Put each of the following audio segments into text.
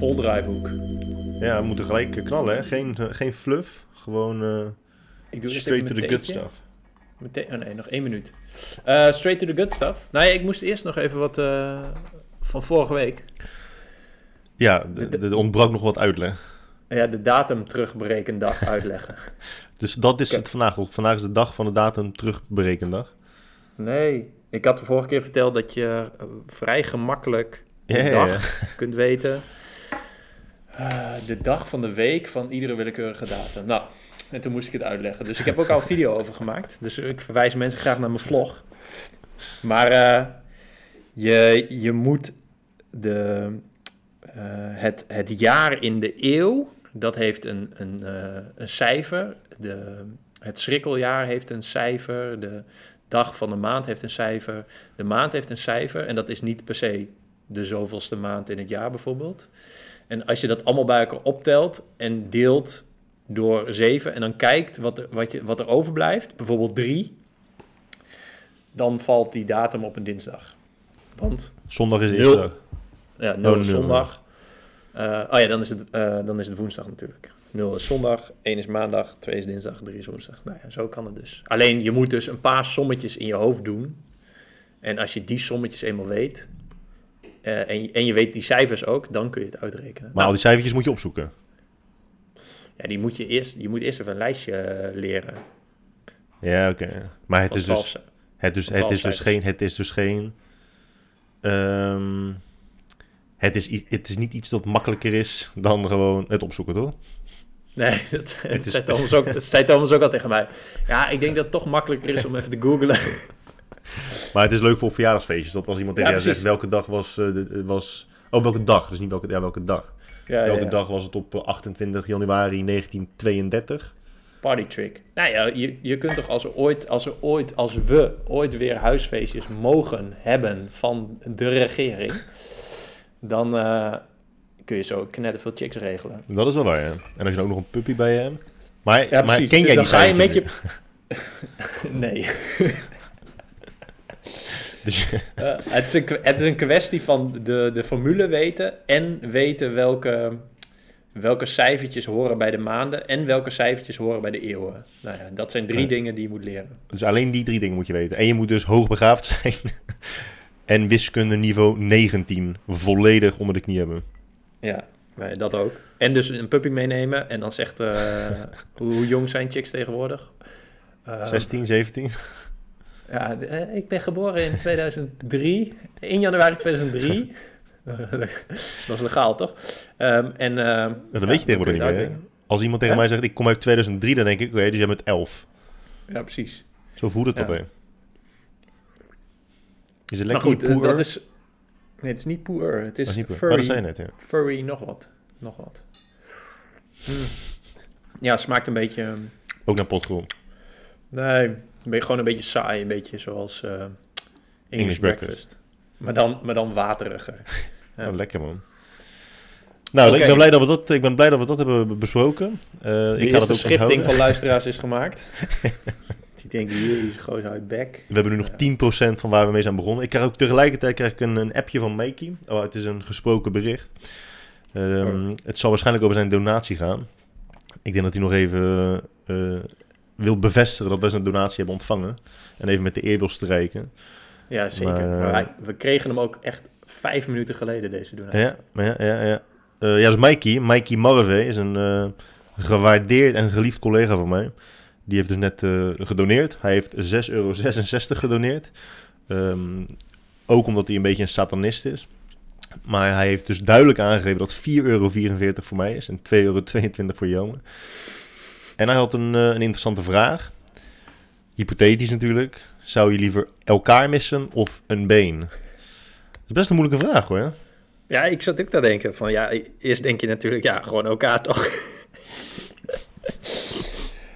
vol draaiboek. Ja, we moeten gelijk eh, knallen, hè? Geen, eh, geen fluff. Gewoon eh, Ik doe straight to the good stuff. Meteen, oh nee, nog één minuut. Straight to the good stuff. Nou ja, ik moest eerst nog even wat van vorige week. Ja, er ontbrak nog wat uitleg. Ja, de datum terugberekendag uitleggen. Dus dat is het vandaag ook. Vandaag is de dag van de datum terugberekendag. Nee, ik had de vorige keer verteld dat je vrij gemakkelijk de Ja, ja, dag kunt weten. Eh, de dag van de week van iedere willekeurige datum. Nou, en toen moest ik het uitleggen. Dus ik heb ook al een video over gemaakt. Dus ik verwijs mensen graag naar mijn vlog. Maar eh, je, je moet de, eh, het, het jaar in de eeuw, dat heeft een, een, een cijfer. De, het schrikkeljaar heeft een cijfer. De dag van de maand heeft een cijfer. De maand heeft een cijfer. En dat is niet per se de zoveelste maand in het jaar bijvoorbeeld. En als je dat allemaal bij elkaar optelt en deelt door 7 en dan kijkt wat er, wat je, wat er overblijft, bijvoorbeeld 3, dan valt die datum op een dinsdag. Want Zondag is de Nul. eerste dag. ja, 0 Oh, is zondag. Eh, oh ja, dan is, het, eh, dan is het woensdag natuurlijk. 0 is zondag, 1 is maandag, 2 is dinsdag, 3 is woensdag. Nou ja, zo kan het dus. Alleen je moet dus een paar sommetjes in je hoofd doen. En als je die sommetjes eenmaal weet, eh, en, je- en je weet die cijfers ook, dan kun je het uitrekenen. Maar al die cijfertjes moet je opzoeken. ja, die moet je eerst, je moet eerst even een lijstje eh, leren. Ja, oké. Maar het is dus, 12 het, dus, het 12 is dus geen... Het is dus geen ehm, het, is, het is niet iets dat makkelijker is dan gewoon het opzoeken, toch? Nee, dat, Het dat is- zei Thomas ook, dat zei Thomas ook al tegen mij. Ja, ik denk dat het toch makkelijker is om even te googlen. Maar het is leuk voor op verjaardagsfeestjes. Dat als iemand tegen Ja, jou zegt welke dag was, eh, de- was... Oh, welke dag. Dus niet welke, ja, welke dag. Ja, welke dag was het op eh, 28 januari 1932? Party trick. Nou ja, je, je kunt toch als er ooit, als er ooit, als we ooit weer huisfeestjes mogen hebben van de regering, dan eh, kun je zo knetterveel chicks regelen. Dat is wel waar, ja. En als je dan ook nog een puppy bij je hebt. Maar, Ja, maar ken Dus jij dan die ga je met je... nee. Dus Eh, het, is een, het is een kwestie van de, de formule weten en weten welke, welke cijfertjes horen bij de maanden en welke cijfertjes horen bij de eeuwen. Nou ja, dat zijn drie Ja. dingen die je moet leren. Dus alleen die drie dingen moet je weten. En je moet dus hoogbegaafd zijn. en wiskunde niveau 19 volledig onder de knie hebben. Ja, nee, dat ook. En dus een puppy meenemen en dan zegt eh, hoe, hoe jong zijn chicks tegenwoordig? Eh, 16, 17. Ja, eh, ik ben geboren in 2003, 1 januari 2003. dat is legaal, toch? Ehm, en, ehm, dat ja, weet je tegenwoordig dan niet meer. Als iemand tegen mij zegt, ik kom uit 2003, dan denk ik, oké, dus jij bent 11. Ja, precies. Zo voelt het hè? Is het lekker goed, eh, poer? dat is... Nee, het is niet poer. Het is, Dat poer. furry, Maar dat ja. furry nog wat. Nog wat. Hm. Ja, smaakt een beetje... ehm, Ook naar potgrond. Nee, een beetje, gewoon een beetje saai. Een beetje zoals eh, English, English breakfast. breakfast. Maar, dan, maar dan wateriger. Ja. Oh, lekker, man. Nou, ik, ben blij dat we dat, ik ben blij dat we dat hebben besproken. De ik ga dat ook schifting onthouden. van luisteraars is gemaakt. Die denken, hier is gewoon uit bek. We hebben nu nog 10% van waar we mee zijn begonnen. Ik krijg ook tegelijkertijd krijg ik een, een appje van Mikey. Oh, het is een gesproken bericht. Ehm, Oh. Het zal waarschijnlijk over zijn donatie gaan. Ik denk dat hij nog even eh, wil bevestigen dat wij zijn donatie hebben ontvangen. En even met de eer wil strijken. Ja, zeker. Maar, Maar eh, we kregen hem ook echt vijf minuten geleden, deze donatie. Ja, maar ja, ja, ja. Eh, ja, dus Mikey. Mikey Marve is een eh, gewaardeerd en geliefd collega van mij. Die heeft dus net gedoneerd. Hij heeft 6,66 euro gedoneerd. Ehm, ook omdat hij een beetje een satanist is. Maar hij heeft dus duidelijk aangegeven dat 4,44 euro voor mij is en 2,22 euro voor Jomen. En hij had een, eh, een interessante vraag. Hypothetisch natuurlijk. Zou je liever elkaar missen of een been? Dat is best een moeilijke vraag hoor. Ja, ik zat ook te denken van, ja, eerst denk je natuurlijk, ja, gewoon elkaar toch.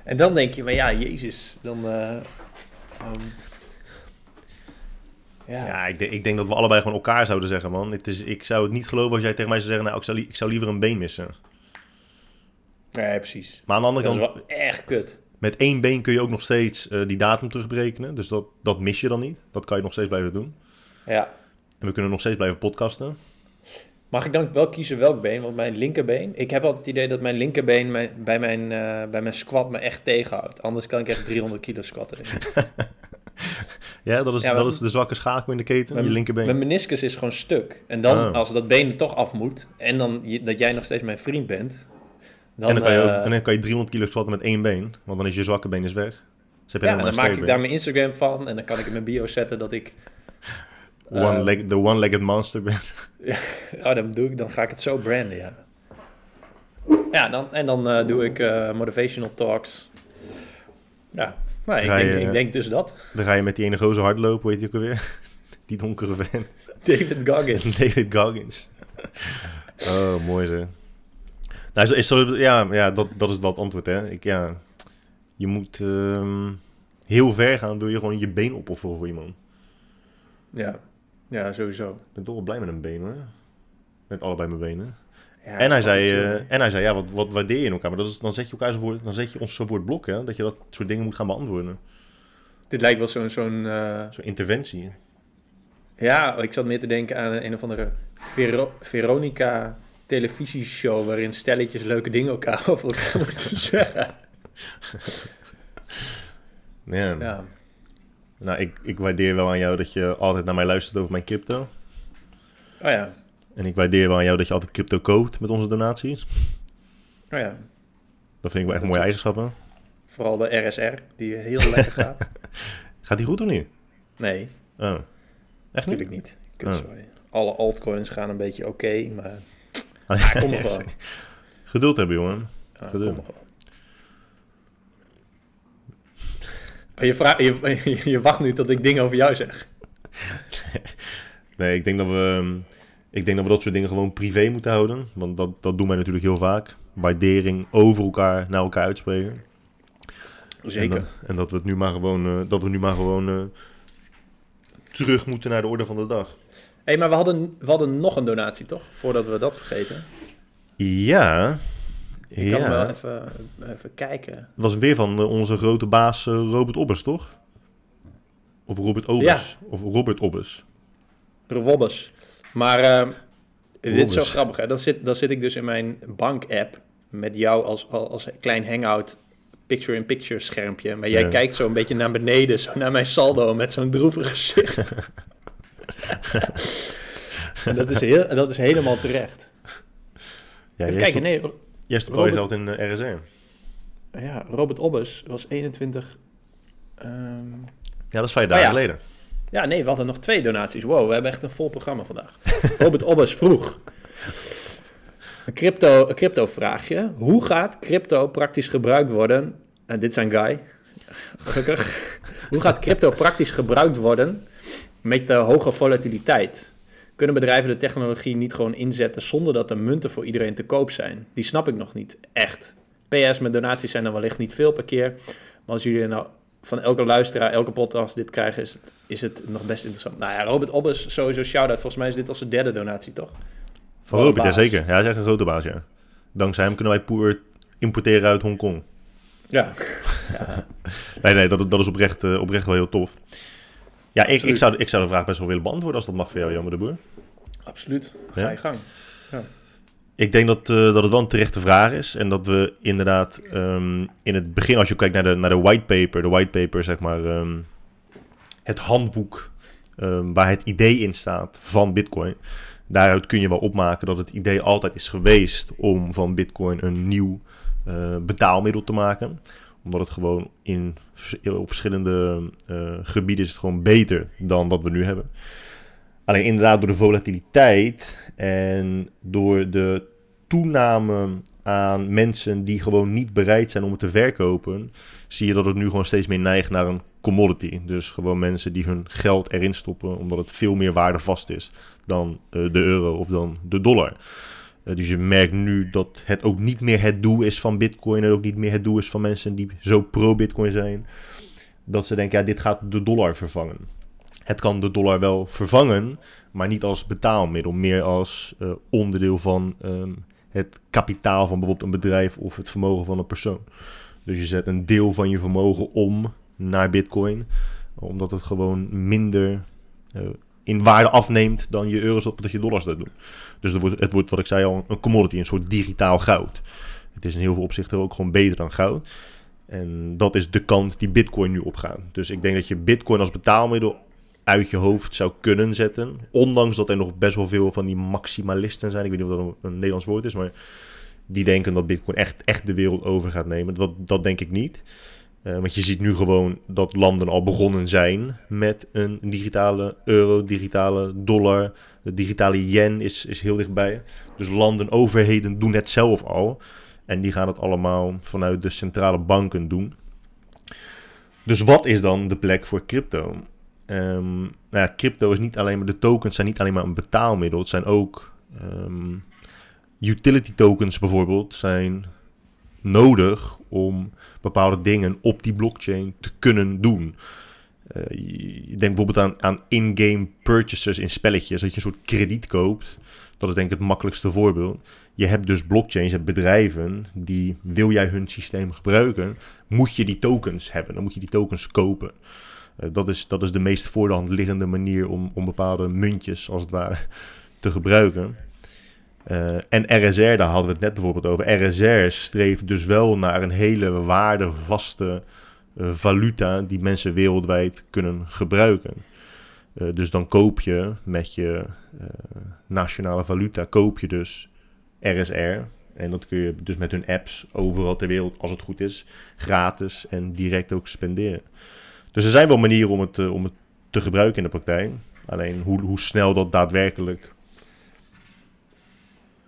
en dan denk je, maar ja, Jezus, dan... eh, ehm, ja. Ja, ik, denk- ik denk dat we allebei gewoon elkaar zouden zeggen, man. Het is, ik zou het niet geloven als jij tegen mij zou zeggen, nou, ik zou, li- ik zou liever een been missen. Nee, precies. Maar aan de andere Dat is kant, wel echt kut. met één been kun je ook nog steeds eh, die datum terugberekenen. Dus dat, dat mis je dan niet. Dat kan je nog steeds blijven doen. Ja. En we kunnen nog steeds blijven podcasten. Mag ik dan wel kiezen welk been? Want mijn linkerbeen... Ik heb altijd het idee dat mijn linkerbeen mijn- bij, mijn, eh, bij mijn squat me echt tegenhoudt. Anders kan ik echt 300 kilo squatten. Ja, dat is, Ja, dat is de zwakke schakel in de keten, je linkerbeen. Mijn meniscus is gewoon stuk. En dan, Ah. als dat been er toch af moet... En dan dat jij nog steeds mijn vriend bent... Dan, en dan kan, je eh, ook, dan kan je 300 kilo squatten met één been, want dan is je zwakke been is weg. Dus heb je ja, dan maak ik daar mijn Instagram van. En dan kan ik in mijn bio zetten dat ik... One eh, leg, the one-legged monster bent. Oh, dan, doe ik, dan ga ik het zo branden, ja. Ja, dan, en dan eh, doe ik eh, motivational talks. Ja, maar ik denk, je- ik denk dus dat. Dan ga je met die ene gozer hardlopen, heet die ook alweer? Die donkere vent. David Goggins. David Goggins. Oh, mooi zo. Nou, is, is zo, ja, ja dat, dat is het antwoord, hè. Ik, ja, je moet ehm, heel ver gaan, wil je gewoon je been opofferen voor iemand. Ja, ja sowieso. Ik ben toch wel blij met een been, hoor. Met allebei mijn benen. Ja, en, hij dat zei, eh, en hij zei, ja, wat, wat waardeer je in elkaar? Maar dat is, dan, zet je elkaar zo voor, dan zet je ons zo voor het blok, hè. Dat je dat soort dingen moet gaan beantwoorden. Dit lijkt wel zo'n... zo'n eh, Zo'n interventie. ja, ik zat meer te denken aan een of andere Vero- Veronica televisieshow... waarin stelletjes leuke dingen elkaar over elkaar moeten zeggen. Ja. Ja, Nou, ik, ik waardeer wel aan jou dat je altijd naar mij luistert over mijn crypto. oh ja, En ik waardeer wel aan jou dat je altijd crypto koopt met onze donaties. oh ja. Dat vind ik wel echt Dat mooie eigenschappen. Vooral de RSR, die heel lekker gaat. Gaat die goed of niet? Nee, Oh. Echt niet? natuurlijk niet. Kutzooi. Alle altcoins gaan een beetje oké, maar Ja, kom nog wel. Geduld hebben, jongen. Geduld. Je, vraagt, je, je wacht nu tot ik dingen over jou zeg. Nee, ik denk dat we, ehm, ik denk dat we dat soort dingen gewoon privé moeten houden. Want dat, dat doen wij natuurlijk heel vaak. Waardering over elkaar naar elkaar uitspreken. En, Zeker. en dat we het nu maar gewoon, eh, dat we nu maar gewoon eh, terug moeten naar de orde van de dag. Hey, maar we hadden, we hadden nog een donatie, toch? Voordat we dat vergeten. Ja. Ik kan ja. wel even, even kijken. Het was weer van eh, onze grote baas eh, Robert Obbers, toch? Of Robert Obers. Of Robert Obbers. Rewobbes. Maar eh, dit is zo grappig. Hè? Dan, zit, dan zit ik dus in mijn bank-app met jou als, als klein hangout picture-in-picture schermpje. Maar jij Ja. kijkt zo een beetje naar beneden, zo naar mijn saldo met zo'n droevig gezicht. en dat is, heel, dat is helemaal terecht. Ja, Even kijken, nee. jij stopt al je geld in eh, RSR. Ja, Robert Obbes was 21... ehm, Ja, dat is vijf dagen ja. geleden. Ja, nee, we hadden nog twee donaties. Wow, we hebben echt een vol programma vandaag. Robert Obbes vroeg. Een crypto, een crypto vraagje. Hoe gaat crypto praktisch gebruikt worden? En dit zijn Guy. Gelukkig. Hoe gaat crypto praktisch gebruikt worden met de hoge volatiliteit? Kunnen bedrijven de technologie niet gewoon inzetten zonder dat de munten voor iedereen te koop zijn? Die snap ik nog niet. Echt. PS met donaties zijn dan wellicht niet veel per keer. Maar als jullie nou van elke luisteraar, elke podcast dit krijgen, is het, is het nog best interessant. Nou ja, Robert Obbes, sowieso shout-out. Volgens mij is dit als de derde donatie, toch? Van Robert, ja zeker. Ja, hij is echt een grote baas, ja. Dankzij hem kunnen wij poer importeren uit Hongkong. Ja. ja. Nee, nee, dat, dat is oprecht, eh, oprecht wel heel tof. Ja, ik, ik, zou, ik zou de vraag best wel willen beantwoorden als dat mag voor jou, Jammer de Boer. Absoluut. Ga Ja? je gang. Ik denk dat, eh, dat het wel een terechte vraag is. En dat we inderdaad ehm, in het begin, als je kijkt naar de, naar de whitepaper, de whitepaper zeg maar, ehm, het handboek ehm, waar het idee in staat van Bitcoin. Daaruit kun je wel opmaken dat het idee altijd is geweest om van Bitcoin een nieuw eh, betaalmiddel te maken. Omdat het gewoon in, op verschillende eh, gebieden is het gewoon beter dan wat we nu hebben. Alleen inderdaad door de volatiliteit en door de toename aan mensen die gewoon niet bereid zijn om het te verkopen, zie je dat het nu gewoon steeds meer neigt naar een commodity. Dus gewoon mensen die hun geld erin stoppen omdat het veel meer waardevast is dan eh, de euro of dan de dollar. Eh, dus je merkt nu dat het ook niet meer het doel is van Bitcoin en ook niet meer het doel is van mensen die zo pro-Bitcoin zijn. Dat ze denken, ja, dit gaat de dollar vervangen. Het kan de dollar wel vervangen, maar niet als betaalmiddel, meer als eh, onderdeel van ehm, het kapitaal van bijvoorbeeld een bedrijf of het vermogen van een persoon. Dus je zet een deel van je vermogen om naar Bitcoin, omdat het gewoon minder eh, in waarde afneemt dan je euro's of dat je dollars dat doen. Dus het wordt, het wordt, wat ik zei al, een commodity, een soort digitaal goud. Het is in heel veel opzichten ook gewoon beter dan goud. En dat is de kant die Bitcoin nu opgaat. Dus ik denk dat je Bitcoin als betaalmiddel uit je hoofd zou kunnen zetten. Ondanks dat er nog best wel veel van die maximalisten zijn. Ik weet niet of dat een, Nederlands woord is, maar die denken dat Bitcoin echt, echt de wereld over gaat nemen. Dat, dat denk ik niet. Uh, want je ziet nu gewoon dat landen al begonnen zijn met een digitale euro, digitale dollar. De digitale yen is, is heel dichtbij. Dus landen, overheden doen het zelf al. En die gaan het allemaal vanuit de centrale banken doen. Dus wat is dan de plek voor crypto? Um, nou ja, crypto is niet alleen maar, de tokens zijn niet alleen maar een betaalmiddel. Het zijn ook um, utility tokens bijvoorbeeld, zijn nodig om bepaalde dingen op die blockchain te kunnen doen. Uh, je denkt bijvoorbeeld aan, in-game purchases in spelletjes, dat je een soort krediet koopt. Dat is denk ik het makkelijkste voorbeeld. Je hebt dus blockchains, bedrijven die, wil jij hun systeem gebruiken, moet je die tokens hebben. Dan moet je die tokens kopen. Uh, dat, is, dat is de meest voor de hand liggende manier om, om bepaalde muntjes, als het ware, te gebruiken. Uh, en RSR, daar hadden we het net bijvoorbeeld over. RSR streeft dus wel naar een hele waardevaste valuta die mensen wereldwijd kunnen gebruiken. Uh, dus dan koop je met je nationale valuta, koop je dus RSR. En dat kun je dus met hun apps overal ter wereld, als het goed is, gratis en direct ook spenderen. Dus er zijn wel manieren om het, om het te gebruiken in de praktijk. Alleen hoe, hoe snel dat daadwerkelijk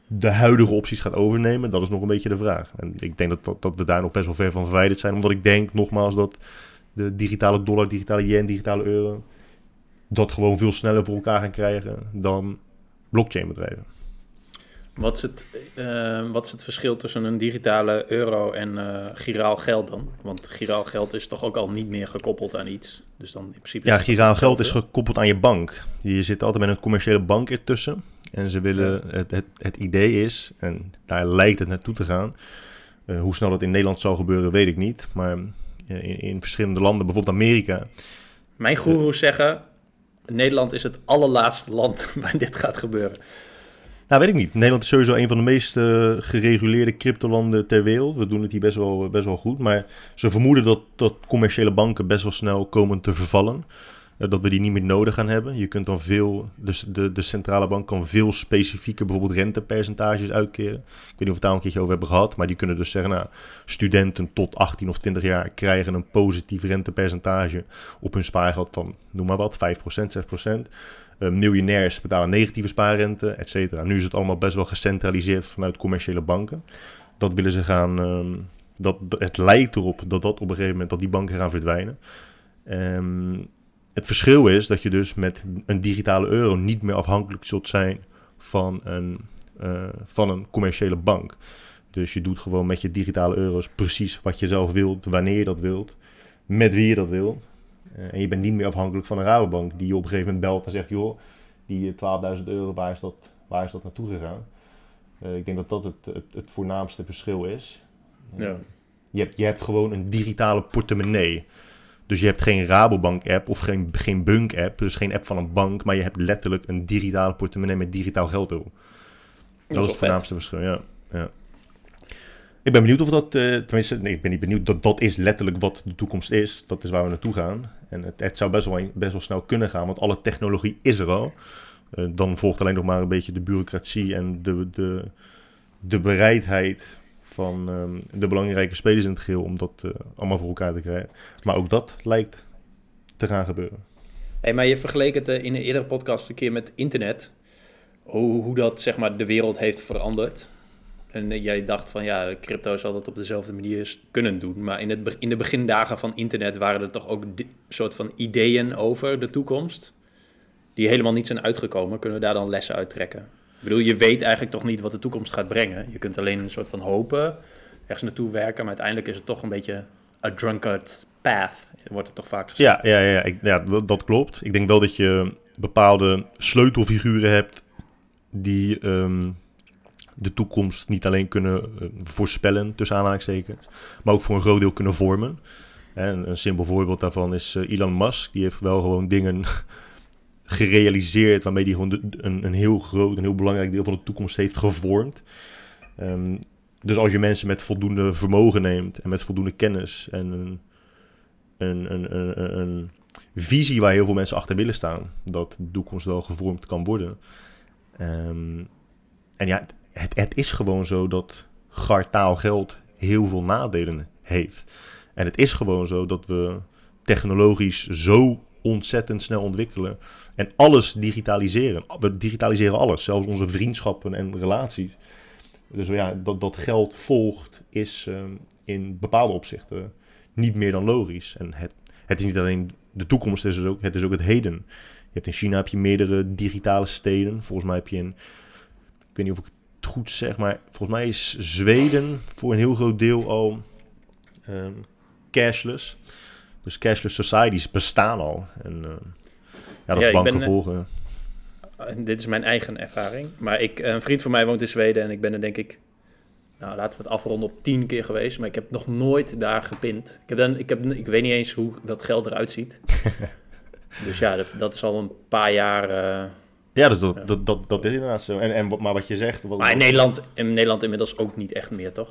de huidige opties gaat overnemen, dat is nog een beetje de vraag. En ik denk dat, dat, dat we daar nog best wel ver van verwijderd zijn, omdat ik denk nogmaals dat de digitale dollar, digitale yen, digitale euro, dat gewoon veel sneller voor elkaar gaan krijgen dan blockchain-bedrijven. Wat is, het, uh, wat is het verschil tussen een digitale euro en uh, giraal geld dan? Want giraal geld is toch ook al niet meer gekoppeld aan iets. Dus dan in principe. Ja, giraal geld is gekoppeld aan je bank. Je zit altijd met een commerciële bank ertussen. En ze willen, het, het, het idee is, en daar lijkt het naartoe te gaan. Uh, hoe snel dat in Nederland zal gebeuren, weet ik niet. Maar in, in verschillende landen, bijvoorbeeld Amerika. Mijn goeroes zeggen: Nederland is het allerlaatste land waar dit gaat gebeuren. Nou, weet ik niet. Nederland is sowieso een van de meest uh, gereguleerde cryptolanden ter wereld. We doen het hier best wel, best wel goed. Maar ze vermoeden dat, dat commerciële banken best wel snel komen te vervallen. Uh, dat we die niet meer nodig gaan hebben. Je kunt dan veel, dus de, de centrale bank kan veel specifieke bijvoorbeeld rentepercentages uitkeren. Ik weet niet of we het daar een keertje over hebben gehad. Maar die kunnen dus zeggen, nou, studenten tot 18 of 20 jaar krijgen een positief rentepercentage op hun spaargeld van, noem maar wat, 5%, 6%. Uh, miljonairs betalen negatieve spaarrente, et cetera. Nu is het allemaal best wel gecentraliseerd vanuit commerciële banken. Dat willen ze gaan. Uh, dat, het lijkt erop dat dat op een gegeven moment dat die banken gaan verdwijnen. Um, het verschil is dat je dus met een digitale euro niet meer afhankelijk zult zijn van een, uh, van een commerciële bank. Dus je doet gewoon met je digitale euro's precies wat je zelf wilt, wanneer je dat wilt, met wie je dat wilt. Uh, en je bent niet meer afhankelijk van een Rabobank die je op een gegeven moment belt en zegt: joh, die 12.000 euro, waar is, dat, waar is dat naartoe gegaan? Uh, ik denk dat dat het, het, het voornaamste verschil is. Ja. Je, hebt, je hebt gewoon een digitale portemonnee. Dus je hebt geen Rabobank-app of geen, geen Bunk-app, dus geen app van een bank, maar je hebt letterlijk een digitale portemonnee met digitaal geld erop. Dat, dat is het voornaamste verschil, ja. ja. Ik ben benieuwd of dat, uh, tenminste, nee, ik ben niet benieuwd, dat dat is letterlijk wat de toekomst is. Dat is waar we naartoe gaan. En het, het zou best wel, best wel snel kunnen gaan, want alle technologie is er al. Uh, dan volgt alleen nog maar een beetje de bureaucratie en de, de, de bereidheid van um, de belangrijke spelers in het geheel om dat uh, allemaal voor elkaar te krijgen. Maar ook dat lijkt te gaan gebeuren. Hey, maar je vergeleek het in een eerdere podcast een keer met internet. Hoe, hoe dat zeg maar de wereld heeft veranderd. En jij dacht van ja, crypto zal dat op dezelfde manier kunnen doen. Maar in, het, in de begindagen van internet waren er toch ook soort van ideeën over de toekomst. Die helemaal niet zijn uitgekomen. Kunnen we daar dan lessen uit trekken? Bedoel, je weet eigenlijk toch niet wat de toekomst gaat brengen. Je kunt alleen een soort van hopen, ergens naartoe werken. Maar uiteindelijk is het toch een beetje a drunkard's path. Wordt het toch vaak gezegd. Ja, ja, ja, ik, ja dat, klopt. Ik denk wel dat je bepaalde sleutelfiguren hebt die... Um, de toekomst niet alleen kunnen uh, voorspellen, tussen aanhalingstekens, maar ook voor een groot deel kunnen vormen. En een simpel voorbeeld daarvan is uh, Elon Musk. Die heeft wel gewoon dingen gerealiseerd waarmee hij gewoon een, een heel groot, een heel belangrijk deel van de toekomst heeft gevormd. Ehm, dus als je mensen met voldoende vermogen neemt en met voldoende kennis en een, een, een, een, visie waar heel veel mensen achter willen staan, dat de toekomst wel gevormd kan worden. Ehm, en ja, het, het is gewoon zo dat gartaal geld heel veel nadelen heeft. En het is gewoon zo dat we technologisch zo ontzettend snel ontwikkelen en alles digitaliseren. We digitaliseren alles, zelfs onze vriendschappen en relaties. Dus ja, dat, dat geld volgt is ehm, in bepaalde opzichten niet meer dan logisch. En het, het is niet alleen de toekomst, het is, ook, het is ook het heden. Je hebt in China heb je meerdere digitale steden. Volgens mij heb je in, ik weet niet of ik het goed zeg, maar volgens mij is Zweden voor een heel groot deel al ehm, cashless. Dus cashless societies bestaan al. En uh, ja, dat Ja, bank ben, eh, gevolgen. En dit is mijn eigen ervaring. Maar ik, een vriend van mij woont in Zweden en ik ben er denk ik, nou laten we het afronden op tien keer geweest. Maar ik heb nog nooit daar gepind. Ik, heb dan, ik, heb, ik weet niet eens hoe dat geld eruit ziet. dus ja, dat, dat is al een paar jaar. eh, Ja, dus dat, Ja. Dat, dat, dat is inderdaad zo. En, en, maar wat je zegt... Wat, maar in Nederland, in Nederland inmiddels ook niet echt meer, toch?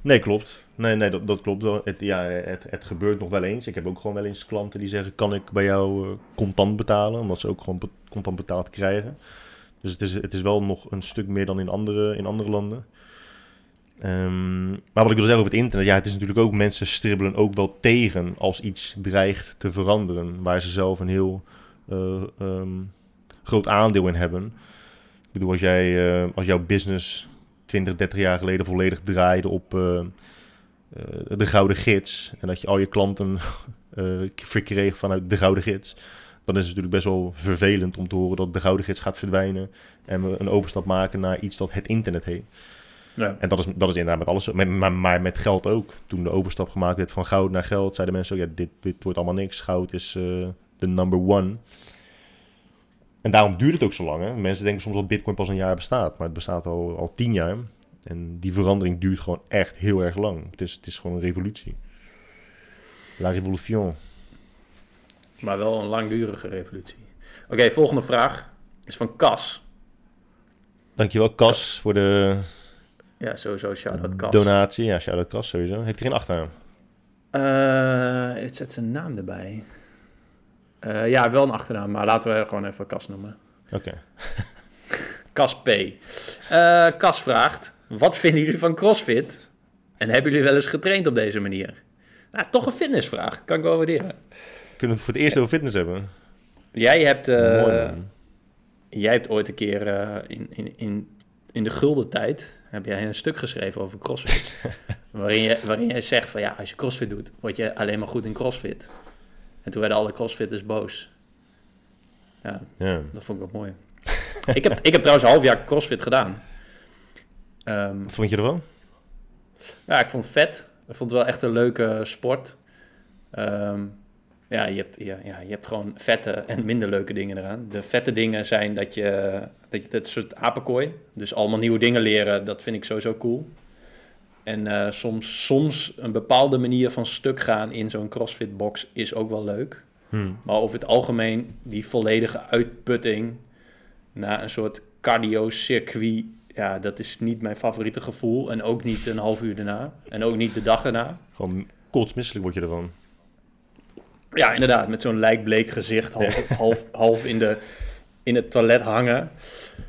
Nee, klopt. Nee, nee dat, dat klopt. Het, ja, het, het gebeurt nog wel eens. Ik heb ook gewoon wel eens klanten die zeggen... kan ik bij jou eh, contant betalen? Omdat ze ook gewoon contant betaald krijgen. Dus het is, het is wel nog een stuk meer dan in andere, in andere landen. Ehm, maar wat ik wil zeggen over het internet... ja, het is natuurlijk ook... mensen stribbelen ook wel tegen... als iets dreigt te veranderen... waar ze zelf een heel eh, ehm, groot aandeel in hebben. Ik bedoel, als, jij, eh, als jouw business 20, 30 jaar geleden volledig draaide op de Gouden Gids. En dat je al je klanten eh, verkreeg vanuit de Gouden Gids. Dan is het natuurlijk best wel vervelend om te horen dat de Gouden Gids gaat verdwijnen. En we een overstap maken naar iets dat het internet heet. Ja. En dat is, dat is inderdaad met alles. Met- maar, maar met geld ook. Toen de overstap gemaakt werd van goud naar geld, zeiden mensen ook, ja, dit, dit wordt allemaal niks. Goud is eh, de number one. En daarom duurt het ook zo lang. Hè? Mensen denken soms dat Bitcoin pas een jaar bestaat, maar het bestaat al, al tien jaar. En die verandering duurt gewoon echt heel erg lang. Het is, het is gewoon een revolutie. La révolution. Maar wel een langdurige revolutie. Oké, volgende vraag is van Cas. Dankjewel, Cas, voor de Ja, sowieso shout-out Cas. donatie. Ja, shout-out Cas sowieso. Heeft hij geen achternaam? Eh, het zet zijn naam erbij. Eh, ja, wel een achternaam, maar laten we gewoon even Cas noemen. Oké. Cas P. Eh, Cas vraagt, wat vinden jullie van CrossFit? En hebben jullie wel eens getraind op deze manier? Nou, toch een fitnessvraag, kan ik wel waarderen. Kunnen we het voor het eerst over fitness hebben? Jij hebt, eh, Mooi, jij hebt ooit een keer eh, in, in, in, in de gulden tijd... heb jij een stuk geschreven over CrossFit. waarin, je, waarin jij zegt van ja, als je CrossFit doet... word je alleen maar goed in CrossFit. En toen werden alle CrossFitters boos. Ja, Ja. dat vond ik wel mooi. ik, heb, ik heb trouwens een half jaar CrossFit gedaan. Ehm, Wat vond je ervan? ja, ik vond het vet. Ik vond het wel echt een leuke sport. Ehm, ja, je hebt, ja, ja, je hebt gewoon vette en minder leuke dingen eraan. De vette dingen zijn dat je, dat je het soort apenkooi. Dus allemaal nieuwe dingen leren, dat vind ik sowieso cool. En eh, soms, soms een bepaalde manier van stuk gaan in zo'n CrossFit box is ook wel leuk. Hm. Maar over het algemeen, die volledige uitputting na een soort cardio-circuit, ja, dat is niet mijn favoriete gevoel. En ook niet een half uur daarna. En ook niet de dag erna. Gewoon kotsmisselijk word je ervan. Ja, inderdaad, met zo'n lijkbleek gezicht, half, half, half in, de, in het toilet hangen.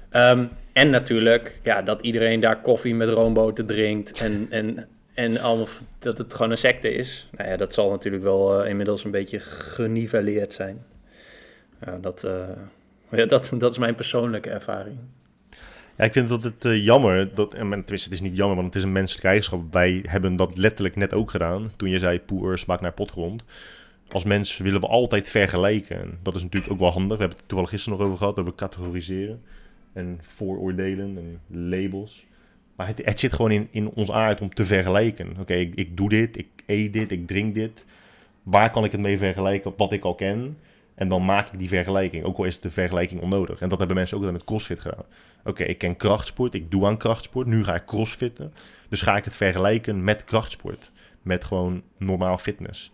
Ehm, en natuurlijk, ja, dat iedereen daar koffie met roomboten drinkt en, en, en allemaal, v- dat het gewoon een secte is. Nou ja, dat zal natuurlijk wel eh, inmiddels een beetje geniveleerd zijn. Ja, dat, eh, ja, dat, dat is mijn persoonlijke ervaring. Ja, ik vind dat het eh, jammer, dat, en tenminste het is niet jammer, want het is een menselijke eigenschap. Wij hebben dat letterlijk net ook gedaan. Toen je zei, poer smaakt naar potgrond. Als mens willen we altijd vergelijken. En dat is natuurlijk ook wel handig. We hebben het toevallig gisteren nog over gehad, over categoriseren. En vooroordelen en labels. Maar het, het zit gewoon in, in ons aard om te vergelijken. Oké, ik, ik doe dit, ik eet dit, ik drink dit. Waar kan ik het mee vergelijken op wat ik al ken? En dan maak ik die vergelijking. Ook al is de vergelijking onnodig. En dat hebben mensen ook altijd met CrossFit gedaan. Oké, ik ken krachtsport, ik doe aan krachtsport, nu ga ik crossfitten. Dus ga ik het vergelijken met krachtsport. Met gewoon normaal fitness.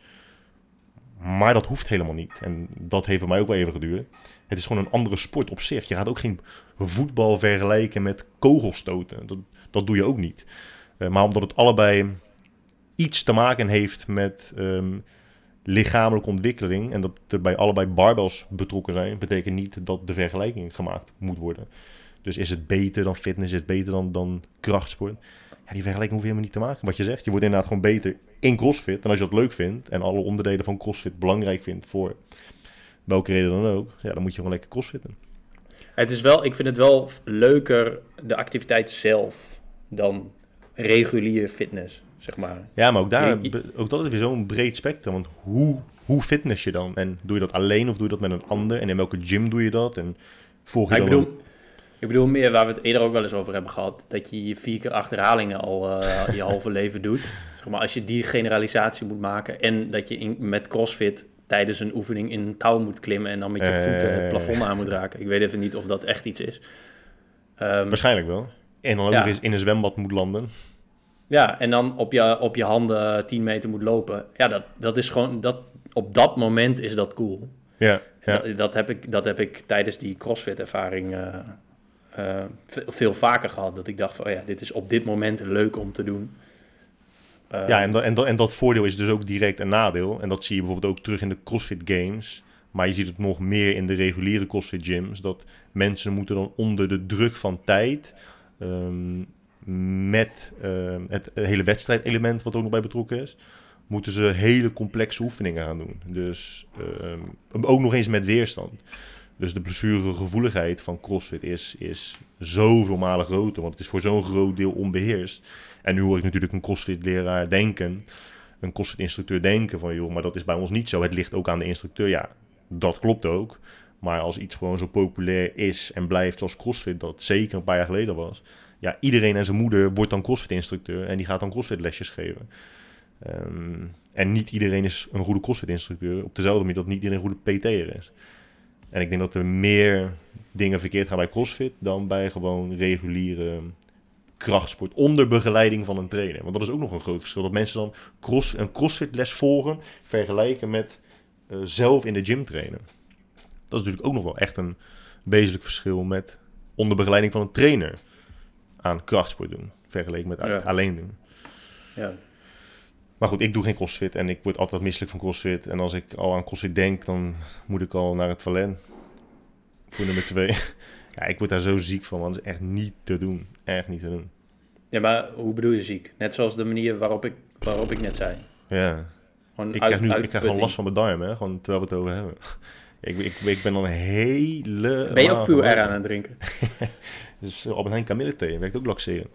Maar dat hoeft helemaal niet. En dat heeft bij mij ook wel even geduurd. Het is gewoon een andere sport op zich. Je gaat ook geen voetbal vergelijken met kogelstoten. Dat, dat doe je ook niet. Uh, maar omdat het allebei iets te maken heeft met um, lichamelijke ontwikkeling. En dat er bij allebei barbels betrokken zijn. Betekent niet dat de vergelijking gemaakt moet worden. Dus is het beter dan fitness? Is het beter dan, dan krachtsport? Ja, die vergelijking hoef helemaal niet te maken. Wat je zegt, je wordt inderdaad gewoon beter in CrossFit. En als je dat leuk vindt en alle onderdelen van CrossFit belangrijk vindt voor welke reden dan ook, ja, dan moet je gewoon lekker CrossFitten. Het is wel, ik vind het wel leuker, de activiteit zelf, dan reguliere fitness, zeg maar. Ja, maar ook, daar, ook dat is weer zo'n breed spectrum. Want hoe, hoe fitness je dan? En doe je dat alleen of doe je dat met een ander? En in welke gym doe je dat? En volg je ik. Bedoel, ik bedoel meer waar we het eerder ook wel eens over hebben gehad. Dat je je vier keer acht herhalingen al uh, je halve leven doet. Zeg maar, als je die generalisatie moet maken en dat je in, met CrossFit tijdens een oefening in een touw moet klimmen en dan met je Eh. voeten het plafond aan moet raken. Ik weet even niet of dat echt iets is. Ehm, Waarschijnlijk wel. En dan ook Ja. in een zwembad moet landen. Ja, en dan op je, op je handen 10 meter moet lopen. Ja, dat, dat is gewoon, dat, op dat moment is dat cool. Ja, ja. Dat, dat, heb ik, dat heb ik tijdens die CrossFit-ervaring eh, eh, ve- veel vaker gehad. Dat ik dacht van, oh ja, dit is op dit moment leuk om te doen. Eh, ja en, dat, en, dat, en dat voordeel is dus ook direct een nadeel. En dat zie je bijvoorbeeld ook terug in de CrossFit Games. Maar je ziet het nog meer in de reguliere CrossFit gyms. Dat mensen moeten dan onder de druk van tijd... ehm, met ehm, het hele wedstrijdelement wat ook nog bij betrokken is... moeten ze hele complexe oefeningen gaan doen. Dus ehm, ook nog eens met weerstand. Dus de blessuregevoeligheid van CrossFit is, is zoveel malen groter. Want het is voor zo'n groot deel onbeheerst. En nu hoor ik natuurlijk een CrossFit-leraar denken, een CrossFit-instructeur denken van... joh, maar dat is bij ons niet zo. Het ligt ook aan de instructeur. Ja, dat klopt ook. Maar als iets gewoon zo populair is en blijft zoals CrossFit dat zeker een paar jaar geleden was... ja, iedereen en zijn moeder wordt dan CrossFit-instructeur en die gaat dan CrossFit-lesjes geven. Ehm, en niet iedereen is een goede CrossFit-instructeur. Op dezelfde manier dat niet iedereen een goede PT'er is. En ik denk dat er meer dingen verkeerd gaan bij CrossFit dan bij gewoon reguliere krachtsport onder begeleiding van een trainer. Want dat is ook nog een groot verschil. Dat mensen dan een CrossFit les volgen vergelijken met eh, zelf in de gym trainen. Dat is natuurlijk ook nog wel echt een wezenlijk verschil met onder begeleiding van een trainer aan krachtsport doen. Vergeleken met Ja. alleen doen. ja. Maar goed, ik doe geen crossfit en ik word altijd misselijk van crossfit. En als ik al aan crossfit denk, dan moet ik al naar het Valen. Voor nummer twee. Ja, ik word daar zo ziek van, want dat is echt niet te doen. Echt niet te doen. ja, maar hoe bedoel je ziek? Net zoals de manier waarop ik, waarop ik net zei. Ja, Gewoon ik uit- krijg nu ik krijg gewoon last van mijn darmen, hè? Gewoon terwijl we het over hebben. Ik, ik, ik ben dan hele... Ben je ook puur R aan het drinken? Dus uh, Albert Heijn kamillethee werkt ook laxerend.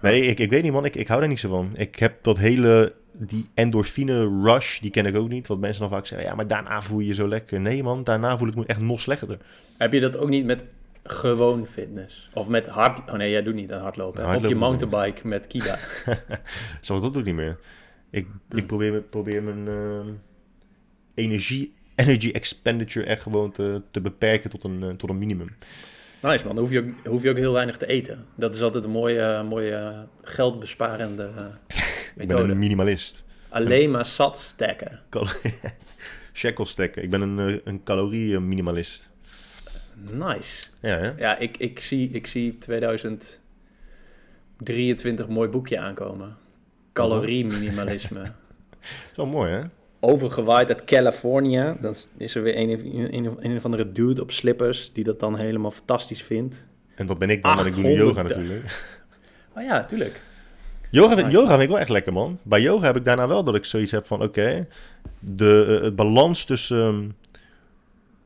Nee, ik, ik weet niet man, ik, ik hou daar niet zo van. Ik heb dat hele, die endorfine rush, die ken ik ook niet. Wat mensen dan vaak zeggen, ja, maar daarna voel je je zo lekker. Nee man, daarna voel ik me echt nog slechter. Heb je dat ook niet met gewoon fitness? Of met hard... Oh nee, jij doet niet aan hardlopen. Op je mountainbike met Kiba. Zoals dat doe ik niet meer. Ik, Hm. ik probeer, probeer mijn ehm, energie, energy expenditure echt gewoon te, te beperken tot een, eh, tot een minimum. Nice man, dan hoef je, ook, hoef je ook heel weinig te eten. Dat is altijd een mooie, mooie geldbesparende eh, Ik ben een minimalist. Alleen maar zat stacken. Shekel stekken. Ik ben een, eh, een calorie-minimalist. Nice. Ja, hè? Ja, ik, ik, zie, ik zie 2023 mooi boekje aankomen. Calorie-minimalisme. Dat is wel mooi, hè? Overgewaaid uit California. Dan is er weer een, een, een, of andere dude op slippers die dat dan helemaal fantastisch vindt. En dat ben ik dan, want ik doe nu yoga 800. natuurlijk. Oh ja, tuurlijk. Yoga vind, yoga vind ik wel echt lekker, man. Bij yoga heb ik daarna wel dat ik zoiets heb van... Oké, de eh, het balans tussen ehm,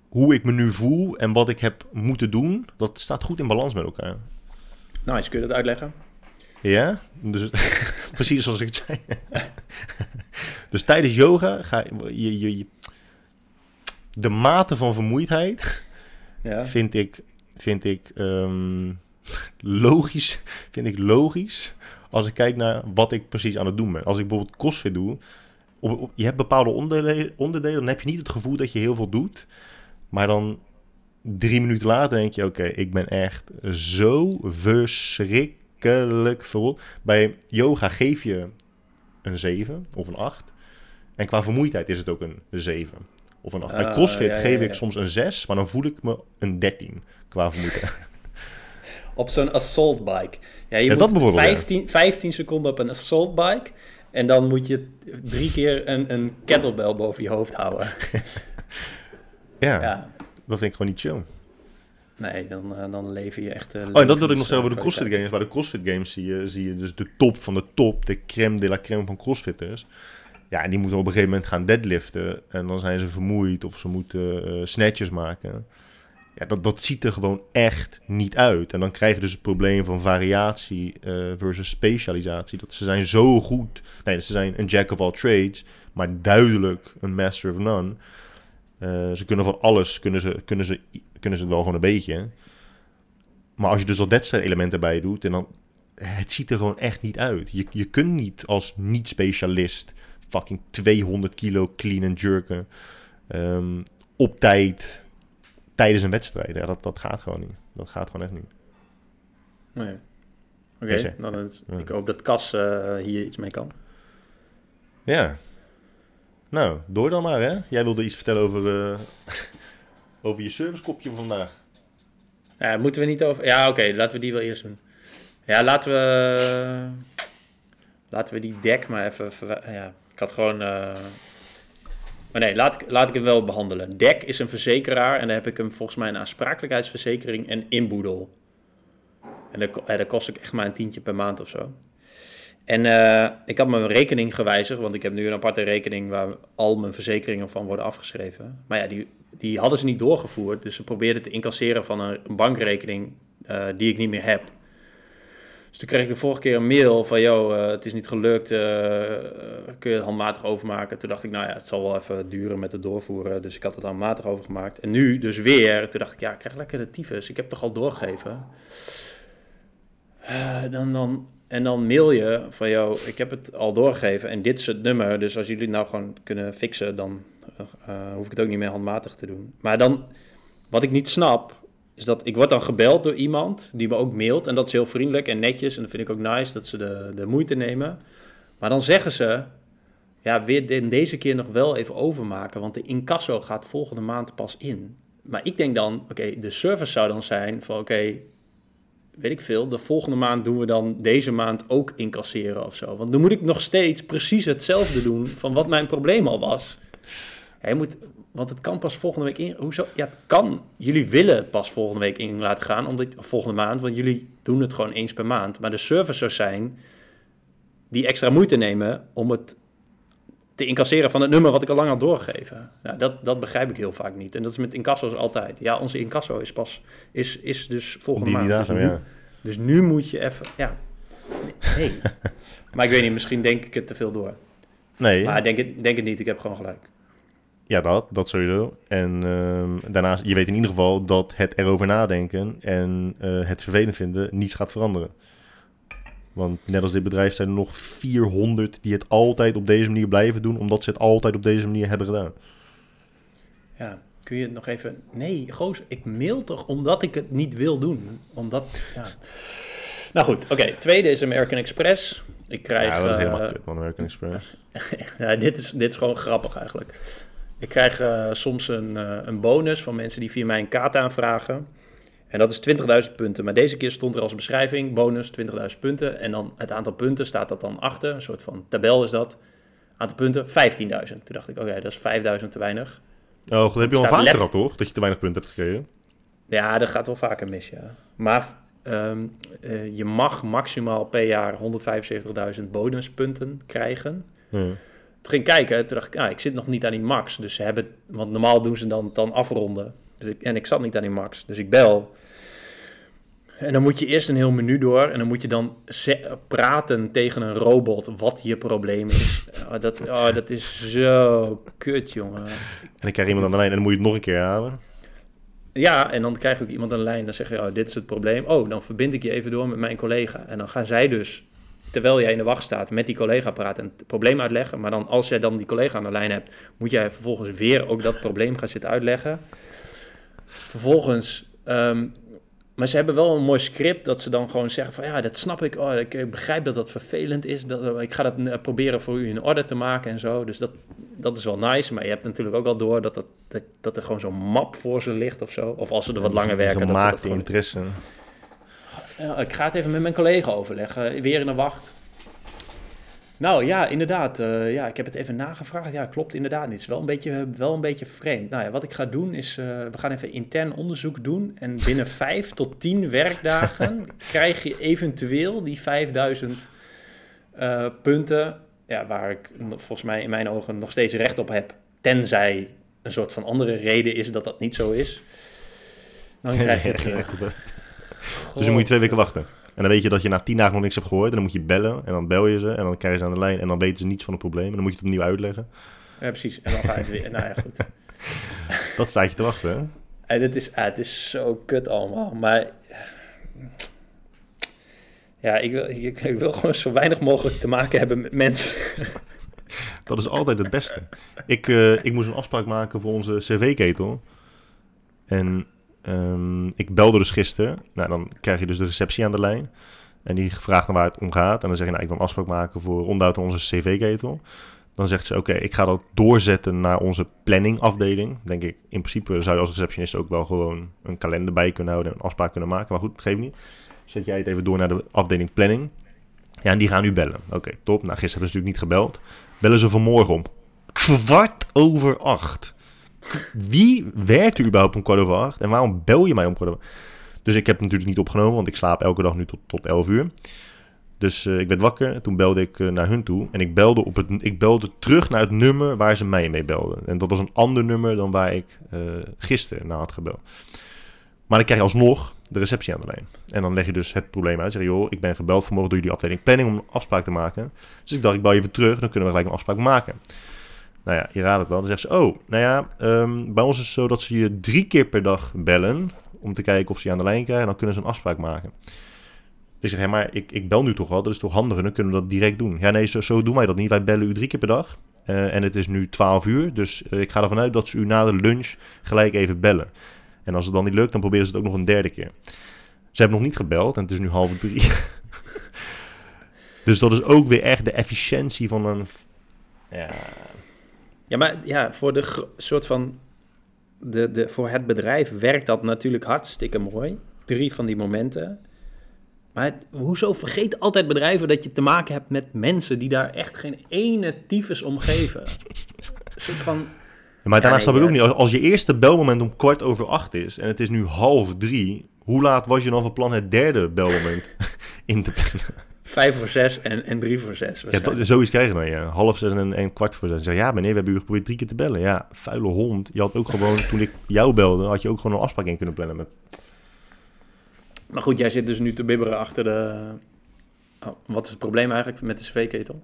hoe ik me nu voel en wat ik heb moeten doen... dat staat goed in balans met elkaar. Nice, kun je dat uitleggen? Ja, dus precies zoals ik het zei. dus tijdens yoga ga je, je, je... De mate van vermoeidheid Ja. vind ik, vind ik ehm, logisch, vind ik logisch als ik kijk naar wat ik precies aan het doen ben. Als ik bijvoorbeeld crossfit doe, op, op- je hebt bepaalde onderdelen, onderdelen, dan heb je niet het gevoel dat je heel veel doet, maar dan drie minuten later denk je, oké, ik ben echt zo verschrikkelijk verrot. Bij yoga geef je een 7 of een 8. En qua vermoeidheid is het ook een 7 of een 8. Bij Ah, CrossFit ja, geef ik soms een 6, maar dan voel ik me een 13 qua vermoeidheid. Op zo'n assault bike. Ja, je moet dat bijvoorbeeld, ja. 15, 15 seconden op een assault bike. En dan moet je drie keer een, een kettlebell boven je hoofd houden. ja, Ja, dat vind ik gewoon niet chill. nee, dan, eh, dan lever je echt... Oh, en dat wil ik nog zeggen over de. CrossFit Games. Bij de CrossFit Games zie je, zie je dus de top van de top, de crème de la crème van CrossFitters. Ja, en die moeten op een gegeven moment gaan deadliften. En dan zijn ze vermoeid of ze moeten eh snatches maken. Ja, dat, dat ziet er gewoon echt niet uit. En dan krijg je dus het probleem van variatie eh, versus specialisatie. Dat ze zijn zo goed. Nee, ze zijn een jack of all trades, maar duidelijk een master of none. Eh, ze kunnen van alles, kunnen ze, kunnen, ze, kunnen ze het wel gewoon een beetje. Maar als je dus al wedstrijdelementen bij doet, en dan, het ziet er gewoon echt niet uit. Je, je kunt niet als niet-specialist fucking 200 kilo clean en jerken ehm, op tijd tijdens een wedstrijd. Ja, dat, dat gaat gewoon niet. Dat gaat gewoon echt niet. Nee. Oké, ik hoop dat Cas eh, hier iets mee kan. Ja. Nou, door dan maar, hè. Jij wilde iets vertellen over, eh, over je servicekopje van vandaag. Ja, moeten we niet over... Ja, oké, laten we die wel eerst doen. Ja, laten we... Laten we die deck maar even... Ja, ik had gewoon... eh, Maar nee, laat ik, laat ik het wel behandelen. DEC is een verzekeraar en daar heb ik hem volgens mij een aansprakelijkheidsverzekering en inboedel. En dat, ja, dat kost ik echt maar een tientje per maand of zo. En eh, ik had mijn rekening gewijzigd, want ik heb nu een aparte rekening waar al mijn verzekeringen van worden afgeschreven. Maar ja, die, die hadden ze niet doorgevoerd, dus ze probeerden te incasseren van een bankrekening eh, die ik niet meer heb. Dus toen kreeg ik de vorige keer een mail van, joh, eh, het is niet gelukt, eh, eh, kun je het handmatig overmaken? Toen dacht ik, nou ja, het zal wel even duren met het doorvoeren, dus ik had het handmatig overgemaakt. En nu dus weer, toen dacht ik, ja, ik krijg lekker de tyfus, ik heb toch al doorgegeven. Dan, dan, en dan mail je van, joh, ik heb het al doorgegeven en dit is het nummer, dus als jullie het nou gewoon kunnen fixen, dan hoef ik het ook niet meer handmatig te doen. Maar dan, wat ik niet snap, is dat ik word dan gebeld door iemand die me ook mailt. En dat is heel vriendelijk en netjes. En dat vind ik ook nice dat ze de, de moeite nemen. Maar dan zeggen ze, ja, weer de- deze keer nog wel even overmaken. Want de incasso gaat volgende maand pas in. Maar ik denk dan, oké, de service zou dan zijn van, oké, weet ik veel. De volgende maand doen we dan deze maand ook incasseren of zo. Want dan moet ik nog steeds precies hetzelfde doen van wat mijn probleem al was. Ja, je moet, want het kan pas volgende week in. Hoezo? Ja, het kan. Jullie willen het pas volgende week in laten gaan, omdat volgende maand, want jullie doen het gewoon eens per maand. Maar de service zou zijn die extra moeite nemen om het te incasseren van het nummer wat ik al lang had doorgegeven. Nou, dat, dat begrijp ik heel vaak niet. En dat is met incasso's altijd. Ja, onze incasso is pas is, is dus volgende Die, die maand. datum, dus, nu, ja. dus nu moet je even. Ja. Nee. maar ik weet niet, misschien denk ik het te veel door. Nee, Maar denk het, denk het niet, ik heb gewoon gelijk. Ja, dat, dat sowieso. En ehm, daarnaast, je weet in ieder geval dat het erover nadenken en eh, het vervelend vinden niets gaat veranderen. Want net als dit bedrijf zijn er nog 400 die het altijd op deze manier blijven doen, omdat ze het altijd op deze manier hebben gedaan. Ja, kun je het nog even... Nee, goos, ik mail toch omdat ik het niet wil doen. Omdat, ja... Nou goed, oké. Tweede is American Express. Ik krijg... ja, dat is eh, helemaal kut, man, American Express. ja, dit is, dit is gewoon grappig eigenlijk. Ik krijg eh, soms een, eh, een bonus van mensen die via mij een kaart aanvragen. En dat is 20.000 punten. Maar deze keer stond er als beschrijving bonus 20.000 punten. En dan het aantal punten staat dat dan achter. Een soort van tabel is dat. Aantal punten 15.000. Toen dacht ik, oké, dat is 5.000 te weinig. Oh, dat heb je al vaker gehad, toch? Dat je te weinig punten hebt gekregen. Ja, dat gaat wel vaker mis, ja. Maar ehm, eh, je mag maximaal per jaar 175.000 bonuspunten krijgen. Ja. Toen ging ik kijken, toen dacht ik, nou, ik zit nog niet aan die max. Dus ze hebben, want normaal doen ze dan, dan afronden. Dus ik, en ik zat niet aan die max. Dus ik bel. En dan moet je eerst een heel menu door. En dan moet je dan praten tegen een robot wat je probleem is. Oh, dat, oh, dat is zo kut, jongen. En dan krijg iemand aan de lijn en dan moet je het nog een keer halen. Ja, en dan krijg ik iemand aan de lijn. Dan zeg je, oh, dit is het probleem. Oh, dan verbind ik je even door met mijn collega. En dan gaan zij dus, terwijl jij in de wacht staat, met die collega praten en het probleem uitleggen. Maar dan, als jij dan die collega aan de lijn hebt, moet jij vervolgens weer ook dat probleem gaan zitten uitleggen. Vervolgens ehm, maar ze hebben wel een mooi script dat ze dan gewoon zeggen van ja, dat snap ik. Oh, ik, ik begrijp dat dat vervelend is. Dat, ik ga dat eh, proberen voor u in orde te maken en zo. Dus dat, dat is wel nice. Maar je hebt natuurlijk ook al door dat, dat, dat, dat er gewoon zo'n map voor ze ligt of zo. Of als ze er wat langer werken. Dat ze dat gewoon... interesse. Ik ga het even met mijn collega overleggen. Weer in de wacht. Nou ja, inderdaad. eh, ja, ik heb het even nagevraagd. Ja, klopt inderdaad. Het is wel een beetje, wel een beetje vreemd. Nou ja, wat ik ga doen is... eh, we gaan even intern onderzoek doen. En binnen vijf tot tien werkdagen krijg je eventueel die 5000 eh, punten... Ja, waar ik volgens mij in mijn ogen nog steeds recht op heb. Tenzij een soort van andere reden is dat dat niet zo is. Dan krijg je het Dus dan moet je twee weken wachten. En dan weet je dat je na tien dagen nog niks hebt gehoord. En dan moet je bellen. En dan bel je ze. En dan krijg je ze aan de lijn. En dan weten ze niets van het probleem. En dan moet je het opnieuw uitleggen. Ja, precies. En dan ga je het weer... Nou ja, goed. Dat staat je te wachten, hè? En het is, ah, het is zo kut allemaal. Maar ja, ik wil, ik, ik wil gewoon zo weinig mogelijk te maken hebben met mensen. Dat is altijd het beste. Ik, eh, ik moest een afspraak maken voor onze cv-ketel. En ehm, ik belde dus gisteren. Nou, dan krijg je dus de receptie aan de lijn. En die vraagt naar waar het om gaat. En dan zeg je, nou, ik wil een afspraak maken voor onderhoud onze cv-ketel. Dan zegt ze, oké, ik ga dat doorzetten naar onze planningafdeling. Denk ik, in principe zou je als receptionist ook wel gewoon een kalender bij kunnen houden en een afspraak kunnen maken. Maar goed, dat geeft niet. Zet jij het even door naar de afdeling planning. Ja, en die gaan nu bellen. Oké, top. Nou, gisteren hebben ze natuurlijk niet gebeld. Bellen ze vanmorgen om kwart over acht. Wie werkt er überhaupt om kwart over acht? En waarom bel je mij om kwart over Dus ik heb het natuurlijk niet opgenomen, want ik slaap elke dag nu tot, tot 11 uur. Dus eh, ik werd wakker en toen belde ik eh, naar hun toe. En ik belde, op het, ik belde terug naar het nummer waar ze mij mee belden. En dat was een ander nummer dan waar ik eh, gisteren naar had gebeld. Maar dan krijg je alsnog de receptie aan de lijn. En dan leg je dus het probleem uit. Zeg je, joh, ik ben gebeld vanmorgen door jullie afdeling planning om een afspraak te maken. Dus ik dacht, ik bel je even terug, dan kunnen we gelijk een afspraak maken. Nou ja, je raadt het wel. Dan zegt ze, oh, nou ja, ehm, bij ons is het zo dat ze je drie keer per dag bellen... om te kijken of ze je aan de lijn krijgen. Dan kunnen ze een afspraak maken. Dus ik zeg, hé, maar ik, ik bel nu toch al, dat is toch handiger, dan kunnen we dat direct doen. Ja, nee, zo, zo doen wij dat niet. Wij bellen u drie keer per dag. Eh, en het is nu 12 uur, dus eh, ik ga ervan uit dat ze u na de lunch gelijk even bellen. En als het dan niet lukt, dan proberen ze het ook nog een derde keer. Ze hebben nog niet gebeld en het is nu half drie. dus dat is ook weer echt de efficiëntie van een... Ja, Ja, maar ja, voor de soort van. De, de, voor het bedrijf werkt dat natuurlijk hartstikke mooi. Drie van die momenten. Maar het- hoezo vergeet altijd bedrijven dat je te maken hebt met mensen die daar echt geen ene tyfus om geven? Soort van. maar daarna snap ik ook niet, als- als je eerste belmoment om kwart over acht is en het is nu half drie, hoe laat was je dan van plan het derde belmoment in te plannen? Vijf voor zes en, en drie voor zes. Ja, dat, zoiets krijg je dan, ja. Half zes en, en kwart voor zes. Zeg, ja meneer, we hebben u geprobeerd drie keer te bellen. Ja, vuile hond. Je had ook gewoon, toen ik jou belde, had je ook gewoon een afspraak in kunnen plannen met... Maar goed, jij zit dus nu te bibberen achter de. Oh, wat is het probleem eigenlijk met de cv-ketel?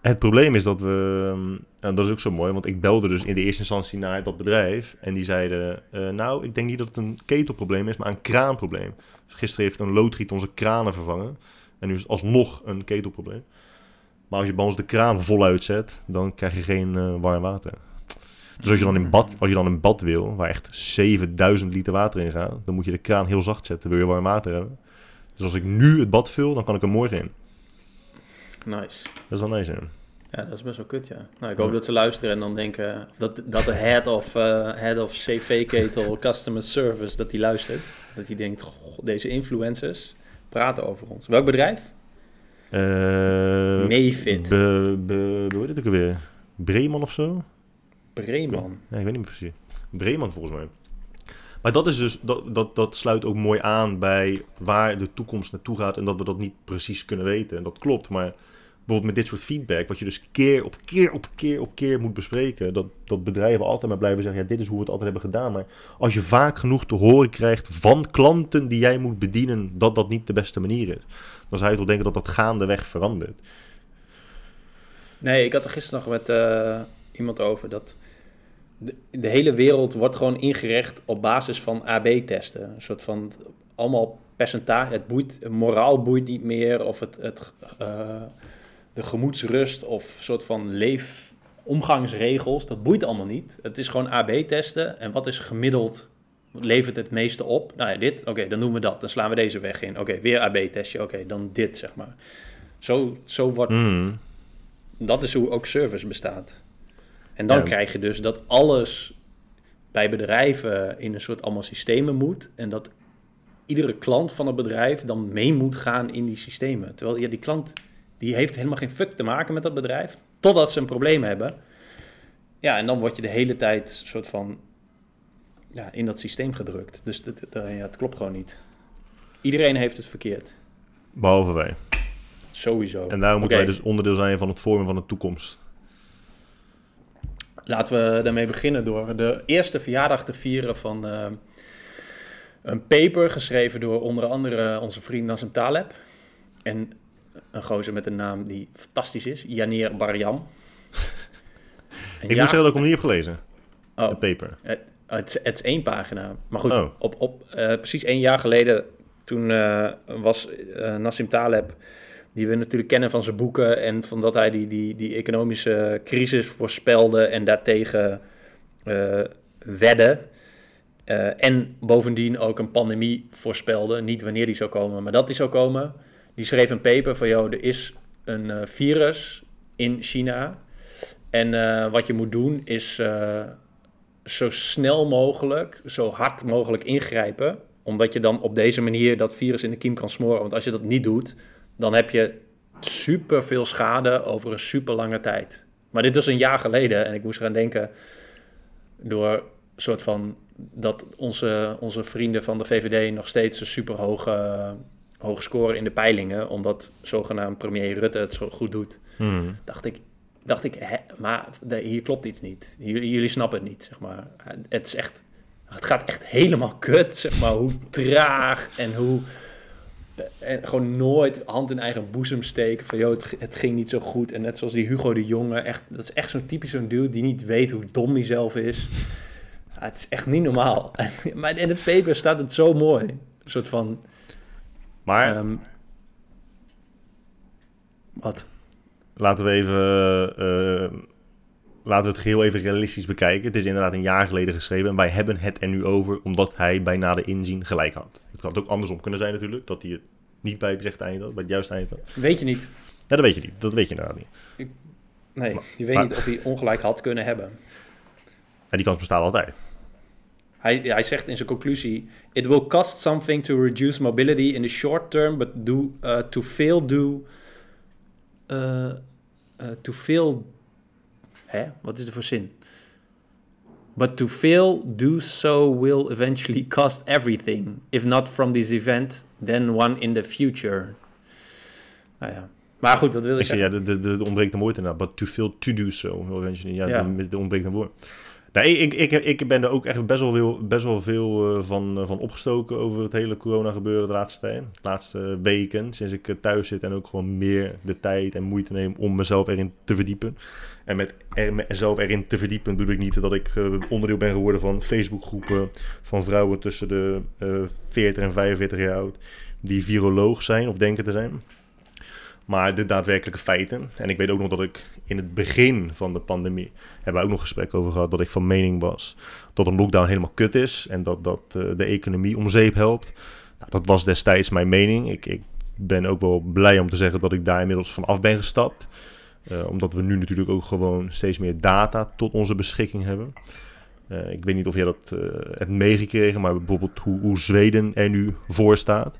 Het probleem is dat we, ehm, en dat is ook zo mooi, want ik belde dus in de eerste instantie naar dat bedrijf. En die zeiden, eh, nou, ik denk niet dat het een ketelprobleem is, maar een kraanprobleem. Dus gisteren heeft een loodgiet onze kranen vervangen. En nu is het alsnog een ketelprobleem. Maar als je bij ons de kraan voluit zet, dan krijg je geen eh, warm water. Dus als je, dan in bad, als je dan een bad wil, waar echt 7000 liter water in gaat, dan moet je de kraan heel zacht zetten, wil je warm water hebben. Dus als ik nu het bad vul, dan kan ik er morgen in. Nice. Dat is wel nice, hè? Ja, dat is best wel kut, ja. Nou, ik hoop dat ze luisteren en dan denken dat, dat de head of, eh, head of CV-ketel Customer Service, dat die luistert. Dat die denkt, "Goh, deze influencers praten over ons. Welk bedrijf? Eh Mayfit. Be, be, hoe heet het ook alweer? Breeman of zo? Breeman. Ja, ik weet niet meer precies. Breeman volgens mij. Maar dat, is dus, dat, dat, dat sluit ook mooi aan bij waar de toekomst naartoe gaat en dat we dat niet precies kunnen weten. En dat klopt, maar bijvoorbeeld met dit soort feedback, wat je dus keer op keer op keer op keer moet bespreken, dat, dat bedrijven altijd maar blijven zeggen, ja, dit is hoe we het altijd hebben gedaan. Maar als je vaak genoeg te horen krijgt van klanten die jij moet bedienen, dat dat niet de beste manier is, dan zou je toch denken dat dat gaandeweg verandert. Nee, ik had er gisteren nog met eh, iemand over dat de, hele wereld wordt gewoon ingerecht op basis van AB-testen. Een soort van allemaal percentage. Het boeit, moraal boeit niet meer of het, het, eh, de gemoedsrust of soort van leefomgangsregels. Dat boeit allemaal niet. Het is gewoon AB-testen en wat is gemiddeld levert het meeste op? Nou ja, dit, oké, dan doen we dat. Dan slaan we deze weg in. Oké, weer AB-testje. Oké, dan dit, zeg maar. Zo, zo wordt... Mm. Dat is hoe ook service bestaat. En dan Ja. krijg je dus dat alles bij bedrijven in een soort allemaal systemen moet. En dat iedere klant van het bedrijf dan mee moet gaan in die systemen. Terwijl ja, die klant die heeft helemaal geen fuck te maken met dat bedrijf. Totdat ze een probleem hebben. Ja, en dan word je de hele tijd soort van ja, in dat systeem gedrukt. Dus dat, dat- ja, het klopt gewoon niet. Iedereen heeft het verkeerd. Behalve wij. Sowieso. En daarom moeten wij dus onderdeel zijn van het vormen van de toekomst. Laten we daarmee beginnen door de eerste verjaardag te vieren van eh, een paper geschreven door onder andere onze vriend Nassim Taleb. En een gozer met een naam die fantastisch is, Yanir Barjam. Ik ja- zeggen dat ik hem niet heb gelezen, oh, de paper. het, is, het is één pagina. Maar goed, Oh. op, op, eh, precies één jaar geleden, toen eh, was eh, Nassim Taleb, die we natuurlijk kennen van zijn boeken en van dat hij die, die, die economische crisis voorspelde en daartegen wedde. En bovendien ook een pandemie voorspelde. Niet wanneer die zou komen, maar dat die zou komen. Die schreef een paper van, joh, er is een eh, virus in China. En eh, wat je moet doen is eh, zo snel mogelijk, zo hard mogelijk ingrijpen. Omdat je dan op deze manier dat virus in de kiem kan smoren. Want als je dat niet doet, dan heb je super veel schade over een super lange tijd. Maar dit was een jaar geleden en ik moest eraan denken door soort van dat onze, onze vrienden van de VVD nog steeds een super hoge, hoog scoren in de peilingen, omdat zogenaamd premier Rutte het zo goed doet Hmm. dacht ik, dacht ik hè, maar de- hier klopt iets niet. Jullie, jullie snappen het niet, zeg maar. Het is echt, het gaat echt helemaal kut, zeg maar. Hoe traag en hoe, en gewoon nooit hand in eigen boezem steken van, joh, het, het ging niet zo goed. En net zoals die Hugo de Jonge, echt, dat is echt zo'n typisch zo'n dude die niet weet hoe dom hij zelf is. Ja, het is echt niet normaal. maar in het paper staat het zo mooi. Een soort van, Maar ehm, wat? laten we even... eh, laten we het geheel even realistisch bekijken. Het is inderdaad een jaar geleden geschreven en wij hebben het er nu over omdat hij bij nader inzien gelijk had. Het had ook andersom kunnen zijn natuurlijk, dat hij het niet bij het rechte eind had, bij het juiste eind had. Weet je niet. Ja, dat weet je niet. Dat weet je inderdaad niet. Nee, je weet maar- niet of hij ongelijk had kunnen hebben. En die kans bestaat altijd. Hij, hij zegt in zijn conclusie: It will cost something to reduce mobility in the short term, but do, uh, to fail do. uh, uh, to fail. Hè? Wat is er voor zin? But to fail do so will eventually cost everything. If not from this event, then one in the future. Nou ja. Maar goed, wat wil ik Ik zeg, zeggen? ja, de ontbreekt een woord inderdaad. But to fail to do so, eventually. Ja, Ja. de ontbreekt een woord. Nee, ik, ik, ik ben er ook echt best wel veel, best wel veel eh, van, eh, van opgestoken over het hele corona gebeuren de laatste. De laatste weken, sinds ik eh, thuis zit en ook gewoon meer de tijd en moeite neem om mezelf erin te verdiepen. En met er, mezelf erin te verdiepen bedoel ik niet dat ik onderdeel ben geworden van Facebookgroepen van vrouwen tussen de eh 40 en 45 jaar oud die viroloog zijn of denken te zijn. Maar de daadwerkelijke feiten. En ik weet ook nog dat ik in het begin van de pandemie. hebben we ook nog gesprek over gehad. dat ik van mening was. dat een lockdown helemaal kut is. en dat dat eh, de economie om zeep helpt. Nou, dat was destijds mijn mening. Ik, ik ben ook wel blij om te zeggen dat ik daar inmiddels van af ben gestapt. Eh, omdat we nu natuurlijk ook gewoon steeds meer data tot onze beschikking hebben. Eh, ik weet niet of jij dat hebt meegekregen, maar bijvoorbeeld hoe, hoe Zweden er nu voor staat.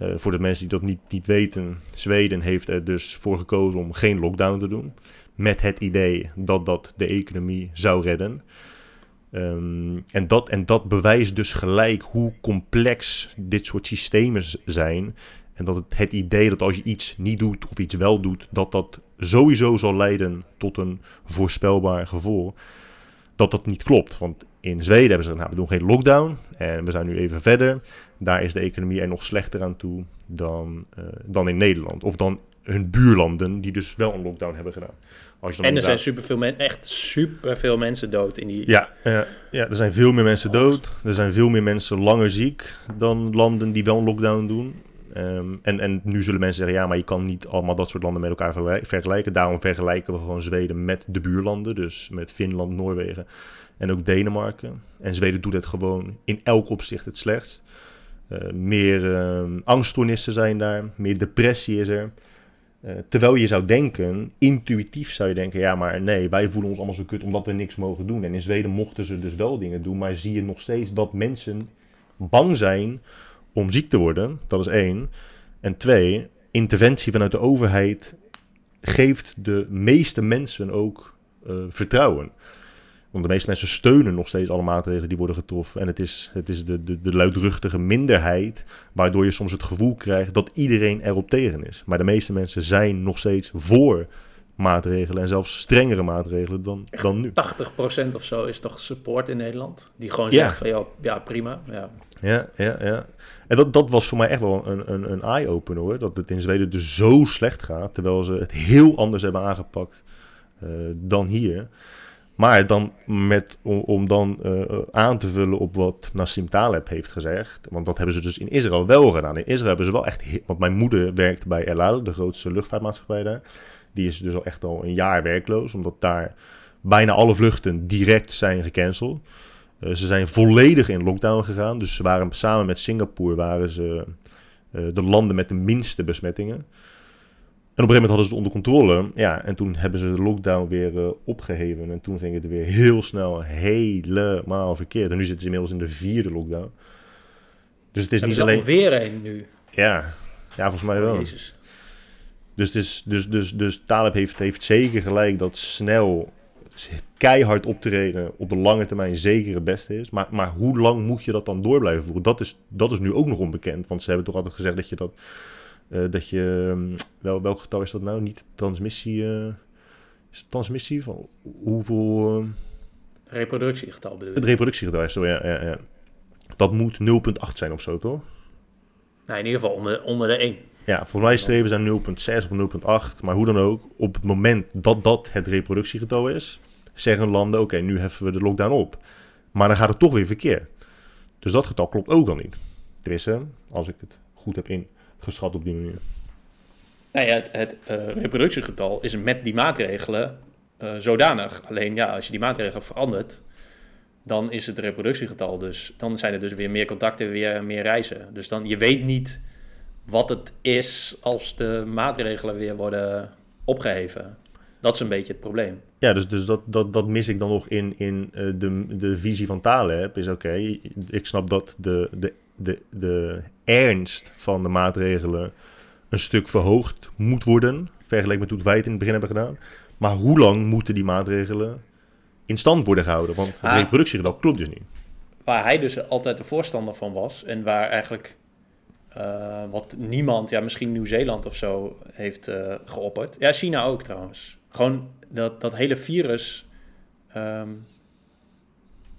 Eh, voor de mensen die dat niet, niet weten, Zweden heeft er dus voor gekozen om geen lockdown te doen. Met het idee dat dat de economie zou redden. Ehm, en, dat, en dat bewijst dus gelijk hoe complex dit soort systemen zijn. En dat het, het idee dat als je iets niet doet of iets wel doet, dat dat sowieso zal leiden tot een voorspelbaar gevolg. Dat dat niet klopt. Want in Zweden hebben ze gezegd, nou, we doen geen lockdown. En we zijn nu even verder. Daar is de economie er nog slechter aan toe dan, eh, dan in Nederland. Of dan hun buurlanden, die dus wel een lockdown hebben gedaan. Als je dan En er zijn superveel men, echt superveel mensen dood in die... ja, ja, er zijn veel meer mensen dood. Er zijn veel meer mensen langer ziek dan landen die wel een lockdown doen. Ehm, en, en nu zullen mensen zeggen, ja, maar je kan niet allemaal dat soort landen met elkaar vergelijk- vergelijken. Daarom vergelijken we gewoon Zweden met de buurlanden. Dus met Finland, Noorwegen en ook Denemarken. En Zweden doet het gewoon in elk opzicht het slechtst. Eh, meer ehm, angststoornissen zijn daar, meer depressie is er. Eh, terwijl je zou denken, intuïtief zou je denken, ja maar nee, wij voelen ons allemaal zo kut omdat we niks mogen doen. En in Zweden mochten ze dus wel dingen doen, maar zie je nog steeds dat mensen bang zijn om ziek te worden. Dat is één. En twee, interventie vanuit de overheid geeft de meeste mensen ook eh, vertrouwen. Want de meeste mensen steunen nog steeds alle maatregelen die worden getroffen. En het is, het is de, de, de luidruchtige minderheid waardoor je soms het gevoel krijgt dat iedereen erop tegen is. Maar de meeste mensen zijn nog steeds voor maatregelen en zelfs strengere maatregelen dan, dan nu. 80% of zo is toch support in Nederland? Die gewoon Ja. zegt van, ja, ja prima. Ja. Ja, ja, ja. En dat, dat was voor mij echt wel een, een, een eye-opener hoor. Dat het in Zweden dus zo slecht gaat, terwijl ze het heel anders hebben aangepakt eh, dan hier. Maar dan met, om, dan eh, aan te vullen op wat Nassim Taleb heeft gezegd. Want dat hebben ze dus in Israël wel gedaan. In Israël hebben ze wel echt... Want mijn moeder werkt bij El Al, de grootste luchtvaartmaatschappij daar. Die is dus al echt al een jaar werkloos. Omdat daar bijna alle vluchten direct zijn gecanceld. Eh, ze zijn volledig in lockdown gegaan. Dus ze waren samen met Singapore waren ze eh, de landen met de minste besmettingen. En op een gegeven moment hadden ze het onder controle. Ja, en toen hebben ze de lockdown weer eh, opgeheven. En toen ging het weer heel snel helemaal verkeerd. En nu zitten ze inmiddels in de vierde lockdown. Dus het is Hebben niet alleen... alweer een nu? Ja, ja, volgens mij wel. Jezus. Dus, het is, dus, dus, dus Taleb heeft, heeft zeker gelijk dat snel keihard optreden op de lange termijn zeker het beste is. Maar, maar hoe lang moet je dat dan door blijven voeren? Dat is, dat is nu ook nog onbekend. Want ze hebben toch altijd gezegd dat je dat... eh, dat je... ehm, wel, welk getal is dat nou? Niet transmissie... eh, is het transmissie? Van hoeveel... ehm, Reproductiegetal bedoel het reproductiegetal is zo, ja, ja, ja. Dat moet 0,8 zijn of zo, toch? Nou, in ieder geval onder, onder de 1. Ja, volgens mij streven ze naar 0,6 of 0,8. Maar hoe dan ook, op het moment dat dat het reproductiegetal is, zeggen landen: oké, nu heffen we de lockdown op. Maar dan gaat het toch weer verkeerd. Dus dat getal klopt ook al niet. Tenminste, als ik het goed heb ingeschat op die manier. Nou ja, het, het eh, reproductiegetal is met die maatregelen eh, zodanig. Alleen ja, als je die maatregelen verandert, dan is het reproductiegetal dus... Dan zijn er dus weer meer contacten, weer meer reizen. Dus dan, je weet niet wat het is als de maatregelen weer worden opgeheven. Dat is een beetje het probleem. Ja, dus, dus dat, dat, dat mis ik dan nog in, in eh, de, de visie van Taleb. Is oké, ik snap dat de, de, de, de ernst van de maatregelen een stuk verhoogd moet worden. Vergeleken met hoe wij het in het begin hebben gedaan. Maar hoe lang moeten die maatregelen in stand worden gehouden? Want het Ah. klopt dus niet. Waar hij dus altijd de voorstander van was en waar eigenlijk eh, wat niemand, ja misschien Nieuw-Zeeland of zo, heeft eh, geopperd. Ja, China ook trouwens. Gewoon dat, dat hele virus ehm,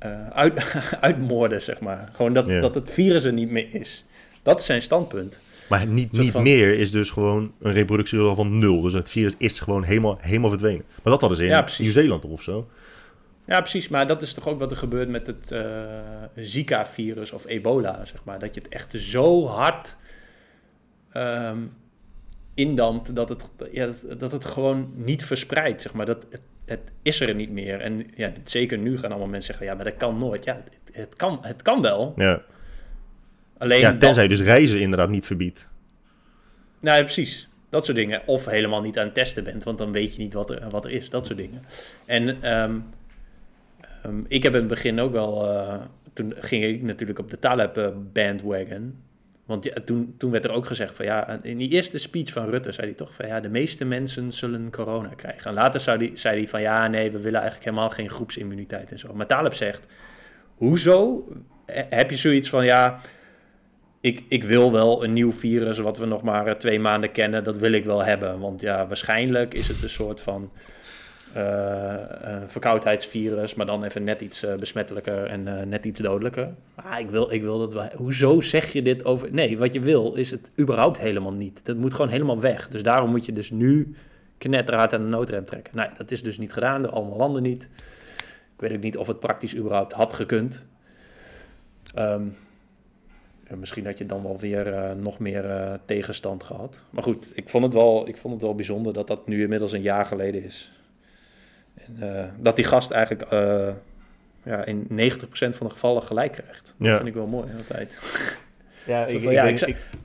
eh, uit, uitmoorden, zeg maar. Gewoon dat, Ja. dat het virus er niet meer is. Dat is zijn standpunt. Maar niet, niet van- meer is dus gewoon een reproductiegetal van nul. Dus het virus is gewoon helemaal, helemaal verdwenen. Maar dat hadden ze in Ja. Nieuw-Zeeland of zo. Ja, precies. Maar dat is toch ook wat er gebeurt met het eh, Zika-virus of ebola, zeg maar. Dat je het echt zo hard ehm indampt dat het, ja, dat, dat het gewoon niet verspreidt, zeg maar. Dat, het, het is er niet meer. En ja, zeker nu gaan allemaal mensen zeggen, ja, maar dat kan nooit. Ja, het, het kan, het kan wel. Ja, Alleen ja tenzij dus reizen inderdaad niet verbiedt. Nou ja, precies. Dat soort dingen. Of helemaal niet aan het testen bent, want dan weet je niet wat er, wat er is. Dat soort dingen. En ehm, ehm, ik heb in het begin ook wel... eh, toen ging ik natuurlijk op de Taleb eh, bandwagon. Want ja, toen, toen werd er ook gezegd van ja... In die eerste speech van Rutte zei hij toch van ja... De meeste mensen zullen corona krijgen. En later zei hij, zei van ja, nee, we willen eigenlijk helemaal geen groepsimmuniteit en zo. Maar Taleb zegt, hoezo heb je zoiets van ja ik, ik wil wel een nieuw virus wat we nog maar twee maanden kennen, dat wil ik wel hebben. Want ja, waarschijnlijk is het een soort van verkoudheidsvirus, maar dan even net iets eh, besmettelijker en eh, net iets dodelijker. Ah, ik wil, ik wil dat. Hoezo zeg je dit over? Nee, wat je wil is het überhaupt helemaal niet. Dat moet gewoon helemaal weg. Dus daarom moet je dus nu knetterhard aan de noodrem trekken. Nou, dat is dus niet gedaan door allemaal landen niet. Ik weet ook niet of het praktisch überhaupt had gekund. Ehm, En misschien had je dan wel weer eh, nog meer eh, tegenstand gehad. Maar goed, ik vond, het wel, ik vond het wel bijzonder dat dat nu inmiddels een jaar geleden is. Eh, dat die gast eigenlijk eh, ja, in 90% van de gevallen gelijk krijgt. Dat Ja. vind ik wel mooi altijd. Ja, ik, van, ik ja, denk- ik zei- ik-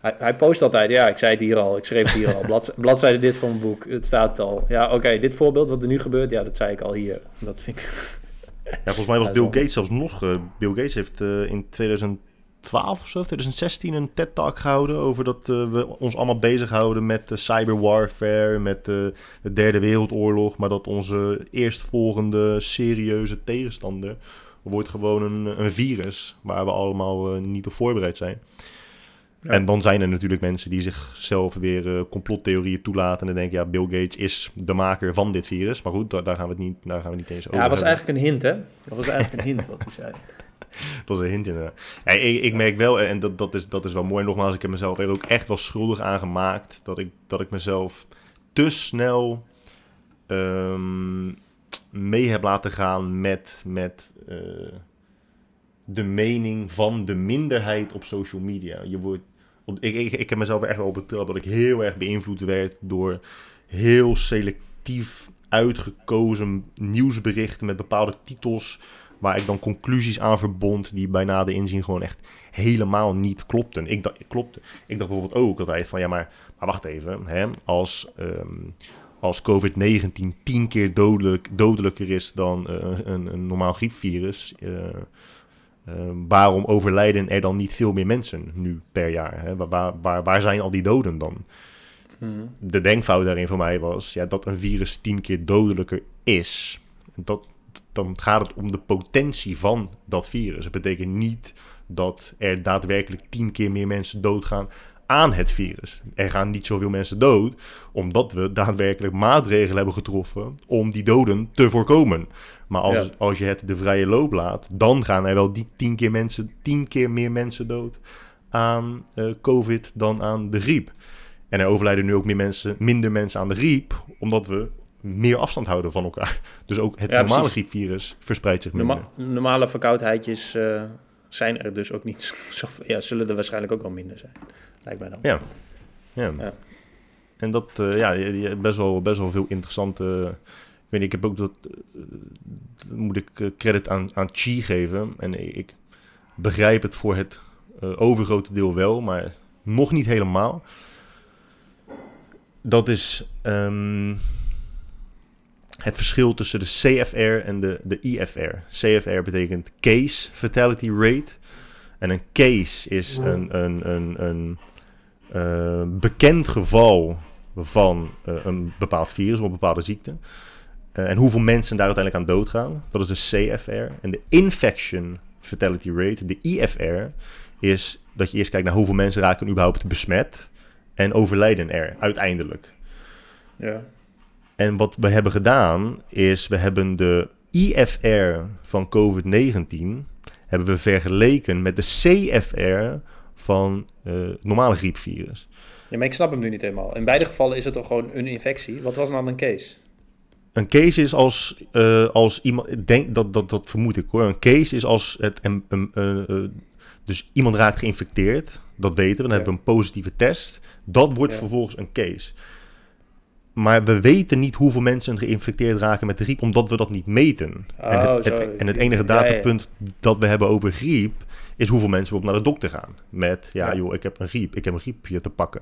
Hij, hij post altijd, ja, ik zei het hier al, ik schreef het hier al. Blad, bladzijde dit van mijn boek, het staat al. Ja, oké, dit voorbeeld wat er nu gebeurt, ja, dat zei ik al hier. Dat vind ik... ja, volgens mij was Ja, Bill. Gates zelfs nog... eh, Bill Gates heeft eh, in 2012 of zo, 2016 een TED-talk gehouden... over dat eh, we ons allemaal bezighouden met de cyberwarfare... met eh, de derde wereldoorlog... maar dat onze eerstvolgende serieuze tegenstander... wordt gewoon een, een virus... waar we allemaal eh, niet op voorbereid zijn. Ja. En dan zijn er natuurlijk mensen die zichzelf weer complottheorieën toelaten... en dan denken, ja, Bill Gates is de maker van dit virus. Maar goed, daar, daar gaan we het niet, daar gaan we niet eens over Ja, dat was hebben. eigenlijk een hint, hè? Dat was eigenlijk een hint wat hij zei. Dat was een hint inderdaad. Ik, ik merk wel, en dat, dat, is, dat is wel mooi, nogmaals, ik heb mezelf er ook echt wel schuldig aan gemaakt... dat ik, dat ik mezelf te snel ehm, mee heb laten gaan met, met eh, de mening van de minderheid op social media. Je wordt, ik, ik, ik heb mezelf echt wel op betrapt dat ik heel erg beïnvloed werd door heel selectief uitgekozen nieuwsberichten met bepaalde titels waar ik dan conclusies aan verbond die bij nader inzien gewoon echt helemaal niet klopten. Ik dacht, klopte. Ik dacht bijvoorbeeld ook altijd van ja, maar, maar wacht even. Hè, als, ehm, als COVID-19 tien keer dodelijk, dodelijker is dan eh, een, een normaal griepvirus, eh, eh, waarom overlijden er dan niet veel meer mensen nu per jaar? Hè? Waar, waar, waar, zijn al die doden dan? Mhm. de denkfout daarin voor mij was ja, dat een virus tien keer dodelijker is. Dat, dan gaat het om de potentie van dat virus. Het betekent niet dat er daadwerkelijk tien keer meer mensen doodgaan aan het virus. Er gaan niet zoveel mensen dood, omdat we daadwerkelijk maatregelen hebben getroffen om die doden te voorkomen. Maar als, Ja. als je het de vrije loop laat, dan gaan er wel die tien keer, mensen, tien keer meer mensen dood aan eh, COVID dan aan de griep. En er overlijden nu ook meer mensen, minder mensen aan de griep, omdat we meer afstand houden van elkaar. Dus ook het Ja, normale precies. griepvirus verspreidt zich minder. Norma- normale verkoudheidjes eh, zijn er dus ook niet zo... Ja, zullen er waarschijnlijk ook wel minder zijn. Lijkt mij dan. Ja. Ja. Ja. En dat, eh, ja, je, je hebt best wel, best wel veel interessante... Ik weet niet, ik heb ook dat... eh, moet ik credit aan, aan Chi geven. En ik, begrijp het voor het overgrote deel wel, maar nog niet helemaal. Dat is ehm, het verschil tussen de CFR en de, de IFR. CFR betekent Case Fatality Rate. En een case is een, een, een, een eh, bekend geval van eh, een bepaald virus of een bepaalde ziekte. Eh, en hoeveel mensen daar uiteindelijk aan doodgaan. Dat is de CFR. En de infection fatality rate, de IFR, is dat je eerst kijkt naar hoeveel mensen raken überhaupt besmet. En overlijden er uiteindelijk. Ja. En wat we hebben gedaan is, we hebben de IFR van COVID-19 hebben we vergeleken met de CFR van het normale griepvirus. ja, maar ik snap hem nu niet helemaal. In beide gevallen is het toch gewoon een infectie? Wat was dan een case? Een case is als, eh, als iemand, denk dat, dat, dat vermoed ik hoor. Een case is als het, een, een, eh, dus iemand raakt geïnfecteerd, dat weten we, dan Ja. hebben we een positieve test. Dat wordt Ja. vervolgens een case. Maar we weten niet hoeveel mensen geïnfecteerd raken met de griep, omdat we dat niet meten. en, Oh, het, het- en het enige Ja, ja, ja. datapunt dat we hebben over griep, is hoeveel mensen bijvoorbeeld naar de dokter gaan. Met, ja, Ja. joh, ik heb een griep, ik heb een griepje te pakken.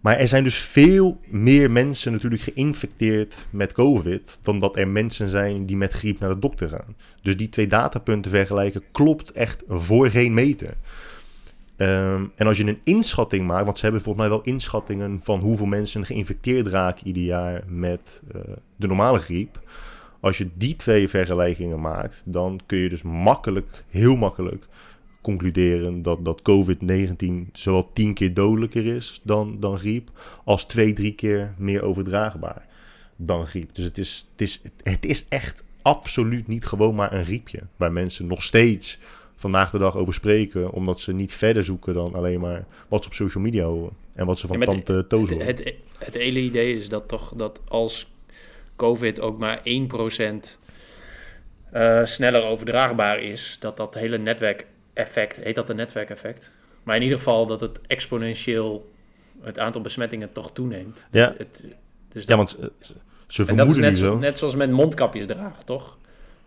Maar er zijn dus veel meer mensen natuurlijk geïnfecteerd met COVID dan dat er mensen zijn die met griep naar de dokter gaan. Dus die twee datapunten vergelijken klopt echt voor geen meter. Ehm, en als je een inschatting maakt, want ze hebben volgens mij wel inschattingen van hoeveel mensen geïnfecteerd raken ieder jaar met eh, de normale griep. Als je die twee vergelijkingen maakt, dan kun je dus makkelijk, heel makkelijk concluderen dat, dat COVID-19 zowel tien keer dodelijker is dan, dan griep, als twee, drie keer meer overdraagbaar dan griep. Dus het is, het is, het is echt absoluut niet gewoon maar een griepje, waar mensen nog steeds vandaag de dag over spreken, omdat ze niet verder zoeken dan alleen maar wat ze op social media horen en wat ze van Ja, tante Toos Het, horen. het, het hele idee is dat toch dat als COVID ook maar 1% eh, sneller overdraagbaar is, dat dat hele netwerk effect, heet dat een netwerkeffect. Maar in ieder geval dat het exponentieel het aantal besmettingen toch toeneemt. Ja. Het, dus Ja, want eh, ze en dat is vermoeden nu net, zo- net zoals met mondkapjes dragen, toch?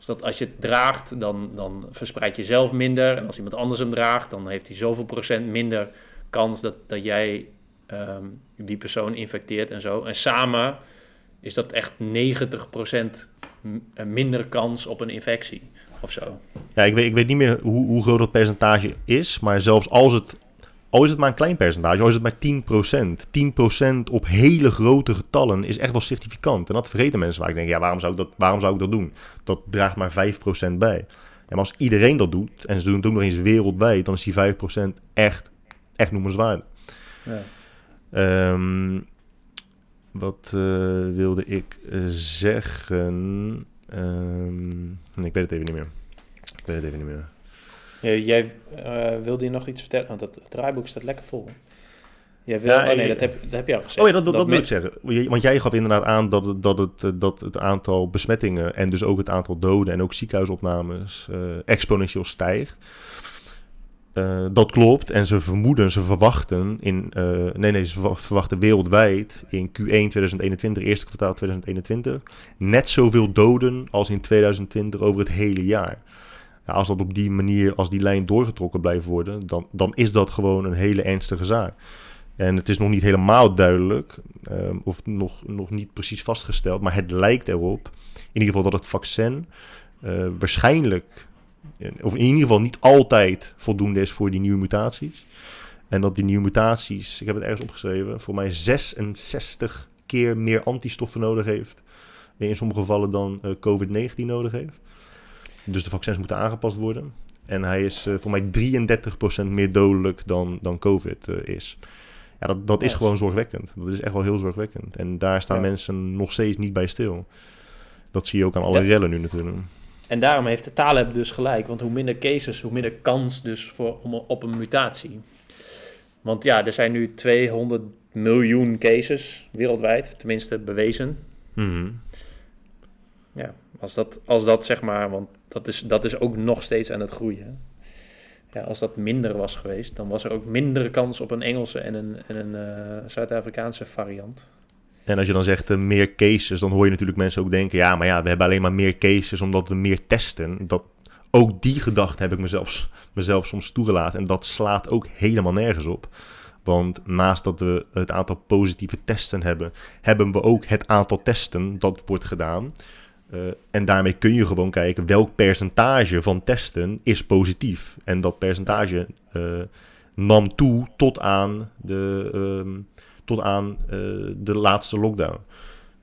Dus dat als je het draagt, dan, dan verspreid je zelf minder. En als iemand anders hem draagt, dan heeft hij zoveel procent minder kans dat, dat jij ehm, die persoon infecteert en zo. En samen is dat echt 90% m- eh, minder kans op een infectie of zo. Ja, ik weet, ik weet niet meer hoe, hoe groot dat percentage is, maar zelfs als het, al is het maar een klein percentage, al is het maar 10%, 10% op hele grote getallen is echt wel significant. En dat vergeten mensen vaak. Ik denk, ja, waarom zou ik dat, waarom zou ik dat doen? Dat draagt maar 5% bij. En maar als iedereen dat doet, en ze doen het ook nog eens wereldwijd, dan is die 5% echt, echt noemenswaardig. Ja. Ehm, wat eh, wilde ik eh, zeggen? Ehm, ik weet het even niet meer. Ik weet het even niet meer. Ja, jij eh, wilde je nog iets vertellen? Want dat draaiboek staat lekker vol. Jij wil, Ja, oh nee, dat heb, dat heb je al gezegd. Oh ja, dat, dat, dat wil ik zeggen. Want jij gaf inderdaad aan dat het, dat, het, eh, dat het aantal besmettingen en dus ook het aantal doden en ook ziekenhuisopnames eh, exponentieel stijgt. Dat klopt. En ze vermoeden, ze verwachten in, nee, nee, ze verwa- verwachten wereldwijd in Q1 2021, eerste kwartaal 2021, net zoveel doden als in 2020 over het hele jaar. Als dat op die manier, als die lijn doorgetrokken blijft worden, dan, dan is dat gewoon een hele ernstige zaak. En het is nog niet helemaal duidelijk, ehm, of nog, nog niet precies vastgesteld, maar het lijkt erop, in ieder geval dat het vaccin eh, waarschijnlijk, eh, of in ieder geval niet altijd voldoende is voor die nieuwe mutaties. En dat die nieuwe mutaties, ik heb het ergens opgeschreven, voor mij 66 keer meer antistoffen nodig heeft. In sommige gevallen dan eh, COVID-19 nodig heeft. Dus de vaccins moeten aangepast worden. En hij is eh, voor mij 33% meer dodelijk dan, dan COVID eh, is. Ja, dat, dat is gewoon zorgwekkend. Dat is echt wel heel zorgwekkend. En daar staan Ja. mensen nog steeds niet bij stil. Dat zie je ook aan alle Ja. rellen nu natuurlijk. En daarom heeft de Taleb dus gelijk. Want hoe minder cases, hoe minder kans dus voor, om, op een mutatie. Want ja, er zijn nu 200 miljoen cases wereldwijd. Tenminste bewezen. Mhm. Ja, als dat, als dat zeg maar, want dat is, dat is ook nog steeds aan het groeien. Ja, als dat minder was geweest, dan was er ook minder kans op een Engelse en een, en een eh, Zuid-Afrikaanse variant. En als je dan zegt eh, meer cases, dan hoor je natuurlijk mensen ook denken... ja, maar ja, we hebben alleen maar meer cases omdat we meer testen. Dat, ook die gedachte heb ik mezelf, mezelf soms toegelaten. En dat slaat ook helemaal nergens op. Want naast dat we het aantal positieve testen hebben... hebben we ook het aantal testen dat wordt gedaan. Eh, en daarmee kun je gewoon kijken welk percentage van testen is positief. En dat percentage eh, nam toe tot aan de... ehm, tot aan eh, de laatste lockdown.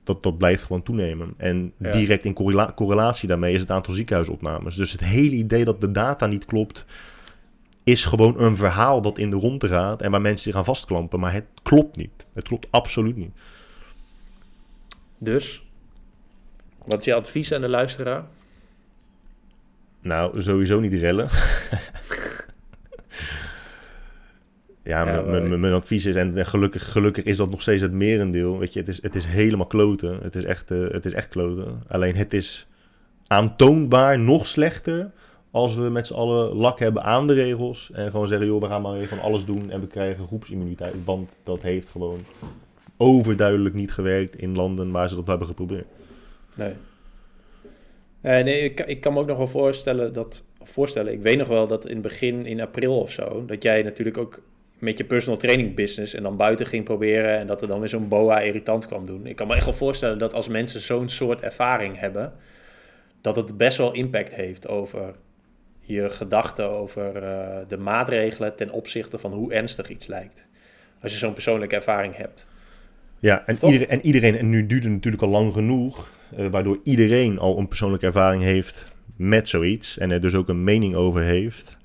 Dat, dat blijft gewoon toenemen. En Ja. direct in correla- correlatie daarmee is het aantal ziekenhuisopnames. Dus het hele idee dat de data niet klopt, is gewoon een verhaal dat in de ronde gaat en waar mensen zich aan vastklampen. Maar het klopt niet. Het klopt absoluut niet. Dus, wat is je advies aan de luisteraar? Nou, sowieso niet rellen. ja, Ja, mijn- advies is, en gelukkig, gelukkig is dat nog steeds het merendeel. Weet je, het is, het is helemaal kloten. Het is, echt, eh, het is echt kloten. Alleen het is aantoonbaar nog slechter als we met z'n allen lak hebben aan de regels. En gewoon zeggen, joh, we gaan maar even van alles doen en we krijgen groepsimmuniteit. Want dat heeft gewoon overduidelijk niet gewerkt in landen waar ze dat hebben geprobeerd. Nee. Nee, nee ik, kan- ik kan me ook nog wel voorstellen dat... Voorstellen, ik weet nog wel dat in het begin, in april of zo... dat jij natuurlijk ook met je personal training business... en dan buiten ging proberen... en dat er dan weer zo'n boa irritant kwam doen. Ik kan me echt wel voorstellen dat als mensen zo'n soort ervaring hebben... dat het best wel impact heeft over je gedachten... over eh, de maatregelen ten opzichte van hoe ernstig iets lijkt. Als je zo'n persoonlijke ervaring hebt. Ja, en, Toch? iedereen, en iedereen, en nu duurt het natuurlijk al lang genoeg, eh, waardoor iedereen al een persoonlijke ervaring heeft met zoiets en er dus ook een mening over heeft.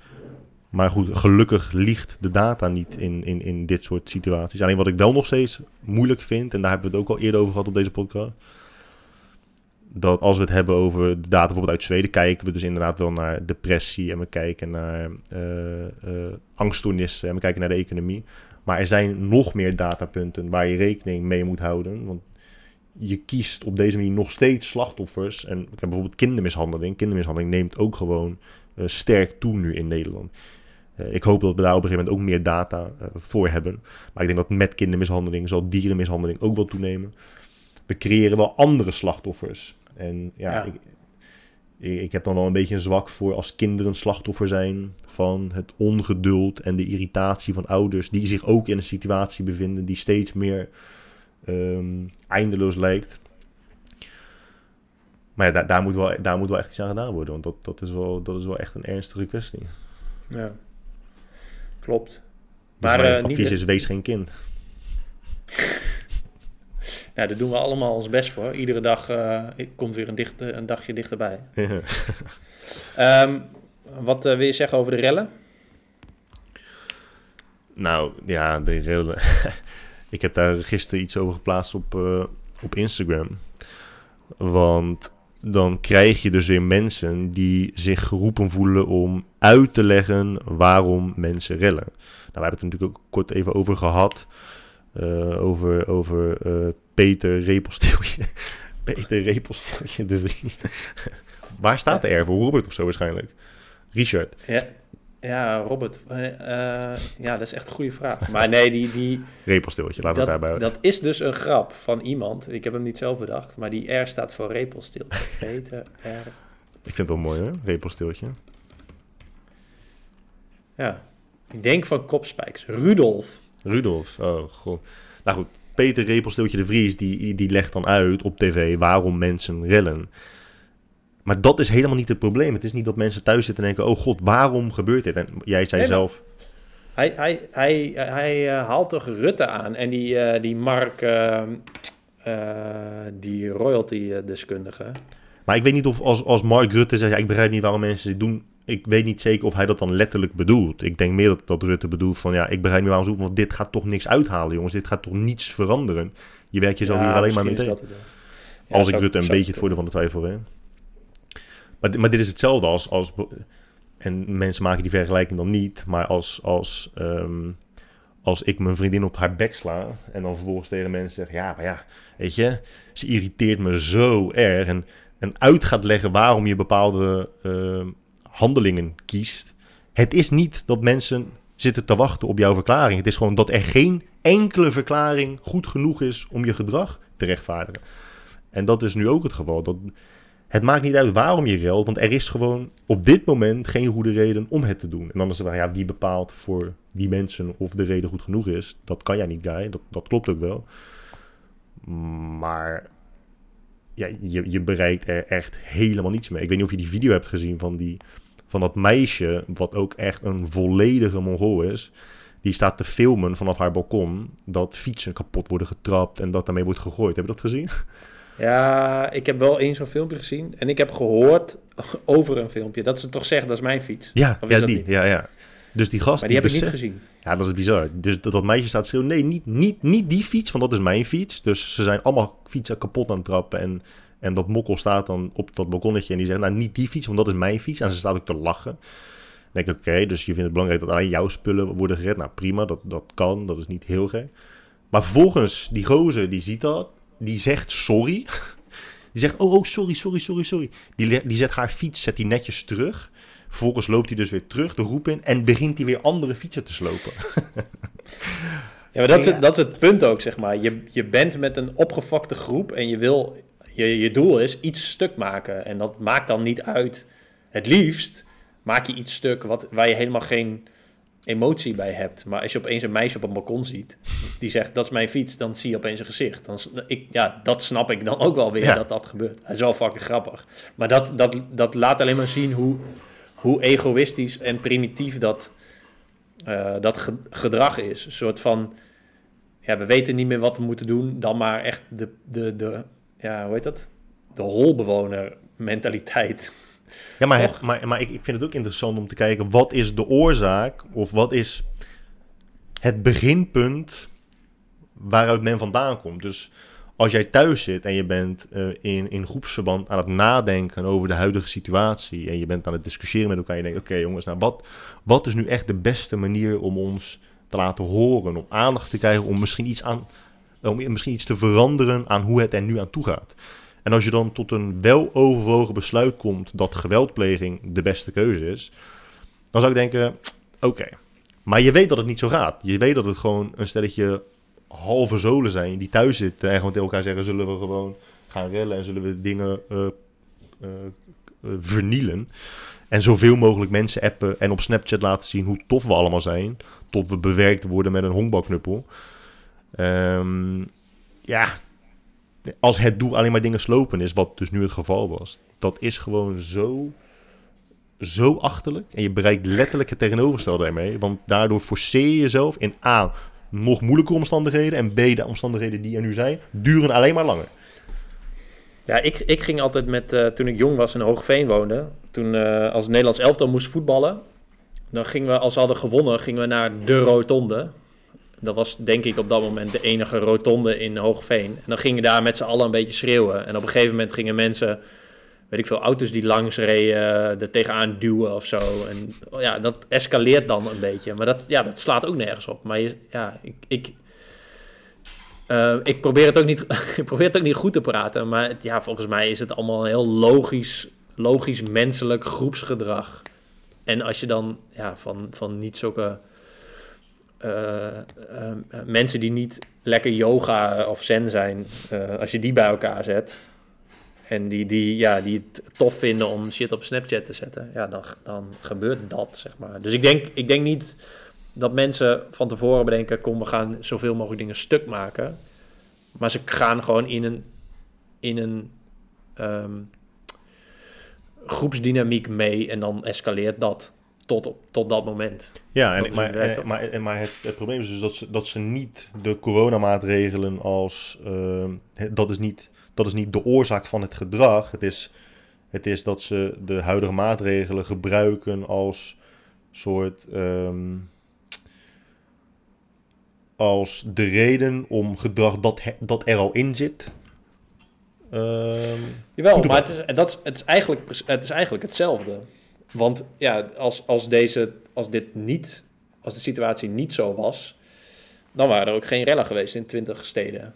Maar goed, gelukkig liegt de data niet in, in, in dit soort situaties. Alleen wat ik wel nog steeds moeilijk vind, en daar hebben we het ook al eerder over gehad op deze podcast, dat als we het hebben over de data bijvoorbeeld uit Zweden, kijken we dus inderdaad wel naar depressie en we kijken naar eh angststoornissen en we kijken naar de economie. Maar er zijn nog meer datapunten waar je rekening mee moet houden. Want je kiest op deze manier nog steeds slachtoffers. En ik heb bijvoorbeeld kindermishandeling. Kindermishandeling neemt ook gewoon eh, sterk toe nu in Nederland. Eh, ik hoop dat we daar op een gegeven moment ook meer data eh, voor hebben. Maar ik denk dat met kindermishandeling zal dierenmishandeling ook wel toenemen. We creëren wel andere slachtoffers. En ja, Ja. Ik, ik ik heb dan wel een beetje een zwak voor als kinderen slachtoffer zijn van het ongeduld en de irritatie van ouders die zich ook in een situatie bevinden die steeds meer ehm, eindeloos lijkt. Maar ja, daar, daar, moet wel, daar moet wel echt iets aan gedaan worden, want dat, dat, is, wel, dat is wel echt een ernstige kwestie. Ja. Klopt. Dus Maar, mijn eh, niet- advies is, wees geen kind. Nou, daar doen we allemaal ons best voor. Iedere dag eh, komt weer een, dichte, een dagje dichterbij. Ehm, wat eh, wil je zeggen over de rellen? nou, ja, de rellen. ik heb daar gisteren iets over geplaatst op, eh, op Instagram. Want dan krijg je dus weer mensen die zich geroepen voelen om uit te leggen waarom mensen rellen. Nou, we hebben het er natuurlijk ook kort even over gehad. eh, over over eh, Peter Repelsteeltje. Peter Repelsteeltje de Vries. Waar staat de R voor? Robert of zo waarschijnlijk. Richard. Ja, ja Robert. eh, eh, ja, dat is echt een goede vraag. Maar nee, die, die, Repelsteeltje, laten we het daarbij dat, houden. dat is dus een grap van iemand. Ik heb hem niet zelf bedacht. Maar die R staat voor repelstil. Peter R. Ik vind het wel mooi, hè? Repelsteeltje. Ja, ik denk van kopspijks. Rudolf. Rudolf, oh god. Nou goed, Peter Repelsteeltje de Vries, die, die legt dan uit op tv waarom mensen rellen. Maar dat is helemaal niet het probleem. Het is niet dat mensen thuis zitten en denken, oh god, waarom gebeurt dit? En jij zei Nee, zelf, Hij, hij, hij, hij eh, haalt toch Rutte aan. En die, eh, die Mark, eh, eh, die royalty-deskundige. maar ik weet niet of als, als Mark Rutte zegt, ja, ik begrijp niet waarom mensen dit doen. Ik weet niet zeker of hij dat dan letterlijk bedoelt. Ik denk meer dat, dat Rutte bedoelt van, ja, ik begrijp niet waarom ze doen, want dit gaat toch niks uithalen, jongens. Dit gaat toch niets veranderen. Je werkt jezelf hier alleen maar mee tegen. Ja, als ik Rutte een beetje het voordeel van de twijfel hè. Maar, maar dit is hetzelfde als, als... En mensen maken die vergelijking dan niet. Maar als, als, ehm, als ik mijn vriendin op haar bek sla... en dan vervolgens tegen mensen zeg... ja, maar ja, weet je... ze irriteert me zo erg... en, en uit gaat leggen waarom je bepaalde ehm, handelingen kiest... het is niet dat mensen zitten te wachten op jouw verklaring. Het is gewoon dat er geen enkele verklaring goed genoeg is... om je gedrag te rechtvaardigen. En dat is nu ook het geval. Dat, het maakt niet uit waarom je relt, want er is gewoon op dit moment geen goede reden om het te doen. En dan is het wel, ja, wie bepaalt voor die mensen of de reden goed genoeg is. Dat kan jij niet, Guy. Dat, dat klopt ook wel. Maar ja, je, je bereikt er echt helemaal niets mee. Ik weet niet of je die video hebt gezien van, die, van dat meisje, wat ook echt een volledige mongool is. Die staat te filmen vanaf haar balkon dat fietsen kapot worden getrapt en dat daarmee wordt gegooid. Heb je dat gezien? Ja, ik heb wel eens zo'n filmpje gezien. En ik heb gehoord over een filmpje dat ze toch zeggen, dat is mijn fiets. Ja, Of is ja dat die. niet? Ja, ja. Dus die gast Maar die heb ik niet gezien. Ja, dat is bizar. Dus dat, dat meisje staat schreeuwen, nee, niet, niet, niet die fiets, want dat is mijn fiets. Dus ze zijn allemaal fietsen kapot aan het trappen. En, en dat mokkel staat dan op dat balkonnetje en die zegt, nou, niet die fiets, want dat is mijn fiets. En ze staat ook te lachen. Dan denk ik, oké, dus je vindt het belangrijk dat alleen jouw spullen worden gered. Nou, prima, dat, dat kan, dat is niet heel gek. Maar vervolgens, die gozer, die ziet dat, die zegt sorry. Die zegt, oh, oh, sorry, sorry, sorry, sorry. Die, die zet haar fiets, zet die netjes terug. Vervolgens loopt hij dus weer terug de roep in en begint hij weer andere fietsen te slopen. Ja, maar dat is, het, dat is het punt ook, zeg maar. Je, je bent met een opgefokte groep en je wil... Je, je doel is iets stuk maken. En dat maakt dan niet uit... Het liefst maak je iets stuk wat, waar je helemaal geen emotie bij hebt. Maar als je opeens een meisje op een balkon ziet... die zegt, dat is mijn fiets, dan zie je opeens een gezicht. Dan, ik, ja, dat snap ik dan ook wel weer, Ja. dat dat gebeurt. Dat is wel fucking grappig. Maar dat, dat, dat laat alleen maar zien hoe, hoe egoïstisch en primitief dat, eh, dat ge- gedrag is. Een soort van ja, we weten niet meer wat we moeten doen, dan maar echt de, de, de ja, hoe heet dat? De holbewoner mentaliteit. Ja, maar, maar, maar ik, ik vind het ook interessant om te kijken, wat is de oorzaak of wat is het beginpunt waaruit men vandaan komt. Dus als jij thuis zit en je bent eh, in, in groepsverband aan het nadenken over de huidige situatie en je bent aan het discussiëren met elkaar en je denkt, oké jongens, nou wat, wat is nu echt de beste manier om ons te laten horen, om aandacht te krijgen, om misschien iets aan, om misschien iets te veranderen aan hoe het er nu aan toe gaat. En als je dan tot een weloverwogen besluit komt dat geweldpleging de beste keuze is, dan zou ik denken, oké. Maar je weet dat het niet zo gaat. Je weet dat het gewoon een stelletje halve zolen zijn die thuis zitten en gewoon tegen elkaar zeggen, zullen we gewoon gaan rellen en zullen we dingen uh, uh, vernielen. En zoveel mogelijk mensen appen en op Snapchat laten zien hoe tof we allemaal zijn. Tot we bewerkt worden met een honkbalknuppel. Um, ja, als het doel alleen maar dingen slopen is, wat dus nu het geval was. Dat is gewoon zo, zo achterlijk. En je bereikt letterlijk het tegenovergestelde ermee. Want daardoor forceer je jezelf in A, nog moeilijkere omstandigheden. En B, de omstandigheden die er nu zijn, duren alleen maar langer. Ja, ik, ik ging altijd met, uh, toen ik jong was in Hoogveen woonde, toen uh, als Nederlands elftal moest voetballen, dan gingen we, als we hadden gewonnen, gingen we naar de Rotonde. Dat was denk ik op dat moment de enige rotonde in Hoogveen. En dan gingen daar met z'n allen een beetje schreeuwen. En op een gegeven moment gingen mensen, weet ik veel, auto's die langs reden, er tegenaan duwen of zo. En ja, dat escaleert dan een beetje. Maar dat, ja, dat slaat ook nergens op. Maar je, ja, ik, ik, uh, ik, probeer het ook niet, ik probeer het ook niet goed te praten. Maar ja, volgens mij is het allemaal heel logisch, logisch menselijk groepsgedrag. En als je dan ja, van, van niet zulke mensen die niet lekker yoga of zen zijn, als je die bij elkaar zet en die, die, ja, die het tof vinden om shit op Snapchat te zetten, ja, dan, dan gebeurt dat, zeg maar. Dus ik denk, ik denk niet dat mensen van tevoren bedenken, kom, we gaan zoveel mogelijk dingen stuk maken. Maar ze gaan gewoon in een, in een um, groepsdynamiek mee en dan escaleert dat tot, op, tot dat moment. Ja, en, maar, en, maar, maar het, het, probleem is dus dat ze, dat ze niet de coronamaatregelen als... Uh, dat, is niet, dat is niet de oorzaak van het gedrag. Het is, het is dat ze de huidige maatregelen gebruiken als soort... Um, als de reden om gedrag dat, dat er al in zit. Um, Jawel, maar het is, dat is, het, is eigenlijk, het is eigenlijk hetzelfde. Want ja, als, als, deze, als dit niet, als de situatie niet zo was, dan waren er ook geen rellen geweest in 20 steden.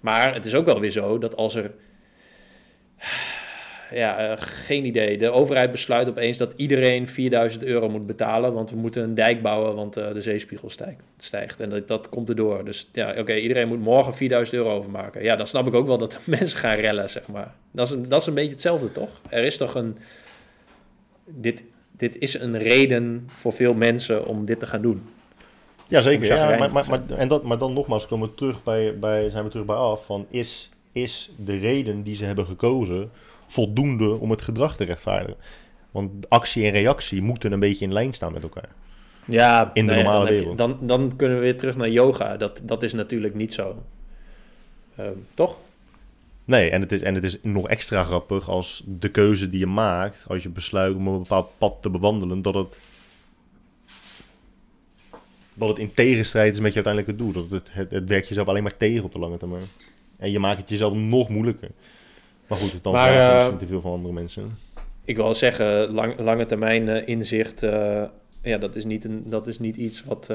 Maar het is ook wel weer zo dat als er ja, uh, geen idee. De overheid besluit opeens dat iedereen 4000 euro moet betalen, want we moeten een dijk bouwen, want uh, de zeespiegel stijgt. stijgt en dat, dat komt erdoor. Dus ja, oké, iedereen moet morgen 4000 euro overmaken. Ja, dan snap ik ook wel dat mensen gaan rellen, zeg maar. Dat is, dat is een beetje hetzelfde, toch? Er is toch een... Dit, dit is een reden voor veel mensen om dit te gaan doen. Jazeker, ja, maar, maar, maar, en dat, maar dan nogmaals komen we terug bij, bij, zijn we terug bij af van is, is de reden die ze hebben gekozen voldoende om het gedrag te rechtvaardigen. Want actie en reactie moeten een beetje in lijn staan met elkaar. Ja, in de normale dan wereld. Je, dan, dan kunnen we weer terug naar yoga. Dat, dat is natuurlijk niet zo. Uh, toch? Nee, en het, is, en het is nog extra grappig als de keuze die je maakt, als je besluit om een bepaald pad te bewandelen, dat het, dat het in tegenstrijd is met je uiteindelijke doel. Dat het, het, het werkt jezelf alleen maar tegen op de lange termijn. En je maakt het jezelf nog moeilijker. Maar goed, dan maar, uh, te veel van andere mensen. Ik wil zeggen, lang, lange termijn uh, inzicht, uh, ja, dat is niet, een, dat is niet iets wat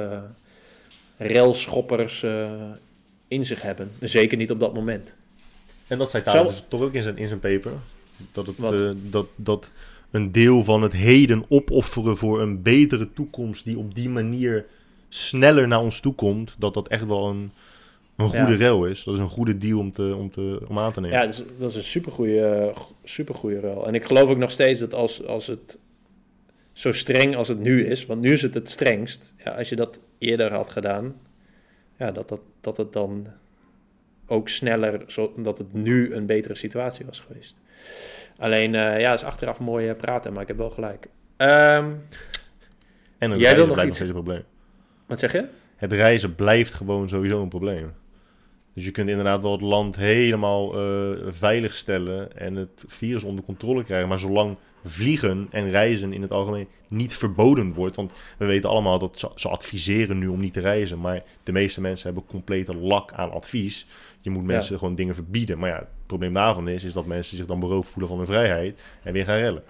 railschoppers in zich hebben. Zeker niet op dat moment. En dat zei Thalys dus toch ook in zijn, in zijn paper. Dat, het, dat, dat een deel van het heden opofferen voor een betere toekomst die op die manier sneller naar ons toe komt, dat dat echt wel een, een goede ja. rail is. Dat is een goede deal om, te, om, te, om aan te nemen. Ja, dat is, dat is een supergoeie, supergoeie rail. En ik geloof ook nog steeds dat als, als het zo streng als het nu is, want nu is het het strengst. Ja, als je dat eerder had gedaan, ja, dat, dat, dat het dan ook sneller, zodat het nu een betere situatie was geweest. Alleen, uh, ja, is achteraf mooi uh, praten, maar ik heb wel gelijk. Um, en het jij wil nog iets... een probleem. Wat zeg je? Het reizen blijft gewoon sowieso een probleem. Dus je kunt inderdaad wel het land helemaal uh, veilig stellen en het virus onder controle krijgen. Maar zolang vliegen en reizen in het algemeen niet verboden wordt. Want we weten allemaal dat ze, ze adviseren nu om niet te reizen. Maar de meeste mensen hebben complete lak aan advies. Je moet mensen ja. gewoon dingen verbieden. Maar ja, het probleem daarvan is, is dat mensen zich dan beroofd voelen van hun vrijheid en weer gaan rellen.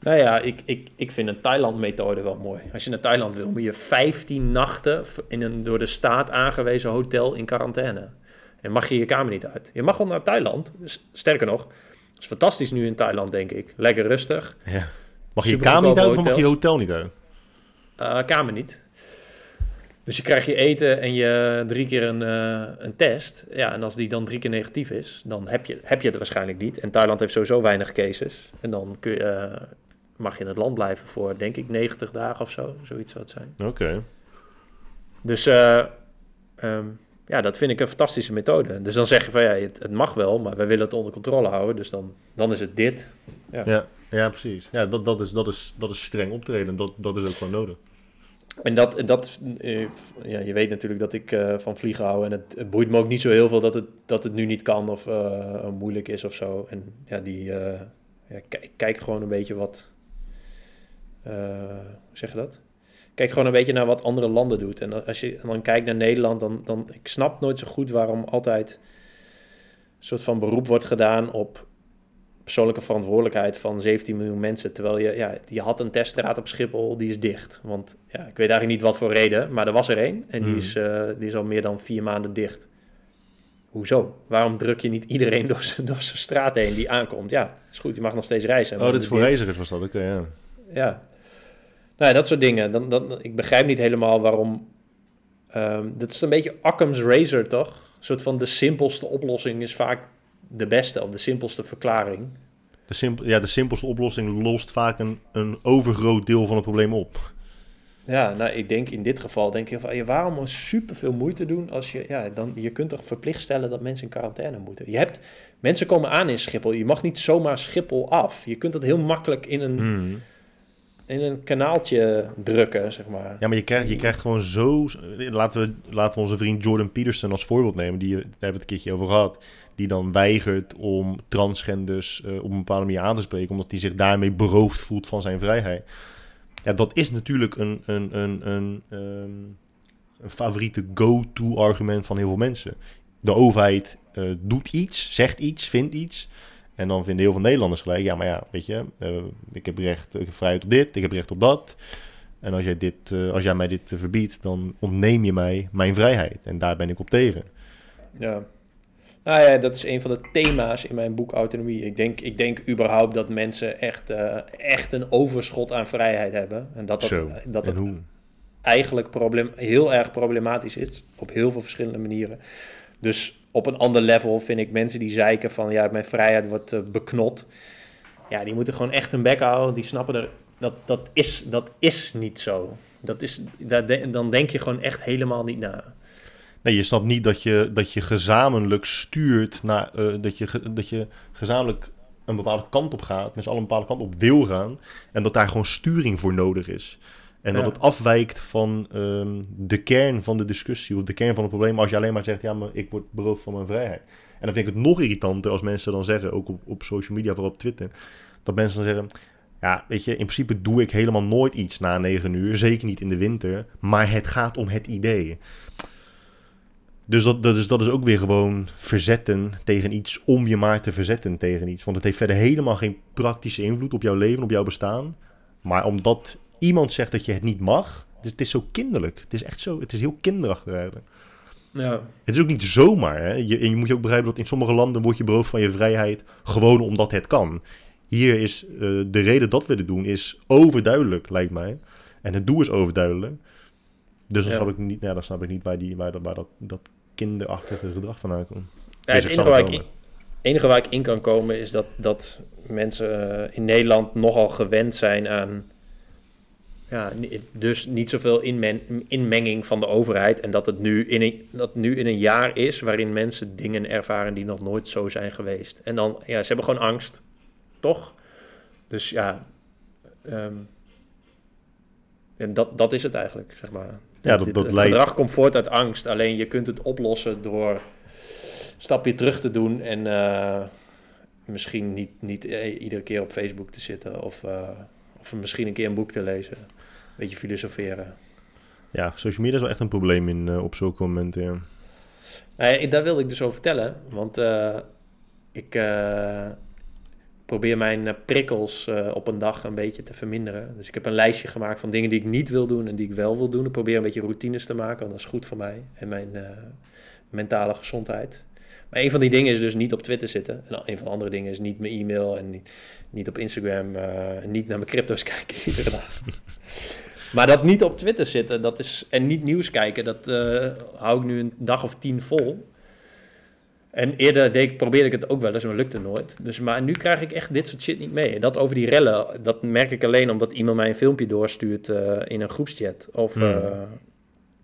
Nou ja, ik, ik, ik vind een Thailand-methode wel mooi. Als je naar Thailand wil, moet je 15 nachten in een door de staat aangewezen hotel in quarantaine. En mag je je kamer niet uit. Je mag wel naar Thailand. Dus, sterker nog, het is fantastisch nu in Thailand, denk ik. Lekker rustig. Ja. Mag je kamer niet uit of mag je je hotel niet uit? Eh, kamer niet. Dus je krijgt je eten en je drie keer een, eh, een test. Ja, en als die dan drie keer negatief is, dan heb je, heb je het waarschijnlijk niet. En Thailand heeft sowieso weinig cases. En dan kun je, eh, mag je in het land blijven voor, denk ik, 90 dagen of zo. Zoiets zou het zijn. Oké. Dus ehm, ja, dat vind ik een fantastische methode. Dus dan zeg je van ja, het, het mag wel, maar wij willen het onder controle houden. Dus dan, dan is het dit. Ja, ja, precies. Ja, dat, dat, is, dat, is, dat is streng optreden. Dat, dat is ook gewoon nodig. En dat, dat eh, ja, je weet natuurlijk dat ik eh, van vliegen hou. En het, het boeit me ook niet zo heel veel dat het, dat het nu niet kan of eh, moeilijk is of zo. En ja, die, eh, ja, ik kijk gewoon een beetje wat. hoe zeg je dat? Kijk gewoon een beetje naar wat andere landen doen. En als je dan kijkt naar Nederland, dan, dan ik snap nooit zo goed waarom altijd een soort van beroep wordt gedaan op persoonlijke verantwoordelijkheid van 17 miljoen mensen. Terwijl je, ja, je had een teststraat op Schiphol, die is dicht. Want ja, ik weet eigenlijk niet wat voor reden, maar er was er één. En die, Hmm. is, eh, die is al meer dan vier maanden dicht. Hoezo? Waarom druk je niet iedereen door zijn door zijn straat heen die aankomt? Ja, is goed, je mag nog steeds reizen. Oh, dit is voor reizigers was dat. Oké, ja. ja. Nou ja, dat soort dingen. Dan, dan, ik begrijp niet helemaal waarom... ehm dat is een beetje Occam's razor, toch? Een soort van de simpelste oplossing is vaak de beste... of de simpelste verklaring. De, simpel, ja, de simpelste oplossing lost vaak een, een overgroot deel van het probleem op. Ja, nou, ik denk in dit geval... denk je van, ja, waarom superveel moeite doen... als je... Ja, dan, je kunt toch verplicht stellen dat mensen in quarantaine moeten. Je hebt... Mensen komen aan in Schiphol. Je mag niet zomaar Schiphol af. Je kunt dat heel makkelijk in een, Hmm. In een kanaaltje drukken, zeg maar. Ja, maar je krijgt, je krijgt gewoon zo... Laten we, laten we onze vriend Jordan Peterson als voorbeeld nemen. Die, daar hebben we het een keertje over gehad. Die dan weigert om transgenders eh, op een bepaalde manier aan te spreken. Omdat hij zich daarmee beroofd voelt van zijn vrijheid. Ja, dat is natuurlijk een, een, een, een, ehm, een favoriete go-to argument van heel veel mensen. De overheid eh, doet iets, zegt iets, vindt iets. En dan vinden heel veel Nederlanders gelijk, ja, maar ja, weet je, eh, ik heb recht, ik heb vrijheid op dit, ik heb recht op dat. En als jij, dit, eh, als jij mij dit eh, verbiedt, dan ontneem je mij mijn vrijheid. En daar ben ik op tegen. Ja. Nou ja, dat is een van de thema's in mijn boek Autonomie. Ik denk, ik denk überhaupt dat mensen echt, eh, echt een overschot aan vrijheid hebben. En dat dat, Zo, dat en hoe? eigenlijk probleem, heel erg problematisch is. Op heel veel verschillende manieren. Dus op een ander level vind ik mensen die zeiken van... ja, mijn vrijheid wordt eh, beknot. Ja, die moeten gewoon echt hun bek houden. Die snappen er... Dat, dat, is, dat is niet zo. Dat is, dan denk je gewoon echt helemaal niet na. Nee, je snapt niet dat je, dat je gezamenlijk stuurt naar eh, dat, je, dat je gezamenlijk een bepaalde kant op gaat, met z'n allen een bepaalde kant op wil gaan, en dat daar gewoon sturing voor nodig is. En dat Ja. het afwijkt van ehm, de kern van de discussie of de kern van het probleem als je alleen maar zegt, ja, maar ik word beroofd van mijn vrijheid. En dan vind ik het nog irritanter als mensen dan zeggen, ook op, op social media, vooral op Twitter, dat mensen dan zeggen, ja, weet je, in principe doe ik helemaal nooit iets na 9 uur, zeker niet in de winter, maar het gaat om het idee. Dus dat, dat, is, dat is ook weer gewoon verzetten tegen iets om je maar te verzetten tegen iets. Want het heeft verder helemaal geen praktische invloed op jouw leven, op jouw bestaan. Maar omdat iemand zegt dat je het niet mag, het, het is zo kinderlijk. Het is echt zo, het is heel kinderachtig eigenlijk. Ja, Het is ook niet zomaar. Hè? Je, en je moet je ook begrijpen dat in sommige landen word je beroofd van je vrijheid gewoon omdat het kan. Hier is eh, de reden dat we dit doen is overduidelijk, lijkt mij. En het doel is overduidelijk. Dus dan Ja. snap ik niet, ja, dan snap ik niet waar, die, waar, dat, waar dat, dat kinderachtige gedrag vandaan komt. Ja, Dus het enige waar ik, komen. enige waar ik in kan komen is dat, dat mensen eh, in Nederland nogal gewend zijn aan. Ja, dus niet zoveel inmen, inmenging van de overheid. En dat het nu in, een, dat nu in een jaar is waarin mensen dingen ervaren die nog nooit zo zijn geweest. En dan, ja, ze hebben gewoon angst, toch? Dus ja, ehm, en dat, dat is het eigenlijk, zeg maar. Ja, dat- Het- dat het leidt- gedrag komt voort uit angst. Alleen je kunt het oplossen door een stapje terug te doen en eh, misschien niet, niet eh, iedere keer op Facebook te zitten of, eh, of misschien een keer een boek te lezen. Beetje filosoferen. Ja, social media is wel echt een probleem in, eh, op zulke momenten. Ja. Nou ja, daar wilde ik dus over vertellen, want eh, ik eh, probeer mijn prikkels op een dag een beetje te verminderen. Dus ik heb een lijstje gemaakt van dingen die ik niet wil doen en die ik wel wil doen. Ik probeer een beetje routines te maken, want dat is goed voor mij en mijn mentale gezondheid. Maar een van die dingen is dus niet op Twitter zitten. En een van de andere dingen is niet mijn e-mail en niet, niet op Instagram, uh, niet naar mijn crypto's kijken iedere dag. Maar dat niet op Twitter zitten dat is, en niet nieuws kijken, dat uh, hou ik nu een dag of tien vol. En eerder deed ik, probeerde ik het ook wel eens, maar lukte nooit. Dus, maar nu krijg ik echt dit soort shit niet mee. Dat over die rellen, dat merk ik alleen omdat iemand mij een filmpje doorstuurt uh, in een groepschat. Of mm. uh,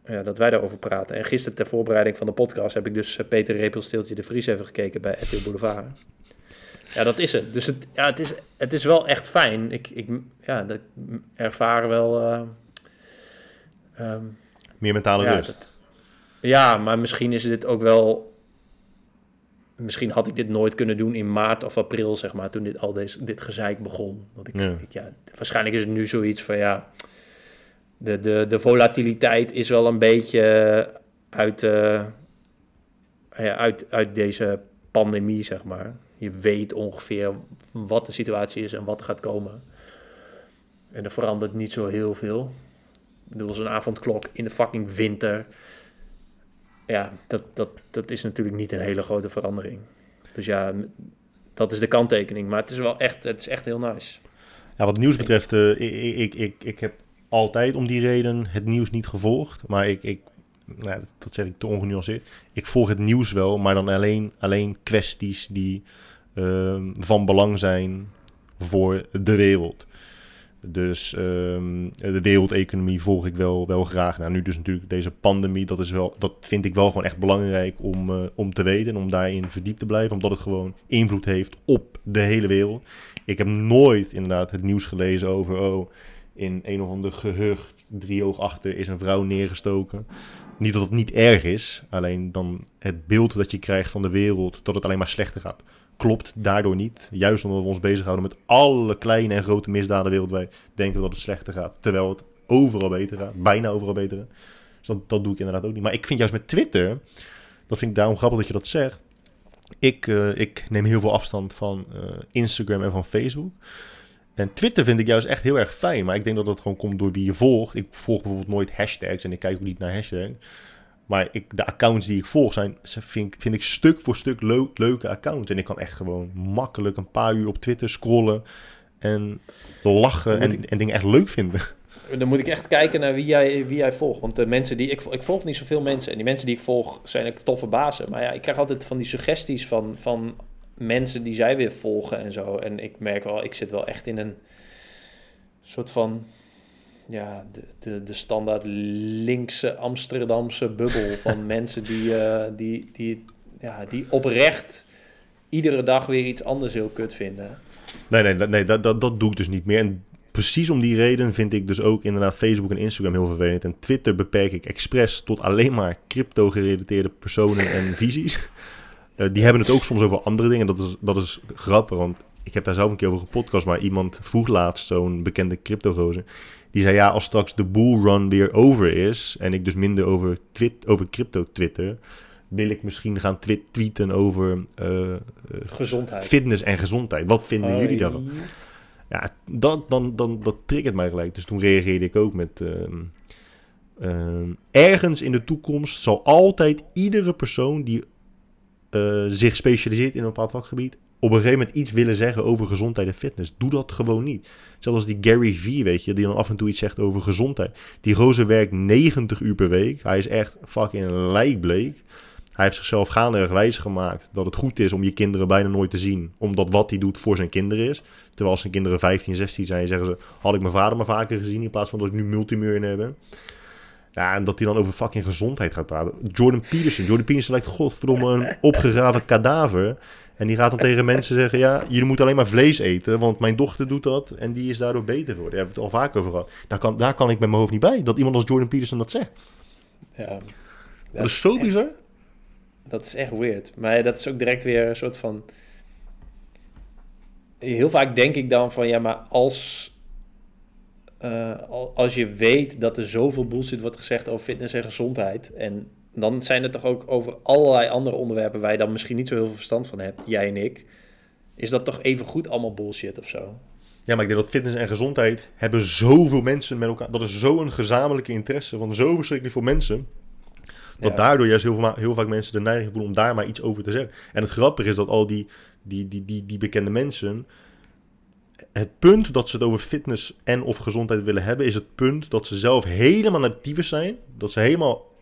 ja, dat wij daarover praten. En gisteren ter voorbereiding van de podcast heb ik dus Peter Repelsteeltje de Vries even gekeken bij RTL Boulevard. Ja, dat is het. Dus het, ja, het, is, het is wel echt fijn. Ik, ik ja, dat ervaar wel... Uh, um, Meer mentale ja, rust. Dat, ja, maar misschien is dit ook wel misschien had ik dit nooit kunnen doen in maart of april, zeg maar, toen dit, al deze, dit gezeik begon. Want ik, ja. Ik, ja, waarschijnlijk is het nu zoiets van, ja, de, de, de volatiliteit is wel een beetje uit, uh, ja, uit, uit deze pandemie, zeg maar. Je weet ongeveer wat de situatie is en wat er gaat komen. En er verandert niet zo heel veel. Ik bedoel, zo'n avondklok in de fucking winter ja, dat, dat, dat is natuurlijk niet een hele grote verandering. Dus ja, dat is de kanttekening. Maar het is wel echt, het is echt heel nice. Ja, wat nieuws betreft, uh, ik, ik, ik, ik heb altijd om die reden het nieuws niet gevolgd. Maar ik, ik nou, dat, dat zeg ik te ongenuanceerd. Ik volg het nieuws wel, maar dan alleen, alleen kwesties die uh, van belang zijn voor de wereld. Dus um, de wereldeconomie volg ik wel, wel graag. Nou, nu dus natuurlijk deze pandemie, dat, is wel, dat vind ik wel gewoon echt belangrijk om, uh, om te weten en om daarin verdiept te blijven, omdat het gewoon invloed heeft op de hele wereld. Ik heb nooit inderdaad het nieuws gelezen over, oh, in een of ander gehucht, driehoog achter, is een vrouw neergestoken. Niet dat het niet erg is, alleen dan het beeld dat je krijgt van de wereld, dat het alleen maar slechter gaat klopt daardoor niet. Juist omdat we ons bezighouden met alle kleine en grote misdaden wereldwijd, denken we dat het slechter gaat. Terwijl het overal beter gaat, bijna overal beter gaat. Dus dat, doe ik inderdaad ook niet. Maar ik vind juist met Twitter, dat vind ik daarom grappig dat je dat zegt. Ik, uh, ik neem heel veel afstand van uh, Instagram en van Facebook. En Twitter vind ik juist echt heel erg fijn. Maar ik denk dat dat gewoon komt door wie je volgt. Ik volg bijvoorbeeld nooit hashtags en ik kijk ook niet naar hashtags. Maar ik, de accounts die ik volg zijn, vind, vind ik stuk voor stuk leuk, leuke accounts. En ik kan echt gewoon makkelijk een paar uur op Twitter scrollen en lachen en, en dingen echt leuk vinden. Dan moet ik echt kijken naar wie jij, wie jij volgt. Want de mensen die ik, ik volg niet zoveel mensen. En die mensen die ik volg zijn ook toffe bazen. Maar ja, ik krijg altijd van die suggesties van, van mensen die zij weer volgen en zo. En ik merk wel, ik zit wel echt in een soort van ja, de, de, de standaard linkse Amsterdamse bubbel van mensen die, uh, die, die, ja, die oprecht iedere dag weer iets anders heel kut vinden. Nee, nee, nee dat, dat, dat doe ik dus niet meer. En precies om die reden vind ik dus ook inderdaad Facebook en Instagram heel vervelend. En Twitter beperk ik expres tot alleen maar crypto-gerelateerde personen en visies. Uh, die hebben het ook soms over andere dingen. Dat is, dat is grappig, want ik heb daar zelf een keer over gepodcast. Maar iemand vroeg laatst, zo'n bekende crypto-gozer die zei ja, als straks de bullrun weer over is en ik dus minder over, twit, over crypto twitter, wil ik misschien gaan tweeten over uh, gezondheid. fitness en gezondheid. Wat vinden oh, jullie daarvan? Ja, dat, dan, dan, dat triggert mij gelijk. Dus toen reageerde ik ook met... Uh, uh, ergens in de toekomst zal altijd iedere persoon die uh, zich specialiseert in een bepaald vakgebied op een gegeven moment iets willen zeggen over gezondheid en fitness. Doe dat gewoon niet. Zoals die Gary Vee, weet je, die dan af en toe iets zegt over gezondheid. Die roze werkt 90 uur per week. Hij is echt fucking lijkbleek. Hij heeft zichzelf gaandeweg wijs gemaakt dat het goed is om je kinderen bijna nooit te zien. Omdat wat hij doet voor zijn kinderen is. Terwijl zijn kinderen 15, 16 zijn, zeggen ze... Had ik mijn vader maar vaker gezien in plaats van dat ik nu multimiljonair ben. Ja, en dat hij dan over fucking gezondheid gaat praten. Jordan Peterson. Jordan Peterson lijkt godverdomme een opgegraven kadaver. En die gaat dan tegen mensen zeggen: Ja, jullie moeten alleen maar vlees eten, want mijn dochter doet dat en die is daardoor beter geworden. Daar hebben we het al vaak over gehad. Daar kan, daar kan ik met mijn hoofd niet bij, dat iemand als Jordan Peterson dat zegt. Ja, dat, is zo bizar. Dat is echt weird. Maar dat is ook direct weer een soort van. Heel vaak denk ik dan van ja, maar als. Uh, als je weet dat er zoveel bullshit wordt gezegd over fitness en gezondheid. En dan zijn het toch ook over allerlei andere onderwerpen waar je dan misschien niet zo heel veel verstand van hebt, jij en ik. Is dat toch even goed allemaal bullshit of zo? Ja, maar ik denk dat fitness en gezondheid hebben zoveel mensen met elkaar. Dat is zo'n gezamenlijke interesse van zo verschrikkelijk veel mensen. Dat Ja. daardoor juist heel, heel vaak mensen de neiging voelen om daar maar iets over te zeggen. En het grappige is dat al die, die, die, die, die bekende mensen... Het punt dat ze het over fitness en of gezondheid willen hebben... is het punt dat ze zelf helemaal naar tyfus zijn. Dat ze helemaal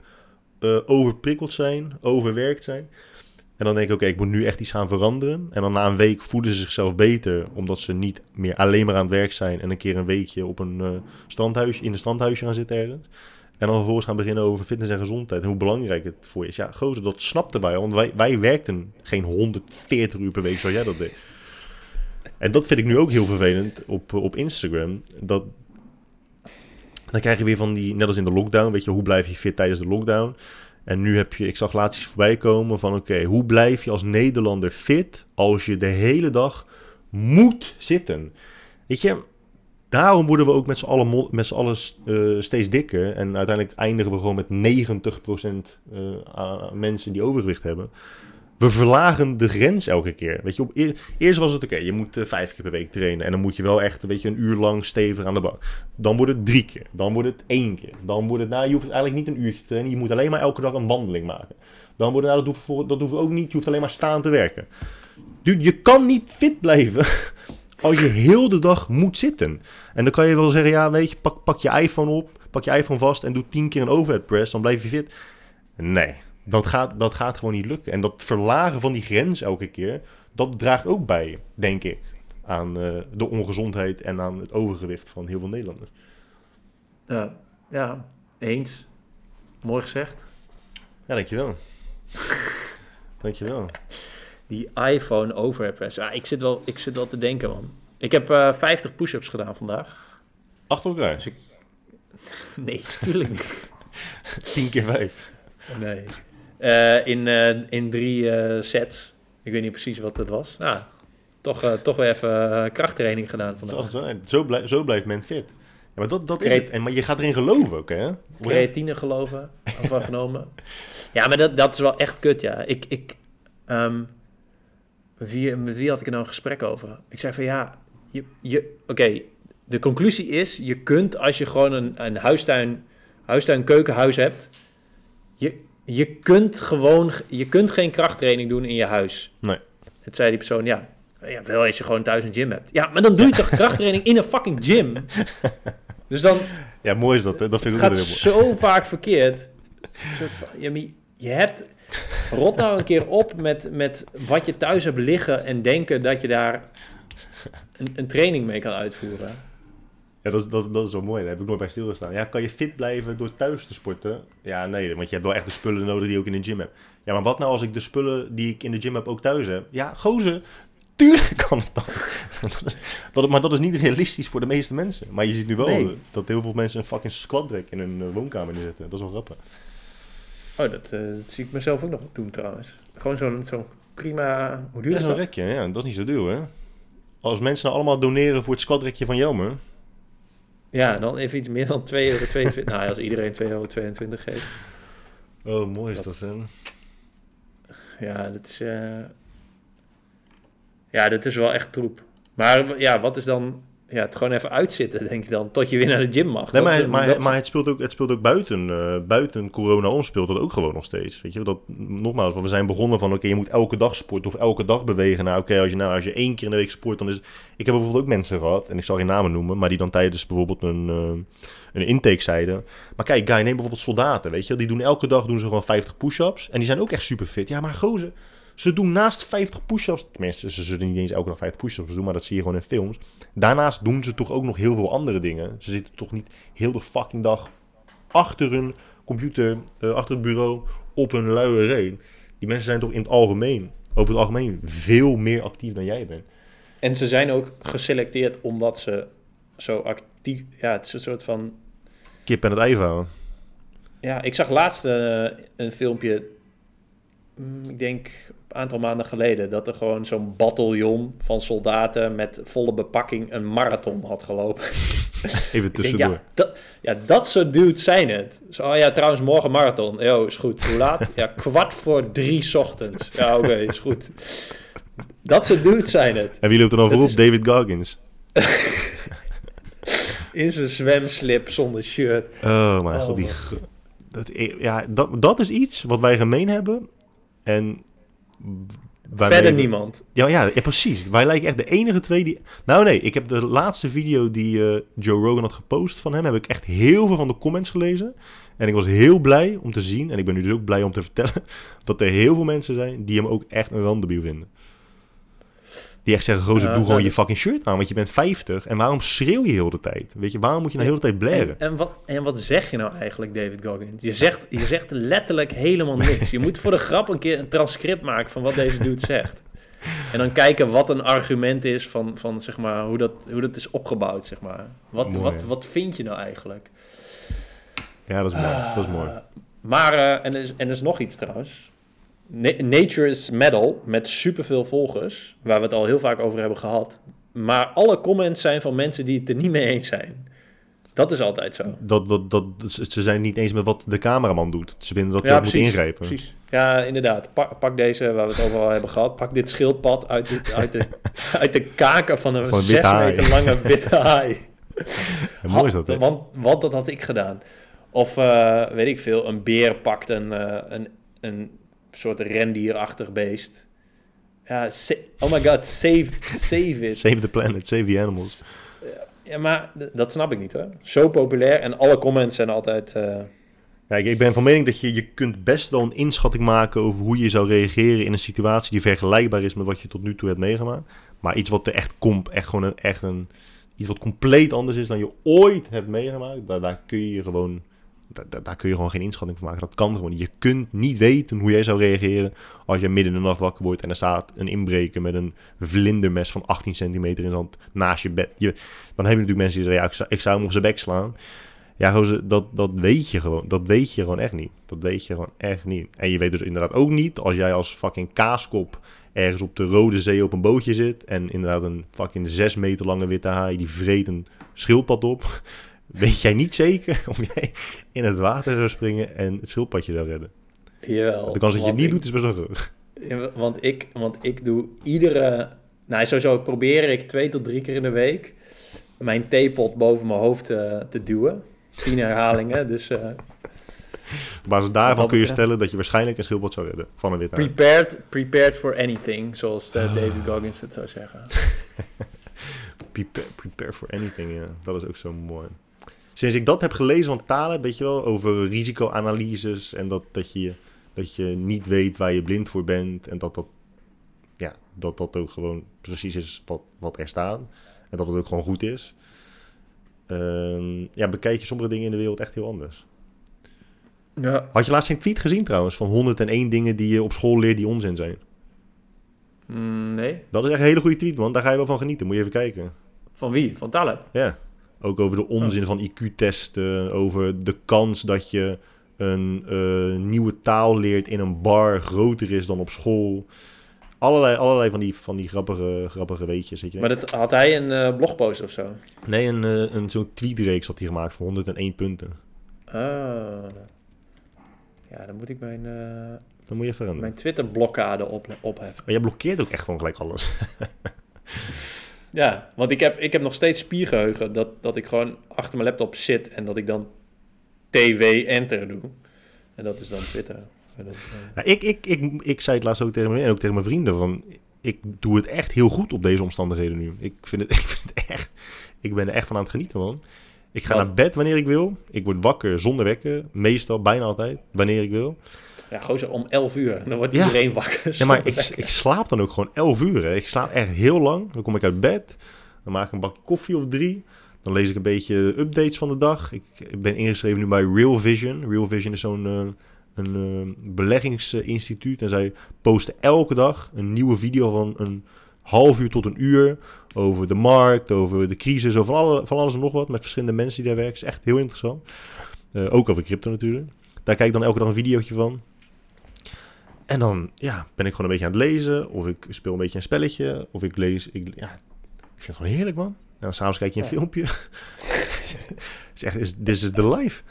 eh, overprikkeld zijn, overwerkt zijn. En dan denk ik, oké, ik moet nu echt iets gaan veranderen. En dan na een week voelen ze zichzelf beter... omdat ze niet meer alleen maar aan het werk zijn... en een keer een weekje op een strandhuisje, in een strandhuisje gaan zitten ergens... En dan vervolgens gaan beginnen over fitness en gezondheid. En hoe belangrijk het voor je is. Ja, gozer, dat snapten wij. Want wij, wij werkten geen 140 uur per week zoals jij dat deed. En dat vind ik nu ook heel vervelend op, op Instagram. Dat, dan krijg je weer van die, net als in de lockdown, weet je, hoe blijf je fit tijdens de lockdown? En nu heb je, ik zag laatst iets voorbij komen van, oké, hoe blijf je als Nederlander fit als je de hele dag moet zitten? Weet je, daarom worden we ook met z'n allen, met z'n allen eh, steeds dikker. En uiteindelijk eindigen we gewoon met 90% eh, mensen die overgewicht hebben. We verlagen de grens elke keer. Weet je, op, eer- eerst was het oké, je moet eh, vijf keer per week trainen. En dan moet je wel echt weet je, een uur lang stevig aan de bank. Dan wordt het drie keer. Dan wordt het één keer. Dan wordt het, nou, je hoeft eigenlijk niet een uurtje te trainen. Je moet alleen maar elke dag een wandeling maken. Dan wordt het, nou, dat voor- dat hoeft ook niet. Je hoeft alleen maar staan te werken. Dude, je kan niet fit blijven als je heel de dag moet zitten. En dan kan je wel zeggen, ja, weet je, pak, pak je iPhone op, pak je iPhone vast en doe tien keer een overhead press, dan blijf je fit. Nee, dat gaat, dat gaat gewoon niet lukken. En dat verlagen van die grens elke keer, dat draagt ook bij, denk ik, aan eh, de ongezondheid en aan het overgewicht van heel veel Nederlanders. Ja, ja, eens. Mooi gezegd. Ja, dankjewel. dankjewel. Die iPhone overhead press. Ja, ik zit wel, ik zit wel te denken, man. Ik heb eh 50 push-ups gedaan vandaag. Achter elkaar, Dus Nee, natuurlijk niet. tien keer vijf. Nee. Eh, in, eh, in drie eh, sets. Ik weet niet precies wat het was. Nou, toch, toch weer even krachttraining gedaan Zo, vandaag. zo, zo, blijf, zo blijft men fit. Ja, maar dat, dat is het. En, maar je gaat erin geloven ook, hè? Creatine geloven, van genomen. Ja, maar dat, dat is wel echt kut, ja. Ik, ik, ehm, wie, met wie had ik er nou een gesprek over? Ik zei van ja, je, je, oké, de conclusie is, je kunt als je gewoon een, een huistuin, huistuin keukenhuis hebt, je, je kunt gewoon, je kunt geen krachttraining doen in je huis. Nee. Het zei die persoon, ja, ja, wel als je gewoon thuis een gym hebt. Ja, maar dan doe je toch krachttraining in een fucking gym? Dus dan, Ja, mooi is dat, hè? Dat vind het ik ook gaat heel mooi. zo vaak verkeerd. Van, ja, je- je hebt... Rot nou een keer op met, met wat je thuis hebt liggen... en denken dat je daar een, een training mee kan uitvoeren. Ja, dat is, dat, dat is wel mooi. Daar heb ik nooit bij stilgestaan. Ja, kan je fit blijven door thuis te sporten? Ja, nee, want je hebt wel echt de spullen nodig die je ook in de gym hebt. Ja, maar wat nou als ik de spullen die ik in de gym heb ook thuis heb? Ja, gozer, tuurlijk kan het dan. dat, maar dat is niet realistisch voor de meeste mensen. Maar je ziet nu wel Nee. dat heel veel mensen een fucking squat rack in hun eh, woonkamer neerzetten. Dat is wel grappig. Oh, dat, eh, dat zie ik mezelf ook nog doen trouwens. Gewoon zo'n zo'n prima... Hoe duur Ja, is zo'n dat? rekje, ja, dat is niet zo duur, hè? Als mensen nou allemaal doneren voor het squatrekje van Jelmer... Ja, dan even iets meer dan 2,22 euro. nou, als iedereen 2,22 euro geeft. Oh, mooi is dat, hè? Ja, dat is... eh, Ja, dat is wel echt troep. Maar ja, wat is dan... Ja, het gewoon even uitzitten, denk ik dan, tot je weer naar de gym mag. Nee, Dat maar, maar, dat maar het, speelt ook, het speelt ook buiten, eh, buiten corona om, speelt dat ook gewoon nog steeds. Weet je, dat, nogmaals, want we zijn begonnen van, oké, je moet elke dag sporten of elke dag bewegen. Nou, oké, als, je, nou, als je één keer in de week sport, dan is Ik heb bijvoorbeeld ook mensen gehad, en ik zal geen namen noemen, maar die dan tijdens bijvoorbeeld een, eh, een intake zeiden. Maar kijk, guy, neem bijvoorbeeld soldaten, weet je. Die doen elke dag doen ze gewoon 50 push-ups, en die zijn ook echt super fit. Ja, maar gozer, ze doen naast 50 push-ups, tenminste, ze zullen niet eens elke dag 50 push-ups doen, maar dat zie je gewoon in films. Daarnaast doen ze toch ook nog heel veel andere dingen. Ze zitten toch niet heel de fucking dag achter hun computer, eh, achter het bureau, op hun luie reet. Die mensen zijn toch in het algemeen, over het algemeen, veel meer actief dan jij bent. En ze zijn ook geselecteerd omdat ze zo actief... Ja, het is een soort van... Kip en het ei vouwen. Ja, ik zag laatst eh, een filmpje, mm, ik denk een aantal maanden geleden, dat er gewoon zo'n bataljon van soldaten met volle bepakking een marathon had gelopen. Even Ik denk, tussendoor. ja, dat, ja, dat soort dudes zijn het. Zo, oh ja, trouwens, morgen marathon. Jo, is goed. Hoe laat? Ja, kwart voor drie 's ochtends. Ja, oké, is goed. Dat soort dudes zijn het. En wie loopt er dan voorop? is- David Goggins. In zijn zwemslip zonder shirt. Oh mijn Oh, god, die, dat, ja, dat, dat is iets wat wij gemeen hebben. En Verder we- niemand. Ja, ja, ja, precies. Wij lijken echt de enige twee die... Nou nee, ik heb de laatste video die eh, Joe Rogan had gepost van hem... heb ik echt heel veel van de comments gelezen. En ik was heel blij om te zien... en ik ben nu dus ook blij om te vertellen... dat er heel veel mensen zijn die hem ook echt een randebiel vinden. Die echt zeggen, Ja, doe gewoon je fucking shirt aan... want je bent 50 en waarom schreeuw je heel de tijd? Weet je, waarom moet je nou heel de tijd blaren? En, en, wat, en wat zeg je nou eigenlijk, David Goggins? Je zegt, je zegt letterlijk helemaal niks. Je moet voor de grap een keer een transcript maken van wat deze dude zegt. En dan kijken wat een argument is van, van zeg maar, hoe, dat, hoe dat is opgebouwd, zeg maar. Wat, Mooi, wat, wat vind je nou eigenlijk? Ja, dat is mooi. Dat is mooi. Ah, Maar, eh, en, er is, en er is nog iets trouwens. Na- Nature is Metal, met superveel volgers, waar we het al heel vaak over hebben gehad. Maar alle comments zijn van mensen die het er niet mee eens zijn. Dat is altijd zo. Dat, dat, dat, ze zijn niet eens met wat de cameraman doet. Ze vinden dat hij ook moet ingrijpen. Precies. Ja, inderdaad. Pak, pak deze, waar we het over al hebben gehad. Pak dit schildpad uit, dit, uit, de, uit de kaken van een Van een zes witte haai. meter lange witte haai. En mooi is dat, hè? Want, want dat had ik gedaan. Of, eh, weet ik veel, een beer pakt een, eh, een, een soort rendierachtig beest. Ja, oh my god, save, save it. Save the planet, save the animals. Ja, maar dat snap ik niet hoor. Zo populair en alle comments zijn altijd... eh, Kijk, ik ben van mening dat je, je kunt best wel een inschatting maken over hoe je zou reageren in een situatie die vergelijkbaar is met wat je tot nu toe hebt meegemaakt. Maar iets wat er echt komt, echt gewoon een, echt een, iets wat compleet anders is dan je ooit hebt meegemaakt, daar, daar kun je gewoon, daar, kun je gewoon geen inschatting van maken. Dat kan gewoon. Je kunt niet weten hoe jij zou reageren als je midden in de nacht wakker wordt en er staat een inbreker met een vlindermes van 18 centimeter in zijn hand naast je bed. Je, dan heb je natuurlijk mensen die zeggen, ja, ik zou, ik zou hem op zijn bek slaan. Ja, dat, dat weet je gewoon. Dat weet je gewoon echt niet. Dat weet je gewoon echt niet. En je weet dus inderdaad ook niet als jij als fucking kaaskop ergens op de Rode Zee op een bootje zit en inderdaad een fucking zes meter lange witte haai die vreet een schildpad op. Weet jij niet zeker of jij in het water zou springen en het schildpadje zou redden? jawel. De kans dat je het niet ik- doet is best wel groot. Want ik, want ik doe iedere... Nou, sowieso probeer ik twee tot drie keer in de week... mijn theepot boven mijn hoofd eh, te duwen. Tien herhalingen, dus... eh, Op basis daarvan kun je stellen dat je waarschijnlijk een schildpad zou redden van een witte haai. prepared, prepared for anything, zoals eh, David Goggins het zou zeggen. Prepare, prepare for anything, ja. Dat is ook zo mooi. Sinds ik dat heb gelezen van Talen, weet je wel, over risicoanalyses en dat, dat, je, dat je niet weet waar je blind voor bent en dat dat, ja, dat, dat ook gewoon precies is wat, wat er staat en dat het ook gewoon goed is. Ehm, ja, bekijk je sommige dingen in de wereld echt heel anders. Ja. Had je laatst een tweet gezien trouwens van 101 dingen die je op school leert die onzin zijn? Mm, nee. Dat is echt een hele goede tweet, man. Daar ga je wel van genieten. Moet je even kijken. Van wie? Van Taleb? Ja, ook over de onzin van IQ-testen, over de kans dat je een eh, nieuwe taal leert in een bar groter is dan op school. Allerlei, allerlei van die, van die grappige, grappige weetjes. Weet je. Maar dat, had hij een eh, blogpost of zo? Nee, een, eh, een, zo'n tweetreeks had hij gemaakt van 101 punten. Ah. Ja, dan moet ik mijn, Dan moet je veranderen. mijn Twitter-blokkade op, opheffen. Maar jij blokkeert ook echt gewoon gelijk alles. Ja, want ik heb, ik heb nog steeds spiergeheugen. Dat, dat ik gewoon achter mijn laptop zit en dat ik dan TV enter doe. En dat is dan Twitter. Dat, eh, Ja, ik, ik, ik, ik zei het laatst ook tegen me en ook tegen mijn vrienden van... Ik doe het echt heel goed op deze omstandigheden nu. Ik vind het, ik vind het echt... Ik ben er echt van aan het genieten, man. Ik ga Wat? naar bed wanneer ik wil. Ik word wakker zonder wekken. Meestal, bijna altijd, wanneer ik wil. Ja, gozer, om 11 uur. Dan wordt Ja. iedereen wakker. Ja, maar ik, ik slaap dan ook gewoon 11 uur. Hè. Ik slaap echt heel lang. Dan kom ik uit bed. Dan maak ik een bakje koffie of drie. Dan lees ik een beetje updates van de dag. Ik, ik ben ingeschreven nu bij Real Vision. Real Vision is zo'n eh, een eh, beleggingsinstituut. En zij posten elke dag een nieuwe video van een half uur tot een uur. Over de markt, over de crisis, over van, alle, van alles en nog wat. Met verschillende mensen die daar werken. is echt heel interessant. Eh, ook over crypto natuurlijk. Daar kijk ik dan elke dag een videootje van. En dan ja, ben ik gewoon een beetje aan het lezen. Of ik speel een beetje een spelletje. Of ik lees. Ik, ja, ik vind het gewoon heerlijk, man. En dan s'avonds kijk je een Ja. filmpje. Het is echt, is- this is the life.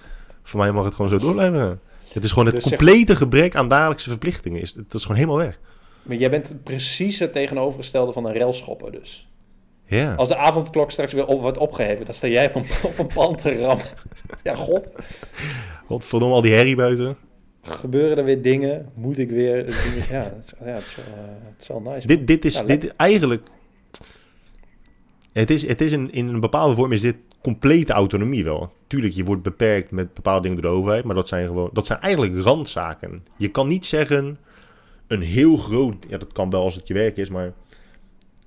Voor mij mag het gewoon zo door blijven gaan. Het is gewoon het Dus zeg- complete gebrek aan dagelijkse verplichtingen. Is, dat is gewoon helemaal weg. Maar jij bent precies het tegenovergestelde van een railschopper dus. Ja. Als de avondklok straks weer op, wordt opgeheven, dan sta jij op een, op een pand te rammen. Ja, god. Wat verdomme al die herrie buiten. Gebeuren er weer dingen? Moet ik weer... Ja, het is, ja, het is, wel, eh, het is wel nice. Dit, dit is Ja, dit eigenlijk. Het is, het is een, in een bepaalde vorm is dit complete autonomie wel. Tuurlijk, je wordt beperkt met bepaalde dingen door de overheid, maar dat zijn gewoon, dat zijn eigenlijk randzaken. Je kan niet zeggen een heel groot, ja, dat kan wel als het je werk is, maar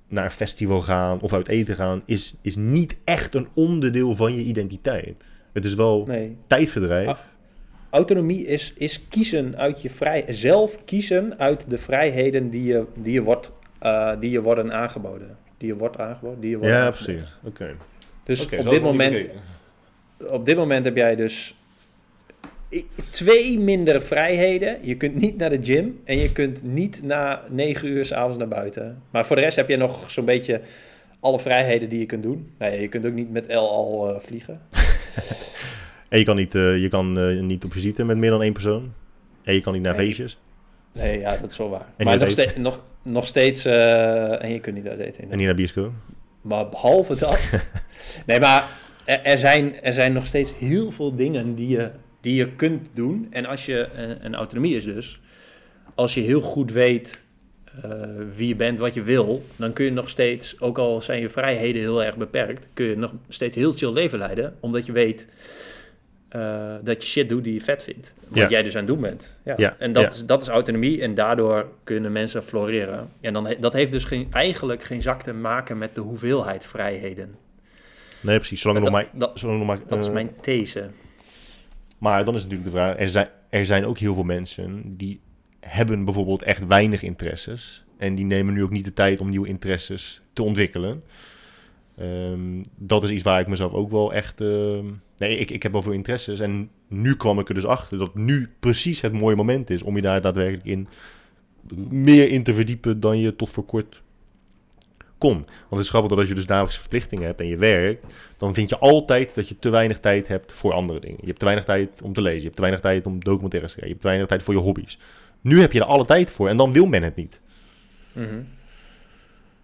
naar een festival gaan of uit eten gaan is, is niet echt een onderdeel van je identiteit. Het is wel Nee. tijdverdrijf. Autonomie is, is kiezen uit je vrij... Zelf kiezen uit de vrijheden die je, die je, wordt, eh, die je worden aangeboden. Die je wordt aangeboden. Die je worden ja, aangeboden. precies. Oké. Dus op, dit moment, op dit moment heb jij dus twee minder vrijheden. Je kunt niet naar de gym en je kunt niet na negen uur s'avonds naar buiten. Maar voor de rest heb je nog zo'n beetje alle vrijheden die je kunt doen. Nou ja, je kunt ook niet met L al eh, vliegen. En je kan, niet, eh, je kan eh, niet op visite met meer dan één persoon. En je kan niet naar Nee. feestjes. Nee, ja, dat is wel waar. En maar nog, ste- nog, nog steeds... eh, en je kunt niet uit eten. En niet naar bioscoop. Maar behalve dat. nee, maar er, er, zijn, er zijn nog steeds heel veel dingen die je, die je kunt doen. En als je. Een, autonomie is dus. Als je heel goed weet wie je bent, wat je wil. dan kun je nog steeds. Ook al zijn je vrijheden heel erg beperkt. kun je nog steeds heel chill leven leiden. Omdat je weet. Eh, dat je shit doet die je vet vindt. Wat Ja. jij dus aan het doen bent. Ja. Ja, En dat, ja. is, dat is autonomie. En daardoor kunnen mensen floreren. En dan, dat heeft dus geen, eigenlijk geen zak te maken met de hoeveelheid vrijheden. Nee, precies. Zolang Maar nog dat, maar... dat, Zolang nog maar dat is eh, mijn these. Maar dan is natuurlijk de vraag... Er zijn, er zijn ook heel veel mensen die hebben bijvoorbeeld echt weinig interesses. En die nemen nu ook niet de tijd om nieuwe interesses te ontwikkelen. Ehm, dat is iets waar ik mezelf ook wel echt... ehm, nee, ik, ik heb wel veel interesses. En nu kwam ik er dus achter dat nu precies het mooie moment is... om je daar daadwerkelijk in meer in te verdiepen dan je tot voor kort kon. Want het is grappig dat als je dus dagelijkse verplichtingen hebt en je werkt... dan vind je altijd dat je te weinig tijd hebt voor andere dingen. Je hebt te weinig tijd om te lezen. Je hebt te weinig tijd om documentaires te kijken. Je hebt te weinig tijd voor je hobby's. Nu heb je er alle tijd voor en dan wil men het niet. Mhm.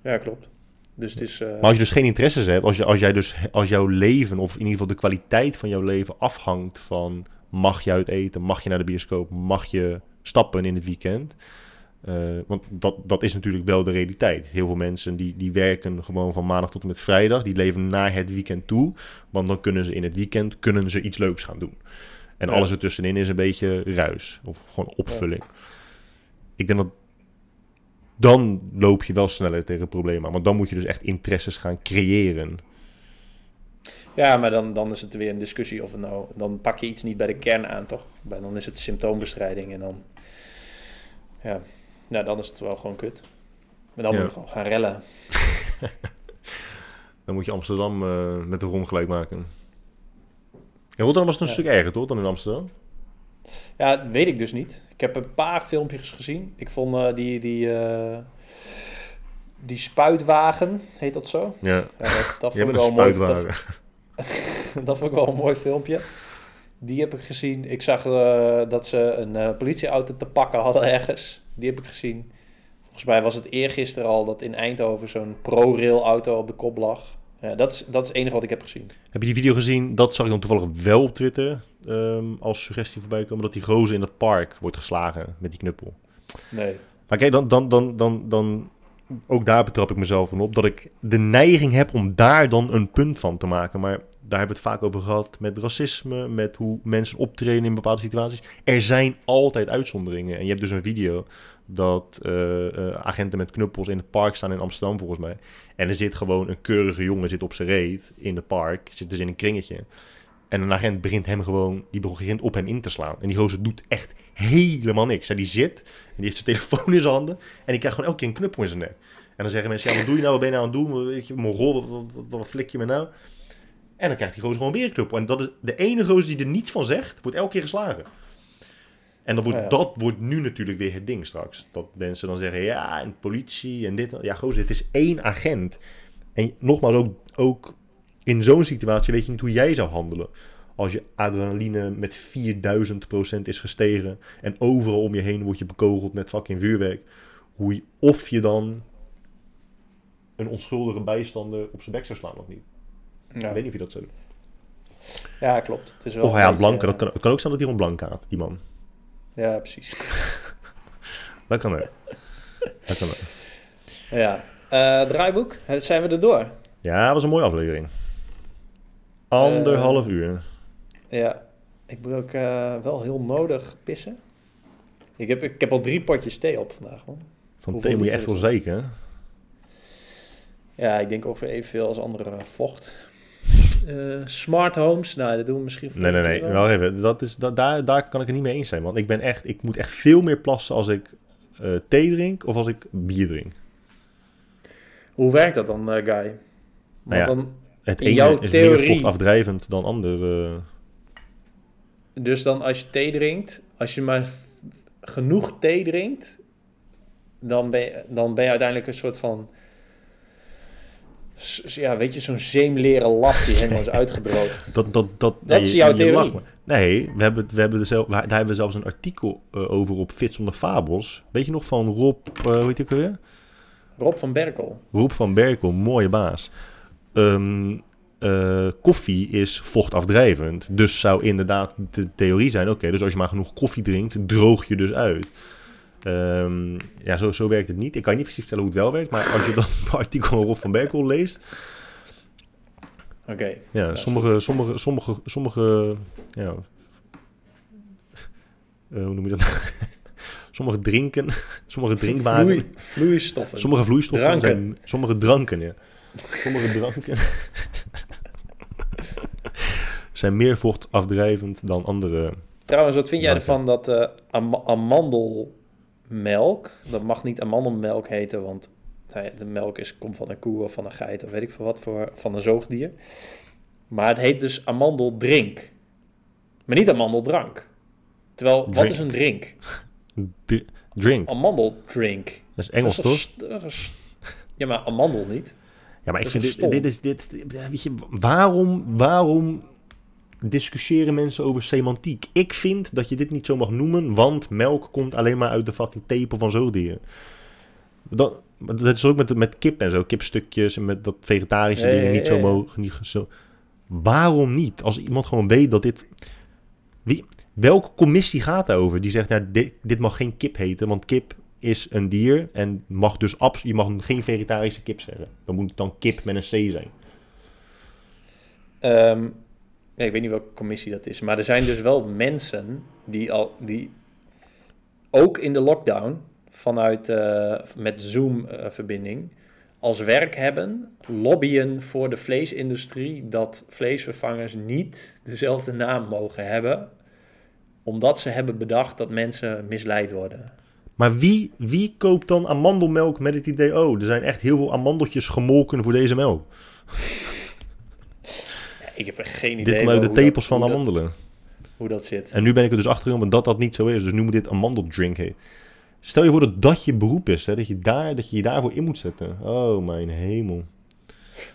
Ja, klopt. Dus het is... eh, Maar als je dus geen interesses hebt, als, je, als, jij dus, als jouw leven, of in ieder geval de kwaliteit van jouw leven afhangt van mag je uit eten, mag je naar de bioscoop, mag je stappen in het weekend. Eh, want dat, dat is natuurlijk wel de realiteit. Heel veel mensen die, die werken gewoon van maandag tot en met vrijdag, die leven naar het weekend toe, want dan kunnen ze in het weekend kunnen ze iets leuks gaan doen. En Ja. alles ertussenin is een beetje ruis of gewoon opvulling. Ik denk dat dan loop je wel sneller tegen problemen aan. Want dan moet je dus echt interesses gaan creëren. Ja, maar dan, dan is het weer een discussie of het nou... Dan pak je iets niet bij de kern aan, toch? Dan is het symptoombestrijding en dan... Ja, nou, dan is het wel gewoon kut. Maar dan Ja. moet je gewoon gaan rellen. Dan moet je Amsterdam eh, met de rom gelijk maken. In Rotterdam was het een Ja. stuk erger, toch, dan in Amsterdam? Ja, dat weet ik dus niet. Ik heb een paar filmpjes gezien. Ik vond eh, die, die, eh, die spuitwagen, heet dat zo? Ja, Ja, dat, vond ik wel een mooi, dat, dat vond ik wel een mooi filmpje. Die heb ik gezien. Ik zag eh, dat ze een politieauto te pakken hadden ergens. Die heb ik gezien. Volgens mij was het eergisteren al dat in Eindhoven zo'n ProRail auto op de kop lag. Ja, dat, is, dat is het enige wat ik heb gezien. Heb je die video gezien? Dat zag ik dan toevallig wel op Twitter. ehm, als suggestie voorbij komen. Dat die gozer in dat park wordt geslagen met die knuppel. Nee. Maar kijk, dan, dan, dan, dan, dan, ook daar betrap ik mezelf van op. Dat ik de neiging heb om daar dan een punt van te maken. Maar daar hebben we het vaak over gehad met racisme. Met hoe mensen optreden in bepaalde situaties. Er zijn altijd uitzonderingen. En je hebt dus een video dat eh, eh, agenten met knuppels in het park staan in Amsterdam volgens mij. En er zit gewoon een keurige jongen zit op zijn reet in het park. Zit dus in een kringetje. En een agent begint hem gewoon, die begint op hem in te slaan. En die gozer doet echt helemaal niks. Hij die zit en die heeft zijn telefoon in zijn handen. En die krijgt gewoon elke keer een knuppel in zijn nek. En dan zeggen mensen, ja, wat doe je nou? Wat ben je nou aan het doen? Weet je, wat, wat, wat flik je me nou? En dan krijgt die gozer gewoon weer een knuppel. En dat is de ene gozer die er niets van zegt, wordt elke keer geslagen. En dan wordt, Ja, ja. dat wordt nu natuurlijk weer het ding straks. Dat mensen dan zeggen, ja, en politie en dit. Ja, gozer, het is één agent. En nogmaals, ook, ook in zo'n situatie weet je niet hoe jij zou handelen. Als je adrenaline met 4000% is gestegen en overal om je heen word je bekogeld met fucking vuurwerk. Hoe je, of je dan een onschuldige bijstander op zijn bek zou slaan of niet. Ja. Ik weet niet of je dat zou doen. Ja, klopt. Het is wel Of hij had blanken. Dat kan, het kan ook zijn dat hij gewoon blank had, die man. Ja, precies. Dat kan ook. Dat kan ook. Ja. Eh, draaiboek, Eh, zijn we er door? Ja, dat was een mooie aflevering. Anderhalf uur. Ja. Ik moet ook eh, wel heel nodig pissen. Ik heb, ik heb al drie potjes thee op vandaag, man. Van Hoeveel thee moet je echt wel zeker. Ja, ik denk ongeveer evenveel als andere vocht. Eh, smart homes, nou, dat doen we misschien Nee, nee, nee. Wel even. Dat is, dat, daar, daar kan ik het niet mee eens zijn. Want ik ben echt... Ik moet echt veel meer plassen als ik eh, thee drink of als ik bier drink. Hoe werkt dat dan, eh, Guy? Want Nou ja, dan, Het In ene jouw is theorie- meer vochtafdrijvend dan ander. eh. dus dan als je thee drinkt, als je maar genoeg thee drinkt, dan ben je, dan ben je uiteindelijk een soort van, ja, weet je, zo'n zeemleren lap die helemaal is uitgedroogd. Dat, dat, dat, Dat is jouw theorie. Nee, we hebben, we hebben er zelf, daar hebben we zelfs een artikel eh, over op Fit zonder Fabels. Weet je nog van Rob, eh, hoe heet ook alweer? Rob van Berkel. Rob van Berkel, mooie baas. Ehm, eh, koffie is vochtafdrijvend. Dus zou inderdaad de theorie zijn: oké, dus als je maar genoeg koffie drinkt, droog je dus uit. Ehm, ja, zo, zo werkt het niet. Ik kan je niet precies vertellen hoe het wel werkt, maar als je dan artikel van Rob van Berkel leest, Oké. ja, sommige, sommige, sommige, sommige, ja, eh, hoe noem je dat? sommige drinken, sommige drinkbaren, Vloei- vloeistoffen. sommige vloeistoffen Dranken. zijn, sommige dranken, ja. Sommige dranken zijn meer vochtafdrijvend dan andere. Trouwens, wat vind jij ervan dat eh, am- amandelmelk, dat mag niet amandelmelk heten, want de melk is, komt van een koe of van een geit of weet ik veel wat, voor, van een zoogdier. Maar het heet dus amandeldrink, maar niet amandeldrank. Terwijl, wat is een drink? Dr- Drink, Amandeldrink. dat is Engels Dat is toch? st- dat is- Ja, maar amandel niet. Ja, maar ik vind dit, dit is dit. Weet je, waarom, waarom discussiëren mensen over semantiek? Ik vind dat je dit niet zo mag noemen, want melk komt alleen maar uit de fucking tepel van zoogdieren. Dat, dat is ook met, met kip en zo, kipstukjes en met dat vegetarische Ja, ja, dingen niet zo ja, ja. mogen. Niet zo. Waarom niet? Als iemand gewoon weet dat dit. Wie, welke commissie gaat daarover? Die zegt, nou, dit, dit mag geen kip heten, want kip is een dier en mag dus abs je mag geen vegetarische kip zeggen. Dan moet het dan kip met een C zijn. Ehm, ja, ik weet niet welke commissie dat is, maar er zijn dus wel mensen die al die ook in de lockdown vanuit eh, met Zoom-verbinding als werk hebben lobbyen voor de vleesindustrie dat vleesvervangers niet dezelfde naam mogen hebben, omdat ze hebben bedacht dat mensen misleid worden. Maar wie, wie koopt dan amandelmelk met het idee, oh, er zijn echt heel veel amandeltjes gemolken voor deze melk. Ik heb echt geen idee. Dit komt uit de dat- tepels van dat- amandelen. hoe dat zit. En nu ben ik er dus achter gekomen dat dat niet zo is. Dus nu moet dit amandeldrink heten. Stel je voor dat dat je beroep is, hè, dat, je daar, dat je je daarvoor in moet zetten. Oh, mijn hemel.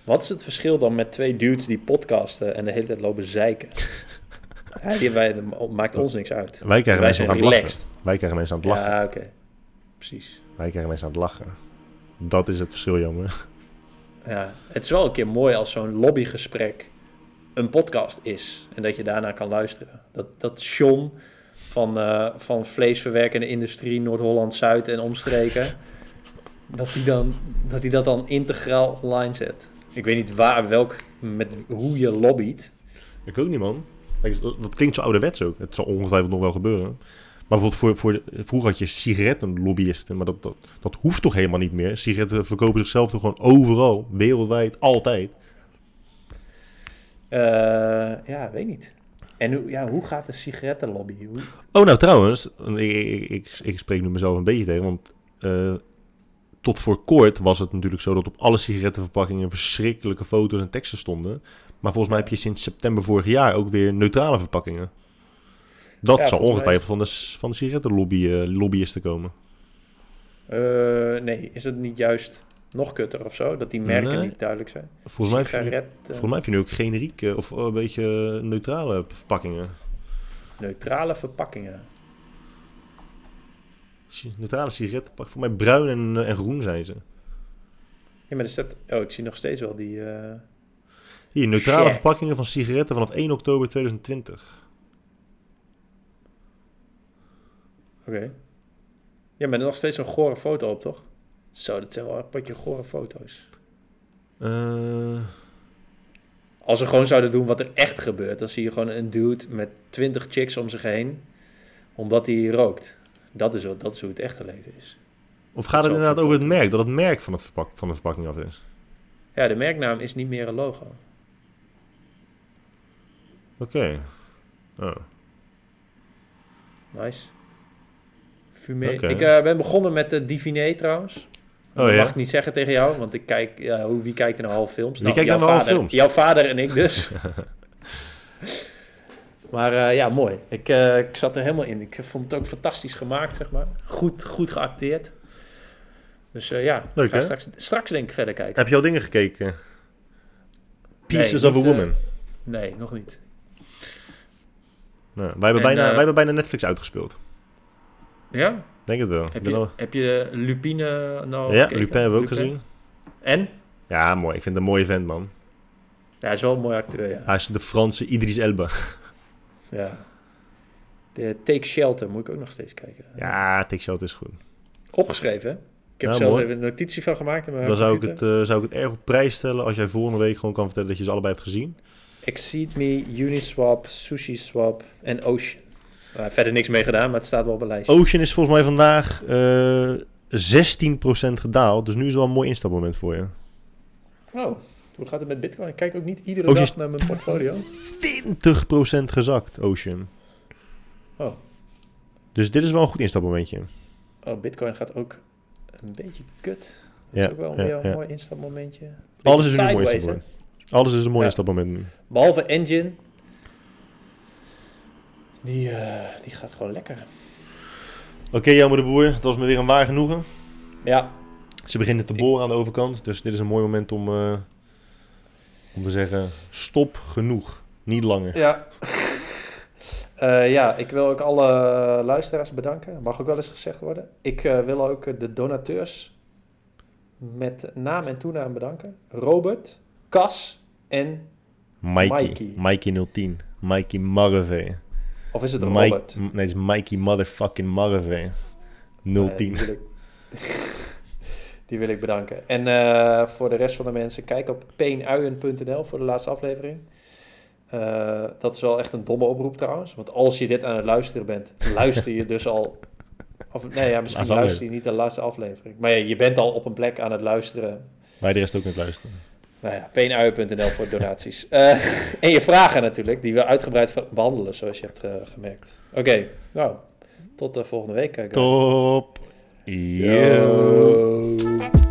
Wat is het verschil dan met twee dudes die podcasten en de hele tijd lopen zeiken? ja, die, wij, maakt ons niks uit. Wij krijgen Wij mensen aan het lachen. Wij krijgen mensen aan het lachen. Ja, oké. Precies. Wij krijgen mensen aan het lachen. Dat is het verschil, jammer. Ja, het is wel een keer mooi als zo'n lobbygesprek een podcast is. En dat je daarna kan luisteren. Dat, dat John van, eh, van vleesverwerkende industrie Noord-Holland-Zuid en omstreken... dat hij dan, dat hij dat dan integraal online zet. Ik weet niet waar, welk, met hoe je lobbyt. Ik ook niet, man. Dat klinkt zo ouderwets ook. Het zal ongetwijfeld nog wel gebeuren. Maar bijvoorbeeld voor, voor de- vroeger had je sigarettenlobbyisten, maar dat, dat, dat hoeft toch helemaal niet meer. Sigaretten verkopen zichzelf toch gewoon overal, wereldwijd, altijd. Eh, ja, weet niet. En hoe, ja, hoe gaat de sigarettenlobby? Hoe, Oh, nou trouwens, ik, ik, spreek nu mezelf een beetje tegen, want eh, tot voor kort was het natuurlijk zo dat op alle sigarettenverpakkingen verschrikkelijke foto's en teksten stonden. Maar volgens mij heb je sinds september vorig jaar ook weer neutrale verpakkingen. Dat Ja, zal ongetwijfeld van de, van de sigarettenlobby eh, lobbyisten komen. Eh, nee, is het niet juist nog kutter of zo? Dat die merken Nee. niet duidelijk zijn? Volgens mij, heb je nu, Sigaret, eh, volgens mij heb je nu ook generieke of eh, een beetje neutrale verpakkingen. neutrale verpakkingen. Neutrale sigarettenpakkingen. Voor mij bruin en, eh, en groen zijn ze. Ja, maar er staat... Oh, ik zie nog steeds wel die... eh, Hier, neutrale Shit. verpakkingen van sigaretten vanaf 1 oktober 2020. Oké. Ja, maar er is nog steeds een gore foto op, toch? Zo, dat zijn wel een potje gore foto's. Eh, Als ze gewoon zouden doen wat er echt gebeurt, dan zie je gewoon een dude met 20 chicks om zich heen, omdat hij rookt. Dat is, wat, dat is hoe het echte leven is. of gaat het inderdaad over het merk, dat het merk van, het verpak van de verpakking af is? Ja, de merknaam is niet meer een logo. Oké. Oh. Nice. Fumé. Ik eh, ben begonnen met de Diviné trouwens. Oh ja? mag ik niet zeggen tegen jou, want ik kijk, ja, hoe, wie kijkt er nou half films? Wie kijkt nou naar half films? Jouw vader en ik dus. maar eh, ja, mooi. Ik, eh, ik zat er helemaal in. Ik vond het ook fantastisch gemaakt, zeg maar. Goed, goed geacteerd. Dus eh, ja, Leuk, ga straks, straks denk ik verder kijken. Heb je al dingen gekeken? Pieces Nee, of a niet, Woman. Nee, nog niet. Nou, wij, hebben en, bijna, wij hebben bijna Netflix uitgespeeld. Ja? Denk het wel. Heb je, al- heb je Lupine nou Ja, gekeken? Lupin hebben we ook Lupin? gezien. En? Ja, mooi. Ik vind het een mooie vent, man. Ja, hij is wel een mooi acteur, ja. Hij is de Franse Idris Elba. ja. De Take Shelter moet ik ook nog steeds kijken. Ja, Take Shot is goed. Opgeschreven, hè? Ik heb er zelf mooi. even een notitie van gemaakt. in mijn Dan zou ik, het, eh, zou ik het erg op prijs stellen als jij volgende week gewoon kan vertellen dat je ze allebei hebt gezien. Exceed Me, Uniswap, Sushi Swap en Ocean. Uh, verder niks mee gedaan, maar het staat wel op een lijstje. Ocean is volgens mij vandaag eh 16% gedaald. Dus nu is wel een mooi instapmoment voor je. Oh, hoe gaat het met Bitcoin? Ik kijk ook niet iedere Ocean dag naar mijn portfolio. 20% gezakt, Ocean. Oh. Dus dit is wel een goed instapmomentje. Oh, Bitcoin gaat ook een beetje kut. Dat Ja, is ook wel ja, weer een ja. mooi instapmomentje. Alles is nu een mooi sideways, hè? instapmoment. Alles is een mooi instapmoment nu. Behalve Engine. Die, eh, die gaat gewoon lekker. Oké, jammer de boer. Het was me weer een waar genoegen. Ja, Ze beginnen te boren aan de overkant. Dus dit is een mooi moment om, eh, om te zeggen: stop genoeg. Niet langer. Ja. Eh, ja, ik wil ook alle luisteraars bedanken. Mag ook wel eens gezegd worden. Ik wil ook de donateurs met naam en toenaam bedanken. Robert, Cas en... Mikey. Mikey. Mikey 010. Mikey Marve. Of is het Mike, Robert? m- nee, het is Mikey motherfucking Marve. 010. Eh, die, wil ik, die wil ik bedanken. En eh, voor de rest van de mensen, kijk op peenuien.nl voor de laatste aflevering. Eh, dat is wel echt een domme oproep trouwens. Want als je dit aan het luisteren bent, luister je dus al... Of nee, ja, misschien luister je niet de laatste aflevering. Maar ja, je bent al op een plek aan het luisteren. Wij de rest ook niet luisteren. Nou ja, peenuien.nl voor donaties. Eh, en je vragen natuurlijk, die we uitgebreid behandelen, zoals je hebt eh, gemerkt. Oké, nou, tot de volgende week. eh, guys. Top. Yo. Yo.